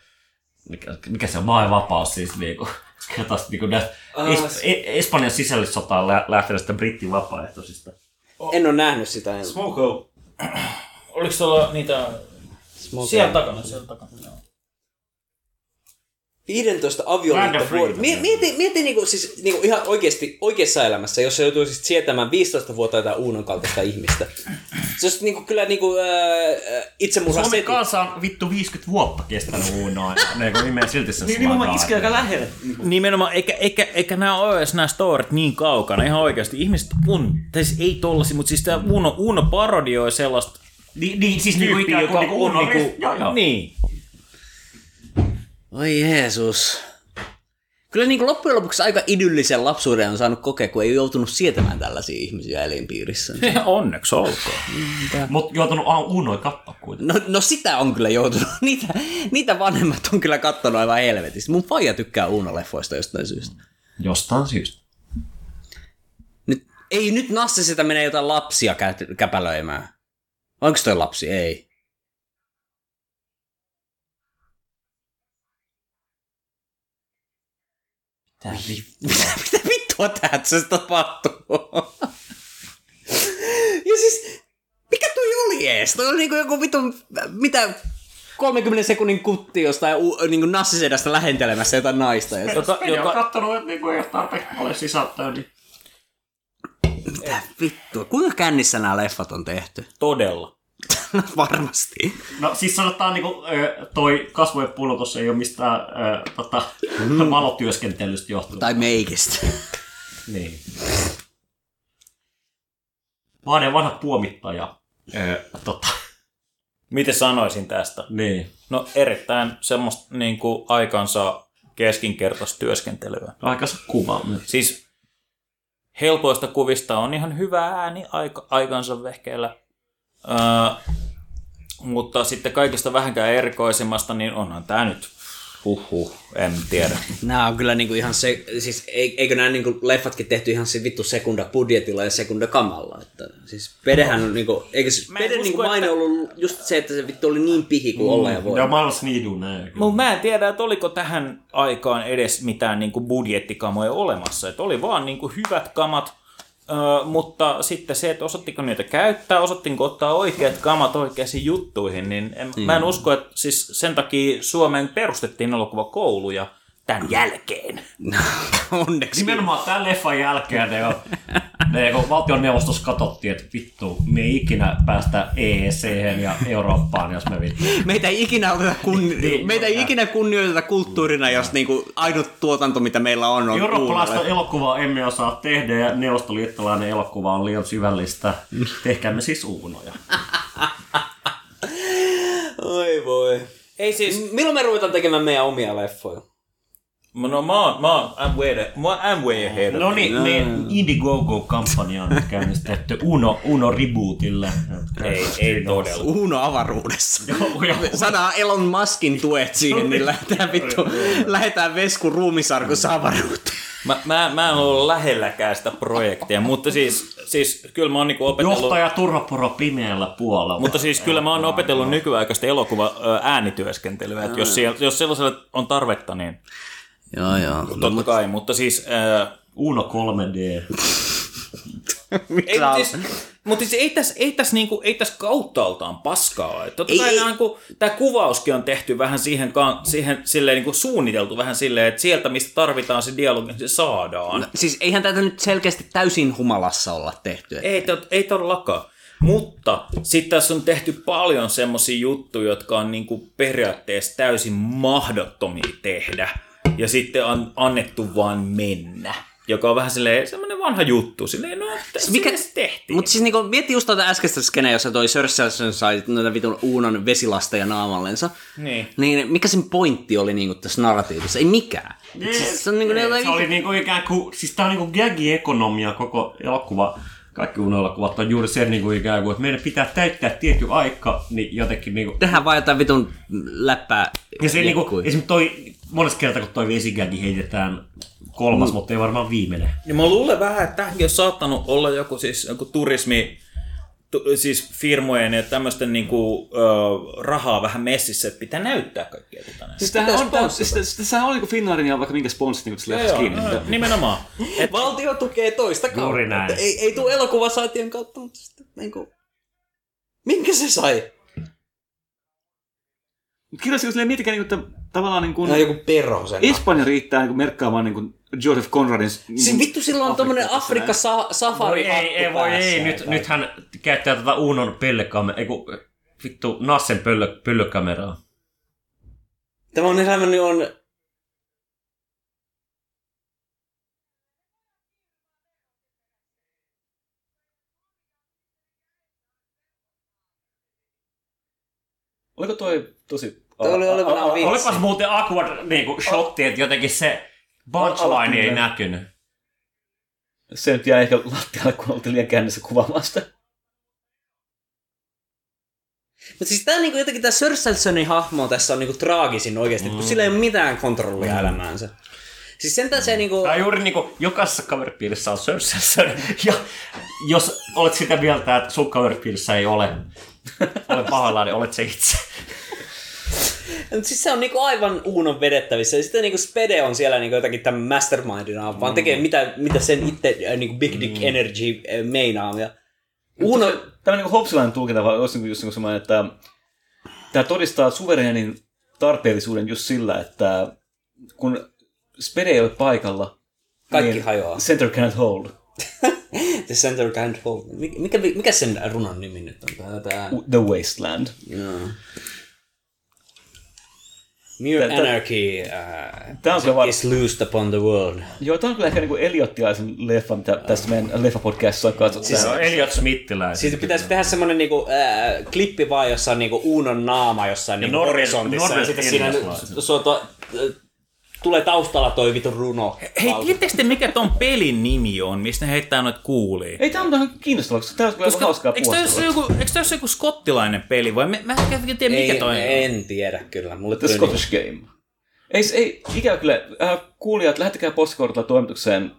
mikä, mikä se on, maa ja vapaus siis niinku. *laughs* Kertaisi niinku näistä es, e, Espanjan sisällissotaan lä- lähteneistä brittin vapaaehtoisista. En ole nähnyt sitä. En. Smoko. Oliko tuolla niitä... Siellä takana, siellä takana. Joo. 15 Land of avioliitto vuotta. Mieti, mieti, mieti niinku, siis, niinku ihan oikeasti, oikeassa elämässä, jos sä joutuisit sietämään 15 vuotta jotain Uunon kaltaista ihmistä. Se olisi niinku, kyllä niinku, äh, itsemurha Suomen seti. kanssa on vittu 50 vuotta kestänyt uunaa. Ne kun nimeä silti se Niin nimenomaan iskee aika lähelle. Niin kuin, Nimenomaan, eikä, eikä, eikä nämä ole edes nämä storit niin kaukana, ihan oikeasti. Ihmiset on, tai siis ei tollasi, mutta siis tämä Uno, Uno parodioi sellaista Niin, niin siis niinku tyyppiä, ikään joka kuin niinku on Uno. niinku, Joo, joo. niin. Oi Jeesus. Kyllä niin loppujen lopuksi aika idyllisen lapsuuden on saanut kokea, kun ei ole joutunut sietämään tällaisia ihmisiä elinpiirissä. Onneksi olkoon. Mut joutunut a- Unoi katsoa kuitenkin. No, no sitä on kyllä joutunut. *laughs* Niitä, niitä vanhemmat on kyllä kattonut aivan helvetisti. Mun faija tykkää Uno-leffoista jostain syystä. Jostain syystä. Nyt, ei nyt Nasse sitä menee jotain lapsia kä- käpälöimään. Onko toi lapsi? Ei. *laughs* Mitä vittua tässä tapahtuu? ja siis, mikä toi oli ees? Toi oli niinku joku vitun, mitä, 30 sekunnin kutti jostain niin nassisedästä lähentelemässä jotain naista. Ja Joka, Joka... joka, on kattonut, että niinku ei ole tarpeeksi paljon sisältöä, niin mitä vittua? Kuinka kännissä nämä leffat on tehty? todella. No varmasti. No siis sanotaan niinku, ö, toi kasvojen pulkossa ei ole mistään tota, valotyöskentelystä johtunut. Tai meikistä. Niin. Mä olen vanha puomittaja. Ö, tota, Miten sanoisin tästä? niin. No erittäin semmoista niin kuin aikansa keskinkertaista työskentelyä. Aikansa kuva. Siis helpoista kuvista on ihan hyvä ääni aika, aikansa vehkeellä. Öö, mutta sitten kaikista vähänkään erikoisemmasta, niin onhan tämä nyt, huhhuh, en tiedä. *laughs* Nämä on kyllä niinku ihan se, siis ei- eikö nämä niinku leffatkin tehty ihan se vittu sekunda budjetilla ja sekunda kamalla. Että, siis Pedehän on niinku, eikö siis Peden usko, niinku maine että- ollut just se, että se vittu oli niin pihi kuin olla ja voi. Ja niidun näin. Mutta mä en tiedä, että oliko tähän aikaan edes mitään niin kuin budjettikamoja olemassa. Että oli vaan niin kuin hyvät kamat, öö, mutta sitten se, että osattiko niitä käyttää, osattiinko ottaa oikeat kamat oikeisiin juttuihin, niin en, mm. mä en usko, että siis sen takia Suomeen perustettiin elokuvakouluja tämän jälkeen. Onneksi. Nimenomaan tämän leffan jälkeen ne, jo, ne kun valtioneuvostossa katsottiin, että vittu, me ei ikinä päästä EEC ja Eurooppaan, jos me vittu. Meitä ei ikinä, oteta kunni- Niin, meitä ei no, ikinä kunnioiteta kulttuurina, jos niinku ainut tuotanto, mitä meillä on, on Eurooppalaista elokuvaa emme osaa tehdä ja neuvostoliittolainen elokuva on liian syvällistä. Tehkäämme siis uunoja. Oi voi. Ei siis, Milloin me ruvetaan tekemään meidän omia leffoja? No mä oon, mä oon I'm way, mä oon way ahead. of No niin, meidän Indiegogo-kampanja on nyt käynnistetty Uno, Uno Rebootille. Ei, ei todella. Uno avaruudessa. Joo, joo. Saadaan Elon Muskin tuet siihen, niin lähdetään vittu, lähdetään Vesku ruumisarkussa avaruuteen. Mä, mä, mä en ollut lähelläkään sitä projektia, mutta siis, siis kyllä mä oon niinku opetellut... Johtaja Turhapuro pimeällä puolella. Mutta siis kyllä mä oon opetellut nykyaikaista elokuva äänityöskentelyä, että jos, siellä, jos sellaiselle on tarvetta, niin Joo, joo. totta kai, mutta siis... Äh, Uno 3D. *laughs* ei, mutta siis, mutta siis ei tässä, ei tässä, niinku, ei tässä kauttaaltaan paskaa ole. Totta Ei, kai. Niinku, tämä kuvauskin on tehty vähän siihen, ka- siihen silleen, niinku, suunniteltu vähän silleen, että sieltä mistä tarvitaan se dialogi, niin se saadaan. Siis eihän tätä nyt selkeästi täysin humalassa olla tehty. Ei, tot, ei todellakaan. Mutta sitten tässä on tehty paljon semmoisia juttuja, jotka on niinku periaatteessa täysin mahdottomia tehdä. Ja sitten on annettu vaan mennä. Joka on vähän silleen semmoinen vanha juttu. Silleen, no, tässä Mikä- mikä... se tehtiin. Mutta siis niinku, mietti just tuota äskeistä skeneä, jossa toi Sörssäsen sai noita vitun uunon vesilasteja naamallensa. Niin. Niin mikä sen pointti oli niinku tässä narratiivissa? Ei mikään. Siis se on niinku ne jotain... Se oli niinku ikään kuin, siis tää on niinku gag-ekonomia koko elokuva. Kaikki Uno-elokuvat on juuri se niinku ikään kuin, että meidän pitää täyttää tietty aika, niin jotenkin niinku... Tehdään vaan jotain vitun läppää. Ja se niinku, esimerkiksi toi, monesta kertaa kun toi vesigagi heitetään kolmas, mutta ei varmaan viimeinen. Ja mä luulen vähän, että tämäkin on saattanut olla joku, siis, joku turismi, tu, siis firmojen ja tämmöisten niinku, ö, rahaa vähän messissä, että pitää näyttää kaikkea tätä. Siis tämähän on, tää, siis, siis, tässä on niinku Finnairin ja vaikka minkä sponssit niinku leffassa Joo, kiinni. joo, nimenomaan. *laughs* Et, Valtio tukee toista kautta. Juuri näin. Että Ei, ei tule elokuvasaation kautta, mutta sitten niinku... Minkä se sai? Kirjassa silleen miettikää niinku, että tavallaan niinku... No, joku perhosen. Espanja riittää niinku merkkaamaan niinku Joseph Conradin... Niinku, Siis vittu silloin on tommonen Afrikka sa- safari Voi ei, ei, voi ei, nyt, nyt hän käyttää tätä Unon pellekameraa, ei kun vittu Nassen pöllö, pöllökameraa. Tämä on elämäni on... Oliko toi tosi... Oli olevanaan vitsi. Olipas muuten awkward niinku shotti, että jotenkin se punchline ei näkynyt. Se nyt jäi ehkä lattialle, kun oltiin liian käännössä kuvaamaan sitä. Mutta siis tää niinku jotenkin tää Sörsselsonin hahmo tässä on niinku traagisin oikeesti, mm. kun sillä ei ole mitään kontrollia mm. elämäänsä. Siis sentään se niinku... Tää on juuri niinku, jokaisessa kaveripiirissä on Cersei. Ja jos olet sitä mieltä, että sun kaveripiirissä ei ole, ole pahoillaan, niin olet se itse. Siis se on niinku aivan uunon vedettävissä. Ja sitten niinku Spede on siellä niinku jotakin tämän mastermindina, vaan tekee mitä, mitä sen itse äh, niinku Big Dick Energy äh, meinaa. Ja Uno... Tämä niinku Hopsilainen tulkinta vaan olisi niinku just niinku semmoinen, että tämä todistaa suvereenin tarpeellisuuden just sillä, että kun Spede ei ole paikalla, Kaikki niin hajoaa. Center can't hold. *laughs* The Center Can't Hold. Mikä, mikä, sen runon nimi nyt on? Tää, tää... The Wasteland. Joo. Mere Tää- anarchy uh, Tää on kyllä var... is loosed upon the world. Joo, tämä on kyllä ehkä niinku Eliottilaisen leffa, mitä tässä meidän leffapodcastissa on katsottu. Se Siis, on Elliot Smithiläinen. Siitä pitäisi tehdä semmonen niinku, äh, klippi vaan, jossa on niinku Uunon naama jossain niinku Norbert- horisontissa. Ja sitten siinä Eliaslaisen. su- to, äh, tulee taustalla toi vitun runo. Hei, tiedättekö te mikä ton pelin nimi on, mistä ne heittää noita kuulia? ei, tämä on ihan kiinnostavaa, koska tämä on kyllä Koska, hauskaa eikö ole joku, eikö ole joku skottilainen peli vai? Mä, mä en tiedä mikä ei, toi on. En tiedä kyllä. Mulle The Scottish Game. Ei, se- ei ikävä kyllä, äh, kuulijat, lähettäkää postikortilla toimitukseen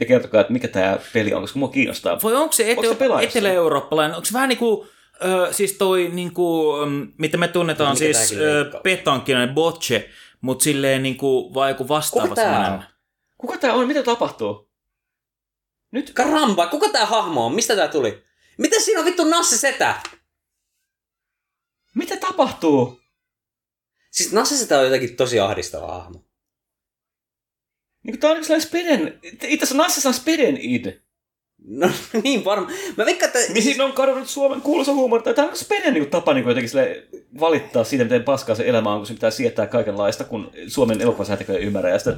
ja kertokaa, että mikä tämä peli on, koska mua kiinnostaa. Vai onko se, Onko se ete- etelä-eurooppalainen? Onko se vähän niinku, ö, siis toi niinku, mm, mitä me tunnetaan Mikä siis tääkin ö, leikkaus? petankinainen botche, mutta silleen niinku, vai joku vastaava Kuka tää on? Kuka tämä on? Mitä tapahtuu? Nyt? Karamba, kuka tää hahmo on? Mistä tää tuli? Mitä siinä on vittu Nasse Setä? Mitä tapahtuu? Siis Nasse Setä on jotenkin tosi ahdistava hahmo. Niin, tämä on niin sellainen Speden, itse asiassa Nassissa on Speden id. *laughs* No niin varma. Mä veikkaan, että... Niin siinä on kadonnut Suomen kuuluisa huumori. Tämä on Speden niin tapa niin jotenkin sille valittaa siitä, miten paskaa se elämä on, kun se pitää sietää kaikenlaista, kun Suomen elokuvasäätäkö ei ymmärrä. Ja sitten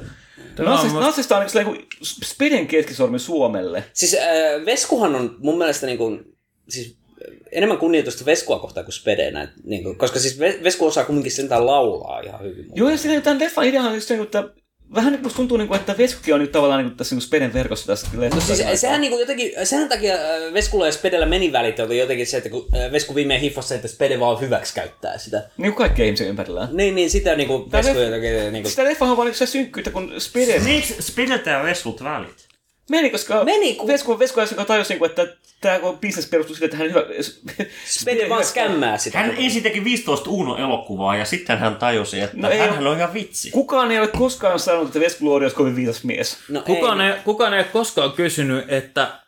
on Nassista, on niin kuin Speden keskisormi Suomelle. Siis äh, Veskuhan on mun mielestä niinku, siis enemmän kunnioitusta Veskua kohtaan kuin Spedenä. Niinku, koska siis Ve- Vesku osaa kumminkin sentään laulaa ihan hyvin. Joo, ja sitten tämän leffan ideahan on just se, että vähän niin kuin tuntuu, niin kuin, että Veskukin on nyt tavallaan niin kuin tässä niin kuin Speden verkossa tässä No leffassa. siis sehän niinku jotenkin, sehän takia äh, Veskulla ja Spedellä meni välit, oli jotenkin se, että kun äh, Vesku viimein hiffasi että Spede vaan hyväksi käyttää sitä. Niin kuin kaikki ihmisiä ympärillään. Niin, niin sitä niinku Tää Vesku jotenkin niinku... Sitä leffahan on vaan niin se synkkyyttä, kun Spede Miksi spidetään Veskult välit? meni, koska Meni, kun- Vesku, Vesku joka tajusi, niin kuin, että tämä bisnes perustuu sille, että hän hyvä... *laughs* Spede vaan skämmää sitä. Hän ensin teki 15 Uno-elokuvaa ja sitten hän tajusi, että No ei hän on ihan vitsi. Kukaan ei ole koskaan sanonut, että Vesku olisi kovin viisas mies. No, Kukaan ei. ei, kukaan ei ole koskaan kysynyt, että,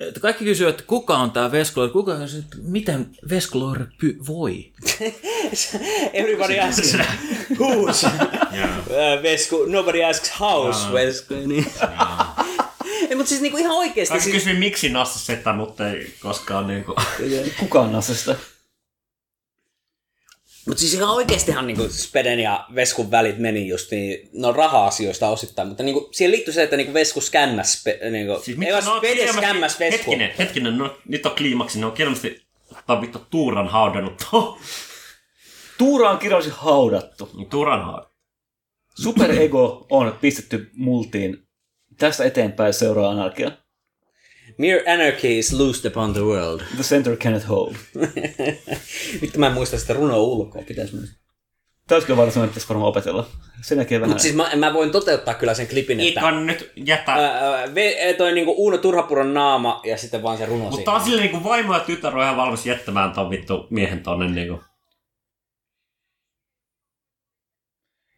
että kaikki kysyvät, että kuka on tämä Veskuloire, kuka kysyy, että miten Veskuloire py- voi? *laughs* Everybody asks who's *laughs* uh, Vesku, nobody asks house Vesku. Niin. Ei, mutta siis niinku ihan oikeesti. Kaikki Siis, kysyi, miksi Nasse Seta, mutta ei koskaan niinku... Kukaan Nassista. mutta siis ihan oikeestihan niinku Speden ja Veskun välit meni just niin, no raha-asioista osittain, mutta niinku, siihen liittyy se, että niinku Vesku skämmäs, spe, niinku, Siis ei vaan ne on Spede skämmäs Vesku. Hetkinen, hetkinen, no, nyt on kliimaksi, ne on kirjallisesti on vittu Tuuran haudannut tuo. *laughs* Tuura on kirjallisesti haudattu. Tuuran haudannut. Superego on pistetty multiin. Tästä eteenpäin seuraa anarkia. Mere anarchy is loosed upon the world. The center cannot hold. *laughs* Vittu mä en muista sitä runoa ulkoa, pitäis myös. Tämä olisi kyllä varmaan semmoinen, että pitäisi varmaan opetella. Sen jälkeen vähän... Mutta siis mä, mä, voin toteuttaa kyllä sen klipin, että... Ikan nyt jätä. Ää, ää, ve, toi niinku Uuno Turhapuron naama ja sitten vaan se runo Mutta on silleen niinku vaimo ja tytär on ihan valmis jättämään ton vittu miehen tonne niinku.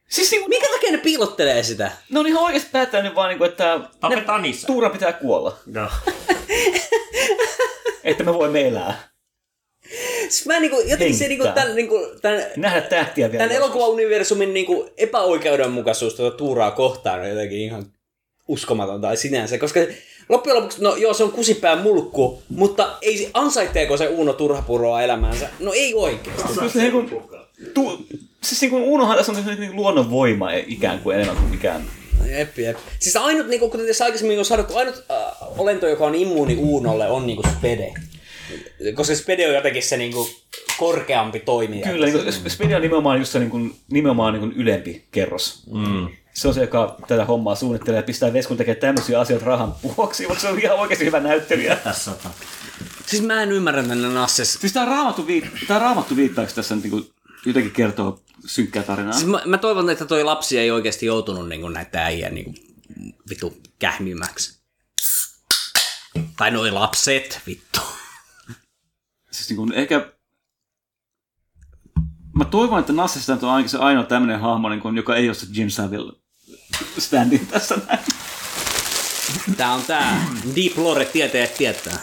Siis niinku, Minkä takia ne piilottelee sitä? ne on ihan oikeasti päättänyt vaan, niinku, että Tapetaan niissä. Tuura pitää kuolla, No. *laughs* että me voimme elää. Siis mä niinku, jotenkin se niinku, Hengittää. tän, niinku, tän, Nähdä tähtiä vielä. tän joskus. elokuvauniversumin niinku epäoikeudenmukaisuus tuota Tuuraa kohtaan on jotenkin ihan uskomatonta sinänsä, koska loppujen lopuksi, no joo, se on kusipään mulkku, mutta ei, ansaitteeko se Uuno Turhapuroa elämäänsä? No ei oikeesti. Siis niin kuin, tu, siis niin kuin Unohan tässä on niin luonnon voima ikään kuin enemmän kuin mikään. Jep, jep. Siis ainut, niinku, kuten tässä aikaisemmin on sanottu, ainut äh, olento, joka on immuuni Uunolle, on niinku Spede. Koska Spede on jotenkin se niinku korkeampi toimija. Kyllä, niin kuin, Spede on nimenomaan just se niin kuin, nimenomaan niin kuin ylempi kerros. Mm. Se on se, joka tätä hommaa suunnittelee ja pistää Veskun tekemään tämmöisiä asioita rahan vuoksi, mutta se on ihan oikeasti hyvä näyttelijä. *laughs* Tässä on. Siis mä en ymmärrä tänne Nasses. Siis tämä raamattu, viit- tämä raamattu viittaus tässä niin kuin, jotenkin kertoo synkkää tarinaa. Siis mä, mä, toivon, että toi lapsi ei oikeasti joutunut niinku näitä äijä niinku vitu kähmimäksi. Tai noi lapset, vittu. Siis niin kuin, ehkä... Mä toivon, että Nassista on ainakin se ainoa tämmöinen hahmo, niin kuin, joka ei ole se Jim Savile standin tässä näin. Tää on tää. Deep lore tietäjät tietää.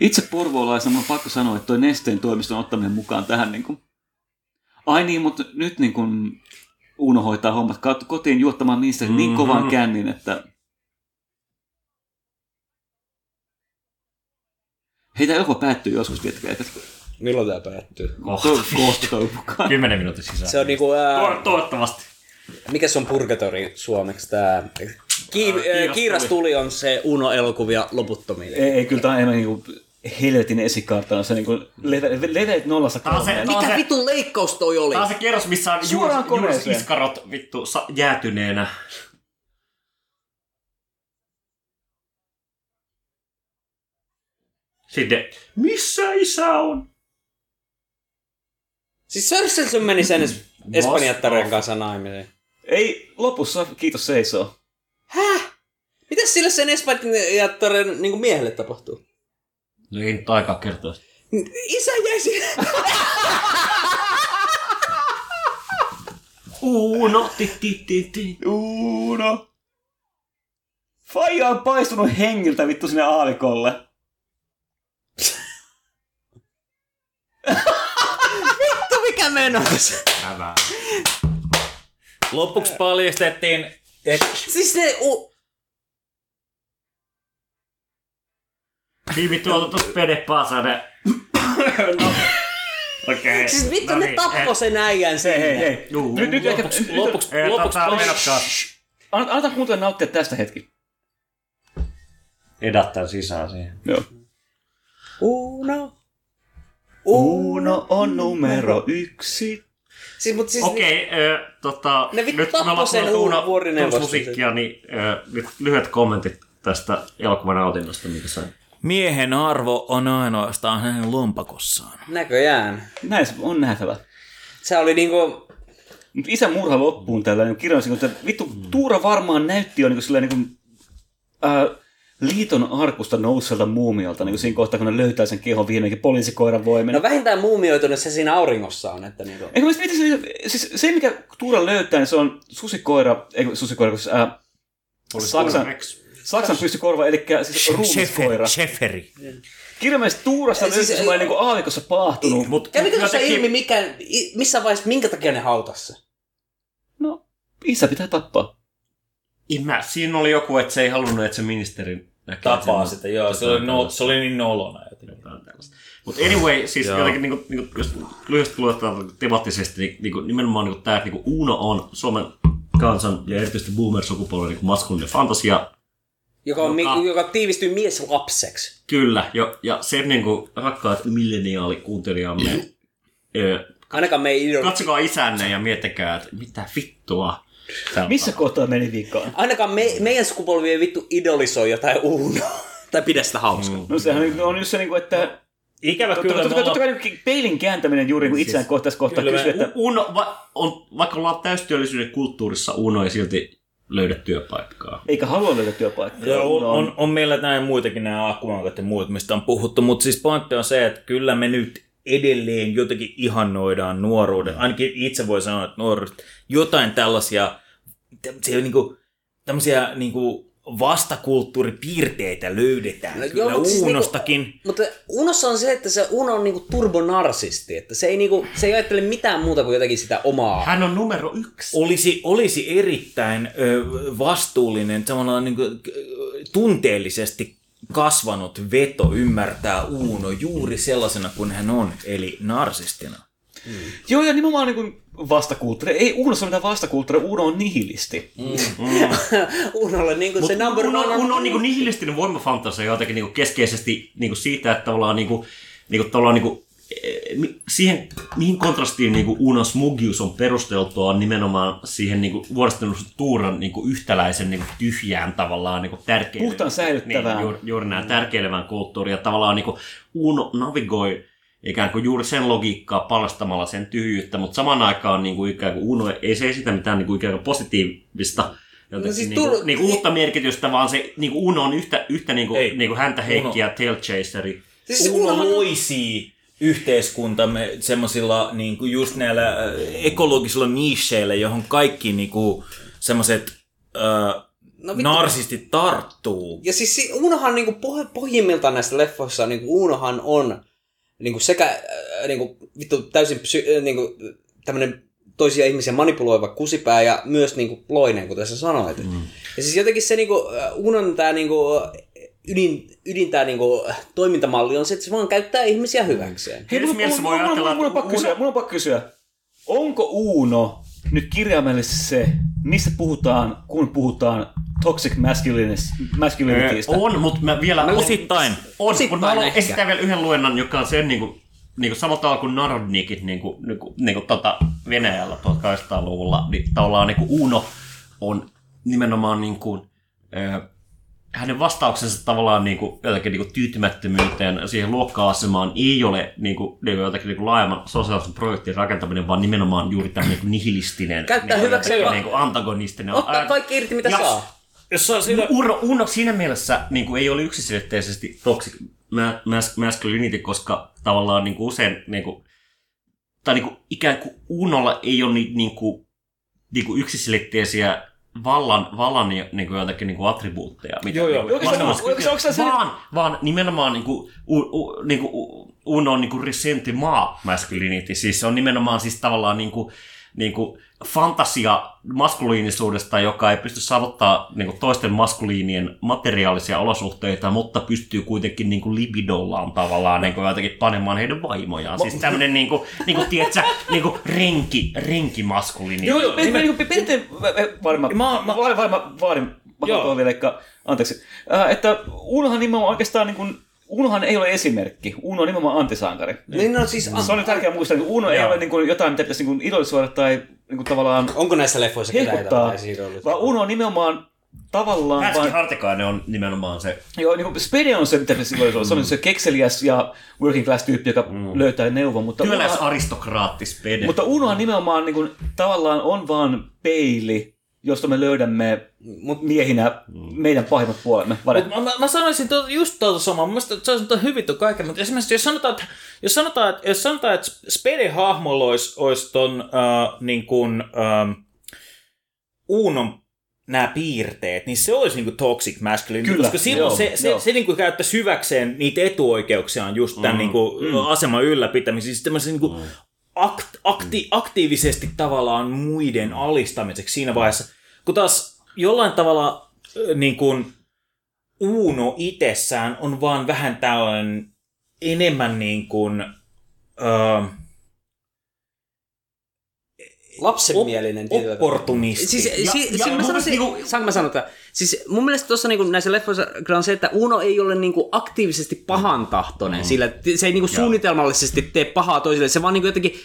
Itse porvoolaisena mun on pakko sanoa, että toi Nesteen toimiston ottaminen mukaan tähän niin kuin... Ai niin, mutta nyt niin kuin Uno hoitaa hommat kotiin juottamaan niistä mm-hmm. niin kovan kännin, että... Hei, tämä elokuva päättyy joskus, tietkää. Milloin tämä päättyy? Kohta toivon mukaan. Kymmenen minuutin sisään. Se on niinku... Ää, To- toivottavasti. mikä se on Purgatori suomeksi tää? Ki- ää, Kiiras tuli on se Uno-elokuvia loputtomiin. Ei, ei kyllä tämä on enemmän niin kuin helvetin esikaartana. Se niin kuin leve, leveät nollasta se- kolmeen. Mikä se- vitun leikkaus toi oli? Tää on se kerros, missä on Suoraan juuri, juuri koneeseen. iskarot vittu sa- jäätyneenä. Sitten, missä isä on? Siis Sörsselson meni sen es- espanjattaren kanssa naimisiin. Ei, lopussa kiitos seisoo. Mitäs sille sen espanjattaren niin miehelle tapahtuu? No ei nyt aikaa kertoa. Isä jäi siihen. Uno, ti, ti, ti, ti. Uno. Faija on paistunut hengiltä vittu sinne aalikolle. Vittu mikä. Hävää. Lopuksi paljastettiin, että Siis ne... U- Viivi tuolta tuossa Pede Pasanen. no. Okei. Okay. siis vittu no ne niin, tappo eh, sen äijän siinä. Hei, hei. Juu. Nyt, nyt ehkä... lopuksi, lopuksi, lopuksi. Anna, anna kuuntelijan nauttia tästä hetki. Edat tän sisään siihen. Joo. Uno. Uno on numero yksi. Siis, mut siis... Okei, okay, tota, Ne vittu nyt kun me tappoi ollaan sen Uno musiikkia, niin nyt lyhyet kommentit tästä elokuvan nautinnosta, mikä sai. Miehen arvo on ainoastaan hänen lompakossaan. Näköjään. Näin se on nähtävä. Se oli niinku... Mutta isän murha loppuun tällä niin kirjoisin, että vittu Tuura varmaan näytti jo niin kuin, niin kuin, ää, liiton arkusta nousselta muumiolta niin kuin siinä kohtaa, kun ne löytää sen kehon viimeinkin poliisikoiran voimin. No vähintään muumioitunut se siinä auringossa on, että niinku... Eikö mä mietin, se, siis se, mikä Tuura löytää, niin se on susikoira, ei susikoira, kun se, ää, Saksan, Saksan pystykorva, eli siis ruumiskoira. Sheferi. Kirjaimellisesti Tuurasta Siis löytyy semmoinen niin aavikossa paahtunut. Mut Kävikö tuossa jotenkin- ilmi, mikä, missä vaiheessa, minkä takia ne hautas se? No, isä pitää tappaa. Mä, siinä oli joku, että se ei halunnut, että se ministeri näkee Tapaa sen- sitä, joo. Se oli, no, se oli niin nolona jotenkin. Mutta anyway, siis Joo. jotenkin, niinku, niinku, jos lyhyesti luetaan temaattisesti, niin, niinku, nimenomaan niinku, tämä niinku, Uno on Suomen kansan ja erityisesti boomer-sukupolven niinku, maskuliininen fantasia. Joka, on, Joka- joka tiivistyy mieslapseksi. Kyllä, jo, ja se niinku, rakkaat milleniaalikuuntelijamme, ö, Ainakaan me ei idol... katsokaa isänne ja miettikää, että mitä vittua. täällä Missä kohtaa meni vikaan? Ainakaan me, meidän sukupolvi ei vittu idolisoi jotain Uno. *laughs* tai pidä sitä hauskaa. Mm. No sehän on just se, niin kuin, että Ikävä Totta kyllä, totta totta kai peilin kääntäminen juuri niin itseään kohtaa kohtaa kyllä kysyä, että Uno, va, on, vaikka ollaan täystyöllisyyden kulttuurissa, Uno ei silti löydä työpaikkaa. eikä halua löytää työpaikkaa. Joo, on, Uno on, on meillä näin muitakin nämä akkumankat ja muut, mistä on puhuttu, mutta siis pointti on se, että kyllä me nyt edelleen jotenkin ihannoidaan nuoruuden. Ainakin itse voi sanoa, että nuoruudesta jotain tällaisia, tämmöisiä, niin kuin, tämmöisiä niin kuin vastakulttuuripiirteitä löydetään. No No, joo, kyllä mutta siis Uunostakin. Niinku, mutta Unossa on se, että se Uno on niinku turbonarsisti. Että se ei, niinku, se ei ajattele mitään muuta kuin jotakin sitä omaa. Hän on numero yksi. olisi, olisi erittäin ö, vastuullinen, tavallaan niin kuin, tunteellisesti kasvanut veto ymmärtää Uuno juuri sellaisena kuin hän on, eli narsistina. Joo, ja nimenomaan niin kuin vastakulttuuri. Ei Uunossa ole mitään vastakulttuuria, Uuno on nihilisti. Unolle niinku se Mutta number Uno, on... Uno on niinku nihilistinen voimafantasia jotenkin niinku keskeisesti niinku siitä, että tavallaan, niinku, niinku, tavallaan niinku, eh, mi- siihen, mihin kontrastiin niinku Uno Smugius on perusteltua on nimenomaan siihen niinku, vuodostunut tuuran niinku, yhtäläisen niinku, tyhjään tavallaan niinku, tärkeilevään. Puhtaan säilyttävään. Niin, juuri, juuri näin, tärkeilevään kulttuuriin. Ja tavallaan niinku, Uno navigoi ikään kuin juuri sen logiikkaa paljastamalla sen tyhjyyttä, mutta samaan aikaan niin kuin ikään kuin Uno ei se esitä mitään niin kuin ikään kuin positiivista jotenkin, No siis niin kuin, tur- niin kuin uutta merkitystä, vaan se niin kuin Uno on yhtä, yhtä niin kuin, Ei. niin kuin häntä heikkiä tail chaseri. Siis Uno Unohan- loisii yhteiskuntamme semmoisilla niin kuin just näillä äh, ekologisilla nicheillä, johon kaikki niin kuin, semmoiset äh, No vittu. narsistit tarttuu. Ja siis si- Unohan niinku poh- pohjimmiltaan näistä leffoissa, niinku Unohan on niinku sekä äh, niinku, vittu täysin psy- äh, niinku, tämmönen toisia ihmisiä manipuloiva kusipää ja myös niinku loinen, kuten sä sanoit. Mm. Ja siis jotenkin se niinku, äh, Unon tää niinku, ydin, ydin tää niinku, toimintamalli on se, että se vaan käyttää ihmisiä hyväkseen. Hei, mulla, mulla, mulla, mulla, mulla, on että pakko kysyä, mulla on pakko kysyä. Onko Uuno nyt kirjaimellisesti se, missä puhutaan, kun puhutaan toxic masculinitystä? On, mutta mä vielä... Osittain. On, Osittain mutta mä haluan ehkä. esittää vielä yhden luennan, joka on sen niin kuin, niin kuin samalla tavalla kuin Narodnikit niin kuin, niin kuin, niin kuin tota Venäjällä 1800-luvulla, niin tavallaan niin kuin Uno on nimenomaan niin kuin, äh, hänen vastauksensa tavallaan niin kuin, jotenkin niin kuin tyytymättömyyteen siihen luokka-asemaan ei ole niin kuin, niin kuin jotenkin niin kuin laajemman sosiaalisen projektin rakentaminen, vaan nimenomaan juuri tämä niin kuin nihilistinen, Käyttää niin kuin, hyväkseen niin kuin antagonistinen. Ottaa Ää- kaikki irti, mitä ja- saa. Jos saa sillä... Uno, Uno siinä mielessä niin kuin, ei ole yksiselitteisesti toxic ma- mas- masculinity, koska tavallaan niin kuin usein, niin kuin, tai niin kuin, ikään kuin Unolla ei ole ni, niin kuin, niin kuin yksiselitteisiä vallan, vallan niin kuin jotakin niin kuin attribuutteja. Mitä, Joo, joo. Niin Oikeastaan- vastaan- oikeastaan- se- vaan, vaan nimenomaan niin kuin, u, u, niin kuin, Uno on niin kuin resentimaa masculinity. Siis se on nimenomaan siis tavallaan niin kuin, niin kuin fantasia maskuliinisuudesta, joka ei pysty saavuttaa niin kuin toisten maskuliinien materiaalisia olosuhteita, mutta pystyy kuitenkin niin kuin libidollaan tavallaan niin kuin jotenkin panemaan heidän vaimojaan. Siis tämmöinen niin kuin, niin kuin, tiedätkö, niin kuin renki, renki maskuliini. Joo, joo. Me, me, me, perinteen varma, Mä- mä- vaadin, vaadin, vaadin, Joo. vaadin vielä, että, anteeksi, äh, että Unohan nimenomaan oikeastaan niin kuin, Unohan ei ole esimerkki. Uno on nimenomaan antisankari. Niin no siis, Se on tärkeää muistaa, että Uno ei Joo. ole niin kuin jotain, mitä pitäisi niin idolisoida tai niin kuin tavallaan onko näissä leffoissa ketään, ollut? vaan Uno on nimenomaan tavallaan Häski vaan... Hartikainen on nimenomaan se. Joo, niin kuin Spede on se, mitä se silloin oli. Se on se kekseliäs ja working class tyyppi, joka löytää neuvon, mutta Työläs Unohan- aristokraatti spede. mutta Unohan nimenomaan niin kuin, tavallaan on vaan peili, josta me löydämme Mut- miehinä meidän pahimmat puolemme. Mut mä, mä, mä sanoisin tuota, just tuota samaa. Mun mielestä se on hyvin tuo kaiken, mutta esimerkiksi jos sanotaan, että, jos sanotaan, että, jos sanotaan, että Spede-hahmolla olisi, olisi ton äh, niin kuin, ähm, Uunon nämä piirteet, niin se olisi niinku toxic masculinity, Kyllä, koska silloin joo, se, se, joo. se niinku käyttäisi hyväkseen niitä etuoikeuksiaan just tämän mm, niinku mm. aseman ylläpitämiseen, siis tämmöisen niinku Mm. akt, akti, aktiivisesti tavallaan muiden alistamiseksi siinä vaiheessa, kun taas jollain tavalla niin kuin Uno itsessään on vaan vähän tällainen enemmän niin kuin, öö, Lapsenmielinen tavalla. opportunisti. Siis, Ja- si, ja si, mun mä sanoisin, niinku, saanko mä sanoa tämän? Siis mun mielestä tuossa niinku, näissä leffoissa on se, että Uno ei ole niinku aktiivisesti pahan tahtoinen, mm. sillä se ei niinku suunnitelmallisesti tee pahaa toisille, se vaan niinku jotenkin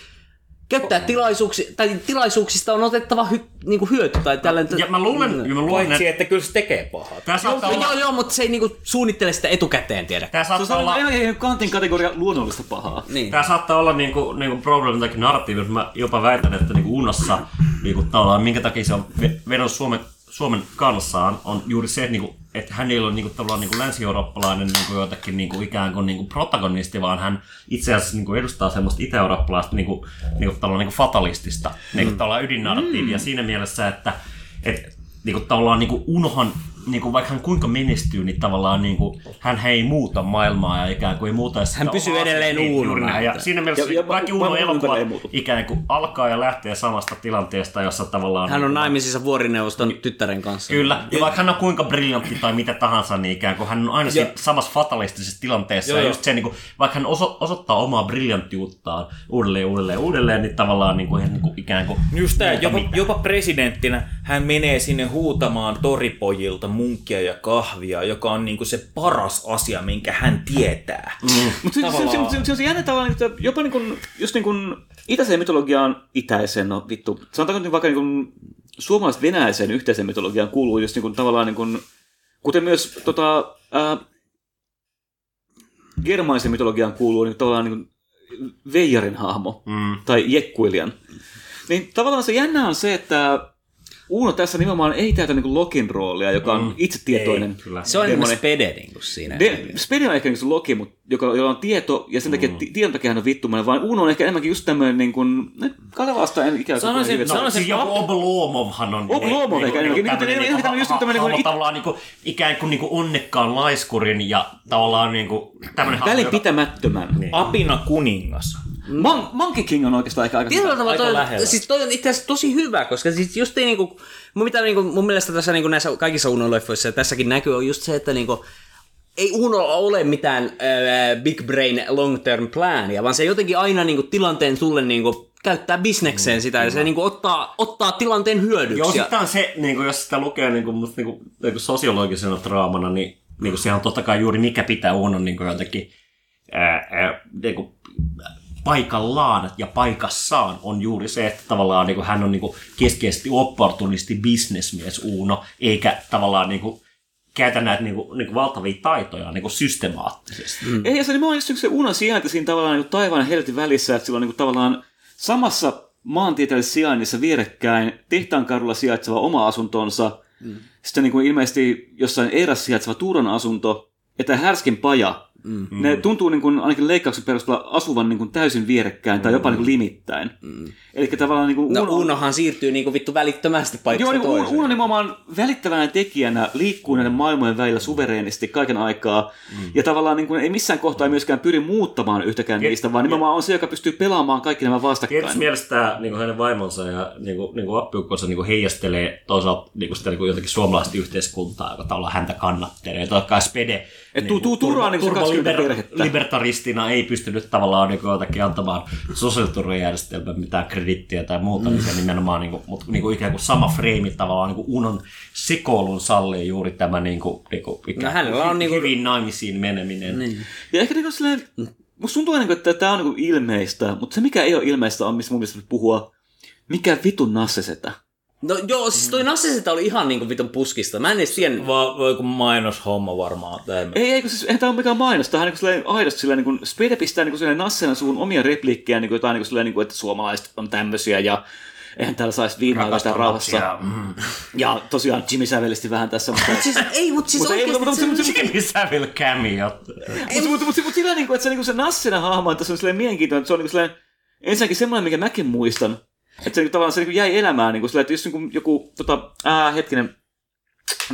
käyttää tilaisuuksia, tai tilaisuuksista on otettava hy, niinku hyöty tai tällainen. Ja mä luulen, Mm. ja mä luulen Paitsi, että että kyllä se tekee pahaa. tämä saattaa Joo, olla, joo, joo, mutta se ei niinku suunnittele sitä etukäteen, tiedä. tämä Se on saattaa olla, ihan, ihan kantin kategoria luonnollista pahaa. Niin. Tämä saattaa olla niinku, niinku problem takia narratiivi, mutta mä jopa väitän, että niinku Unossa niinku, tavallaan, minkä takia se on ve- vedonnut Suomen, Suomen kanssaan, on juuri se, että, niinku, että hän ei ole niinku, tavallaan niinku länsi-eurooppalainen niinku, jotakin niinku, ikään kuin niinku, protagonisti, vaan hän itse asiassa niinku, edustaa semmoista itä-eurooppalaista niinku, niinku, tavallaan, niinku, fatalistista niinku, tavallaan ydinnarratiivia. Siinä mielessä, että et, niinku, tavallaan niinku, Unohan niinku, vaikka hän kuinka menestyy, niin tavallaan niinku, hän ei muuta maailmaa ja ikään kuin ei muuta sitä Hän pysyy edelleen. Niin, näin. Ja siinä mielessä Ja- ja kaikki ma- Uno maailman elokuvat ikään kuin alkaa ja lähtee samasta tilanteesta, jossa tavallaan... Hän on niin kuin- naimisissa vuorineuvoston tyttären kanssa. Kyllä, ja vaikka hän on kuinka briljantti tai mitä tahansa, niin ikään kuin hän on aina siinä samassa fatalistisessa tilanteessa. Joo, ja just se, niin kuin, vaikka hän oso, osoittaa omaa briljanttiuttaan uudelleen, uudelleen, uudelleen, niin tavallaan niin kuin, hän, niin kuin, ikään kuin... Just tämä, jopa, mitään. jopa presidenttinä hän menee sinne huutamaan toripojilta munkkia ja kahvia, joka on niinku se paras asia, minkä hän tietää. Mm. Mutta se, se, se, se, se, on se jännä tavallaan, että jopa niin kuin, just niin kuin itäiseen mytologiaan, itäiseen, no vittu, sanotaanko nyt vaikka niin kuin suomalais-venäläiseen yhteiseen mytologiaan kuuluu just niin kuin, tavallaan niin kuin, kuten myös tota, ää, germaisen mytologiaan kuuluu niin tavallaan niin kuin Veijarin hahmo Mm. tai Jekkuilian. Niin tavallaan se jännä on se, että Uno tässä nimenomaan ei täytä niin Lokin roolia, joka on itsetietoinen. Ei, kyllä. Se on enemmän demoni. spede niin kuin siinä. De, Spede on ehkä niin se Loki, mutta joka, jolla on tieto, ja sen takia mm. tiedon takia hän on vittumainen, vaan Uno on ehkä enemmänkin just tämmöinen, niin kuin, Kalevasta en ikään kuin... Sanoisin- no, sanoisin- Siis joku Oblomovhan on... Oblomov ehkä enemmänkin, niin kuin- tämmönen niin kuin tämmönen just tämmönen hahmo niinku- tavallaan niinku, ikään kuin niinku onnekkaan laiskurin ja tavallaan niinku tämmönen hahmo, joka- Välinpitämättömän. Niin. Apina kuningas. Mon- Monkey King on oikeastaan aika, aika Tietyllä tavalla Aika toi, lähellä. siis toi on itse asiassa tosi hyvä, koska siis just ei niinku, mun, mitä niinku, mun mielestä tässä niinku näissä kaikissa Uno-leffoissa ja tässäkin näkyy on just se, että niinku, ei Unolla ole mitään äh, big brain long term plania, vaan se jotenkin aina niinku, tilanteen sulle niinku, käyttää bisnekseen sitä ja se niinku, ottaa, ottaa tilanteen hyödyksi. Joo, sitten on se, niin kuin, jos sitä lukee niin kuin, musta, niin kuin, niin kuin sosiologisena draamana, niin, niin kuin, sehän on totta kai juuri mikä pitää Unon niin kuin, jotenkin ää, ää, niin kuin, paikallaan ja paikassaan on juuri se, että tavallaan niin kuin, hän on niin kuin, keskeisesti opportunisti bisnesmies Uuno, eikä tavallaan niin kuin, käytä näitä niin kuin, niin kuin valtavia taitoja niin kuin systemaattisesti. Mm. Ei, ja se nimenomaan just se Unon sijainti siinä tavallaan niin taivaan ja helvetin välissä, että sillä on niin kuin, tavallaan samassa maantieteellisessä sijainnissa vierekkäin tehtaankadulla sijaitseva oma asuntonsa, mm. sitten niin kuin ilmeisesti jossain erässä sijaitseva Tuuran asunto, ja tämä härskin paja. Mm. Ne tuntuu niin kuin, ainakin leikkauksen perusteella asuvan niin kuin täysin vierekkäin tai jopa niin kuin limittäin. Mm. Eli tavallaan niin kuin no Uno- Unohan siirtyy niinku vittu välittömästi paikasta Joo, niin Uno, nimenomaan välittävänä tekijänä liikkuu näiden maailmojen välillä suvereenisti kaiken aikaa. Mm. Ja tavallaan niin kuin, ei missään kohtaa myöskään pyri muuttamaan yhtäkään niistä, vaan nimenomaan on se, joka pystyy pelaamaan kaikki nämä vastakkain. Tietysti mielessä tämä niin hänen vaimonsa ja niin kuin, niin kuin appiukkonsa niin kuin heijastelee toisaalta niin kuin sitä niin kuin jotenkin suomalaista yhteiskuntaa, joka tavallaan häntä kannattelee. Totta kai Spede Et tuu- tuu turvaan niin kuin se 20 perhettä. libertaristina ei pystynyt tavallaan niin kuin jotakin antamaan sosiaaliturvajärjestelmään mitään kredittiä tai muuta, mm. niin nimenomaan, niin kuin, mutta niin kuin ikään kuin sama freimi tavallaan niin kuin unon sekoilun sallii juuri tämä niin kuin, niin kuin, ikään No hänellä on niin kuin- hyvin naimisiin meneminen. Niin. Ja ehkä niin kuin silleen, musta tuntuu aina, että tämä on niin kuin ilmeistä, mutta se mikä ei ole ilmeistä on, missä mun mielestä puhua, mikä vitun nassesetä. No joo, siis toi Nassiseta oli ihan niinku vitun puskista. Mä en edes tiennyt. Va, vai joku mainoshomma varmaan. Tai... Ei, ei, kun siis, eihän tämä ole mikään mainos. Tämä on niin silleen, aidosti silleen, niin kuin, Spede pistää niin kuin, silleen nassena suun omia repliikkejä, niin kuin, jotain niin kuin, silleen, niin kuin, että suomalaiset on tämmöisiä ja eihän täällä saisi viinaa vetää rauhassa. Mm. Ja tosiaan Jimmy sävelisti vähän tässä, mutta... Siis, ei, mutta siis Mutta ei, oikeesti... mutta- mutta- mutta- Jimmy Savile cameo. Mutta mut, mut, mut sillä niin kuin, että se, niin kuin se Nassina hahmo on tässä on silleen mielenkiintoinen, että se on niin kuin silleen, ensinnäkin semmoinen, mikä mäkin muistan, että se niin kuin, tavallaan se niin kuin jäi elämään niin kuin silleen, että jos niin kuin joku, tota, ää, hetkinen,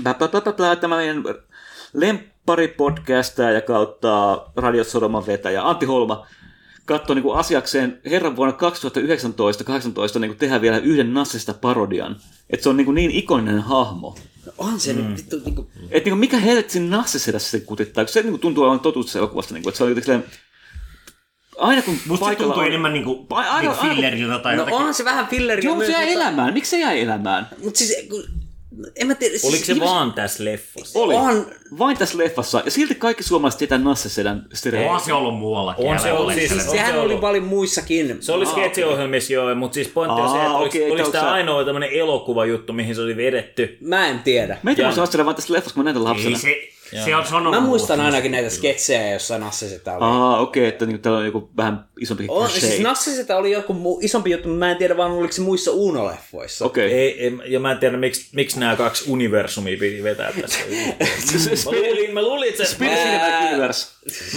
bla, bla, bla, bla, bla, tämä meidän lemppari ja kautta Radiot Sodoman vetäjä Antti Holma katsoi niin kuin asiakseen herran vuonna 2019-2018 niin kuin tehdä vielä yhden Nassista parodian. Että se on niin, kuin niin ikoninen hahmo. On se nyt vittu niinku... Että niin mikä helvetin nassesedässä se kutittaa, kun se niin kuin tuntuu olevan totuus se elokuvasta, niin kuin, että se on jotenkin aina kun Musta se tuntuu on... enemmän niinku, Aina- niinku aina- filleriltä tai No jotakin. onhan se vähän filleri. Joo, mutta se jäi elämään. Miksi se jäi elämään? Mut siis, kun, en mä tiedä. Siis, Oliko se ihmiset- vaan tässä leffassa? Oli. On. Vain tässä leffassa. Ja silti kaikki suomalaiset tietää nassesedän stereotypia. Onhan se ollut muuallakin. On se ollut valehtele. siis- Sehän se oli ollut. paljon muissakin. Se oli sketsiohjelmissa joo, mutta siis pointti on se, että oliko, että oliko onko tämä se- ainoa tämmöinen elokuvajuttu, mihin se oli vedetty. Mä en tiedä. Meitä Ja- voisi ajattele vaan tästä leffasta, kun mä näitä lapsena. Ei se, se on sanonut. Mä muistan ainakin näitä sketsejä, jossa Nassiseta oli. Aa, okei, että niinku täällä on joku vähän isompi On, siis Nassiseta oli joku mu- isompi juttu, mutta mä en tiedä vaan oliko se muissa Uno-leffoissa. Okei. Ei, ei, ja mä en tiedä, miksi, miksi nämä kaksi universumia piti vetää tässä. *laughs* mä, luulin, mä luulin, että Spirit Universe.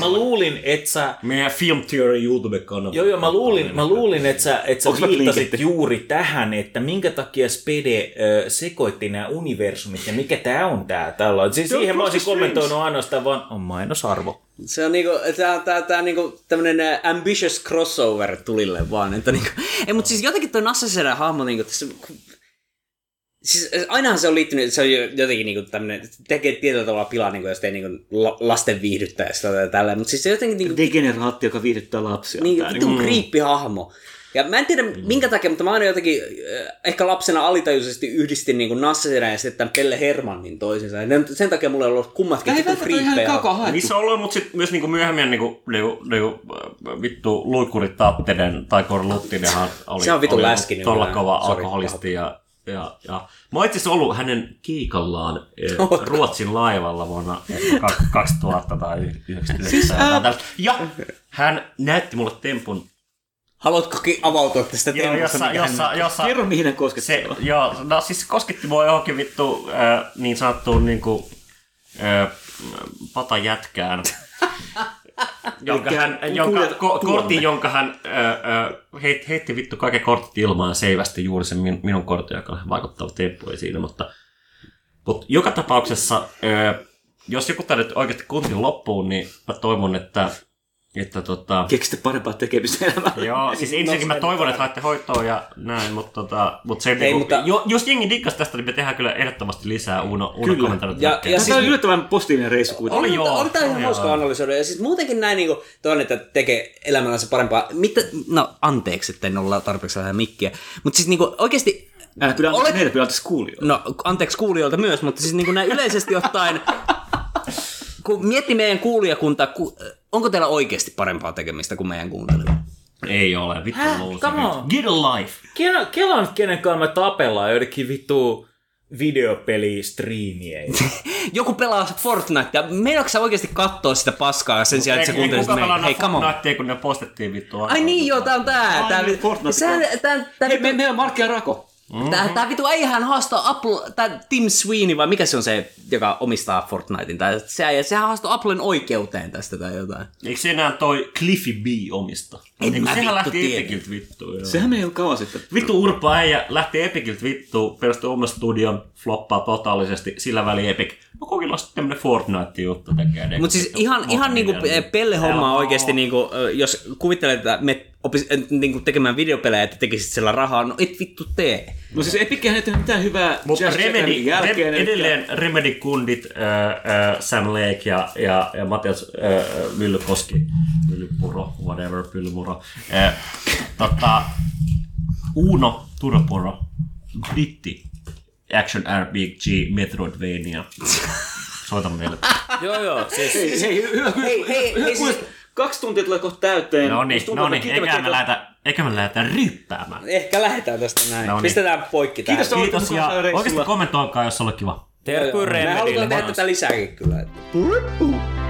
mä luulin, että sä Meidän Film Theory YouTube-kanava. Joo, joo, mä luulin, mä luulin että sä, että sä viittasit linkitti? juuri tähän, että minkä takia Spede ö, sekoitti nämä universumit ja mikä tää on tää tällä. Siis siihen mä olisin. Kommentoinut ainoastaan vaan, on mainosarvo. Se on niinku, tää, tää, tää niinku tämmönen ambitious crossover tulille vaan, että niinku, ei mut siis jotenkin toi Nassasedän hahmo niinku tässä, siis ainahan se on liittynyt, se on jo- jotenkin niinku tämmönen, tekee tietyllä tavalla pilaa niinku jostain niinku la, lasten viihdyttäjästä tai tällä, mut siis se jotenkin niinku, Degeneraatti, joka viihdyttää lapsia. niin, vittu niinku- kriippihahmo. Ja mä en tiedä minkä takia, mutta mä aina jotenkin äh, ehkä lapsena alitajuisesti yhdistin niin Nassasedän ja sitten tämän Pelle Hermannin toisensa. Ja sen takia mulla on ollut kummatkin ei vittu kaukaa haettu. Niissä on ollut, mutta sit myös niinku myöhemmin niinku, niinku, niinku, äh, vittu Luikkurit Tattinen tai Kor Luttinenhan oli, Se on vitun oli läski ollut tolla nykyään. kova Sori, alkoholisti. Ja, ja, ja, mä oon itse asiassa ollut hänen kiikallaan eh? Ruotsin laivalla vuonna eh, kak- 2000 tai 1999. Siis, tällaista. ja hän näytti mulle tempun Haluatko avautua tästä Joo, teemasta? jossa, jossa, hän- jossa, Kerro mihin ne se, koskettavat. joo, no siis se kosketti mua johonkin vittu äh, niin sanottuun niinku, äh, patajätkään. *laughs* jonka hän, jonka, ko, kortin, jonka hän äh, äh, heit, heitti vittu kaiken kortit ilmaan seivästi juuri sen min, minun kortin, joka vaikuttava temppu ei siinä, mutta, mutta joka tapauksessa, äh, jos joku nyt oikeasti kuntiin loppuun, niin mä toivon, että, että tota, Keksitte parempaa tekemistä elämään. Joo, siis ensinnäkin mä toivon, että haette hoitoa ja näin, mutta, tota, mutta se, Hei, niinku, mutta- jo, jos jengi dikkas tästä, niin me tehdään kyllä ehdottomasti lisää Uno, Uno Kyllä. Ja- ja Tämä siis- on yllättävän positiivinen reissu kuitenkin. Oli joo. Oli tämä ihan Oli hauska joo. analysoida. Ja siis muutenkin näin niin toivon, että tekee elämällänsä parempaa. Mitä, no anteeksi, että en olla tarpeeksi vähän mikkiä. Mutta siis niinku oikeasti, Älä pyydä, Olet- meitä pyydä anteeksi kuulijoille. no anteeksi kuulijoilta myös, mutta siis niinku näin yleisesti ottaen, kun miettii meidän kuulijakuntaa, ku, onko teillä oikeasti parempaa tekemistä kuin meidän kuuntelu? Ei ole, vittu Häh? Come on. Get a life. Kela, Kela nyt kenen kanssa me tapellaan joidenkin vittu videopelistriimiä. *laughs* Joku pelaa Fortnite, ja meinaatko sä oikeasti katsoa sitä paskaa sen sijaan, että sä kuuntelisit meitä? Hei, come on. Fortnitea, kun ne postettiin vittu. Ai niin joo, tää on tää. tää, niin, Fortnite. Sä, tää, tää, Hei, me, meillä on Markki ja Rako. Tää, tää vitu haastaa Apple, tää Tim Sweeney, vai mikä se on se, joka omistaa Fortnitein, tai se, sehän haastaa Applen oikeuteen tästä tai jotain. Eikö se enää toi Cliffy B omista? En Niin, mä sehän vittu lähti. Epiciltä vittuun. joo. Sehän meni jo kauan sitten. Vittu urpa äijä lähti Epiciltä vittuun, perustui oman studion, floppaa totaalisesti, sillä väliin Epic. No kokeillaan sitten tämmönen Fortnite-juttu tekee. Mutta siis ihan, ihan niinku pelle hommaa oo. niinku, jos kuvittelet, että me opis, niinku tekemään videopelejä, että tekisit sillä rahaa, no et vittu tee. No siis Epichän ei tehnyt mitään hyvää Mutta Jazz Remedy, jälkeen. Rem, edelleen Remedy-kundit äh, äh, Sam Lake ja, ja, ja Matias äh, Myllykoski, Myllypuro, whatever, Pyllymuro. Äh, tota, Uno Turpuro, britti, Action RPG, Metroidvania. Soita meille. joo, joo. Siis, Hei, hei, hyvä, hyvä, Hei, hei, hyvä, hei, kuulet, siis- Kaksi tuntia tulee kohta täyteen. No niin, no niin, eikä me lähdetä, eikä me lähdetä ryyppäämään. Ehkä lähdetään tästä näin. No niin. Pistetään poikki tähän. Kiitos, Kiitos ja oikeasti kommentoikaa, jos oli kiva. terkkuy Me halutaan Remedille. tehdä tätä lisääkin kyllä. Että.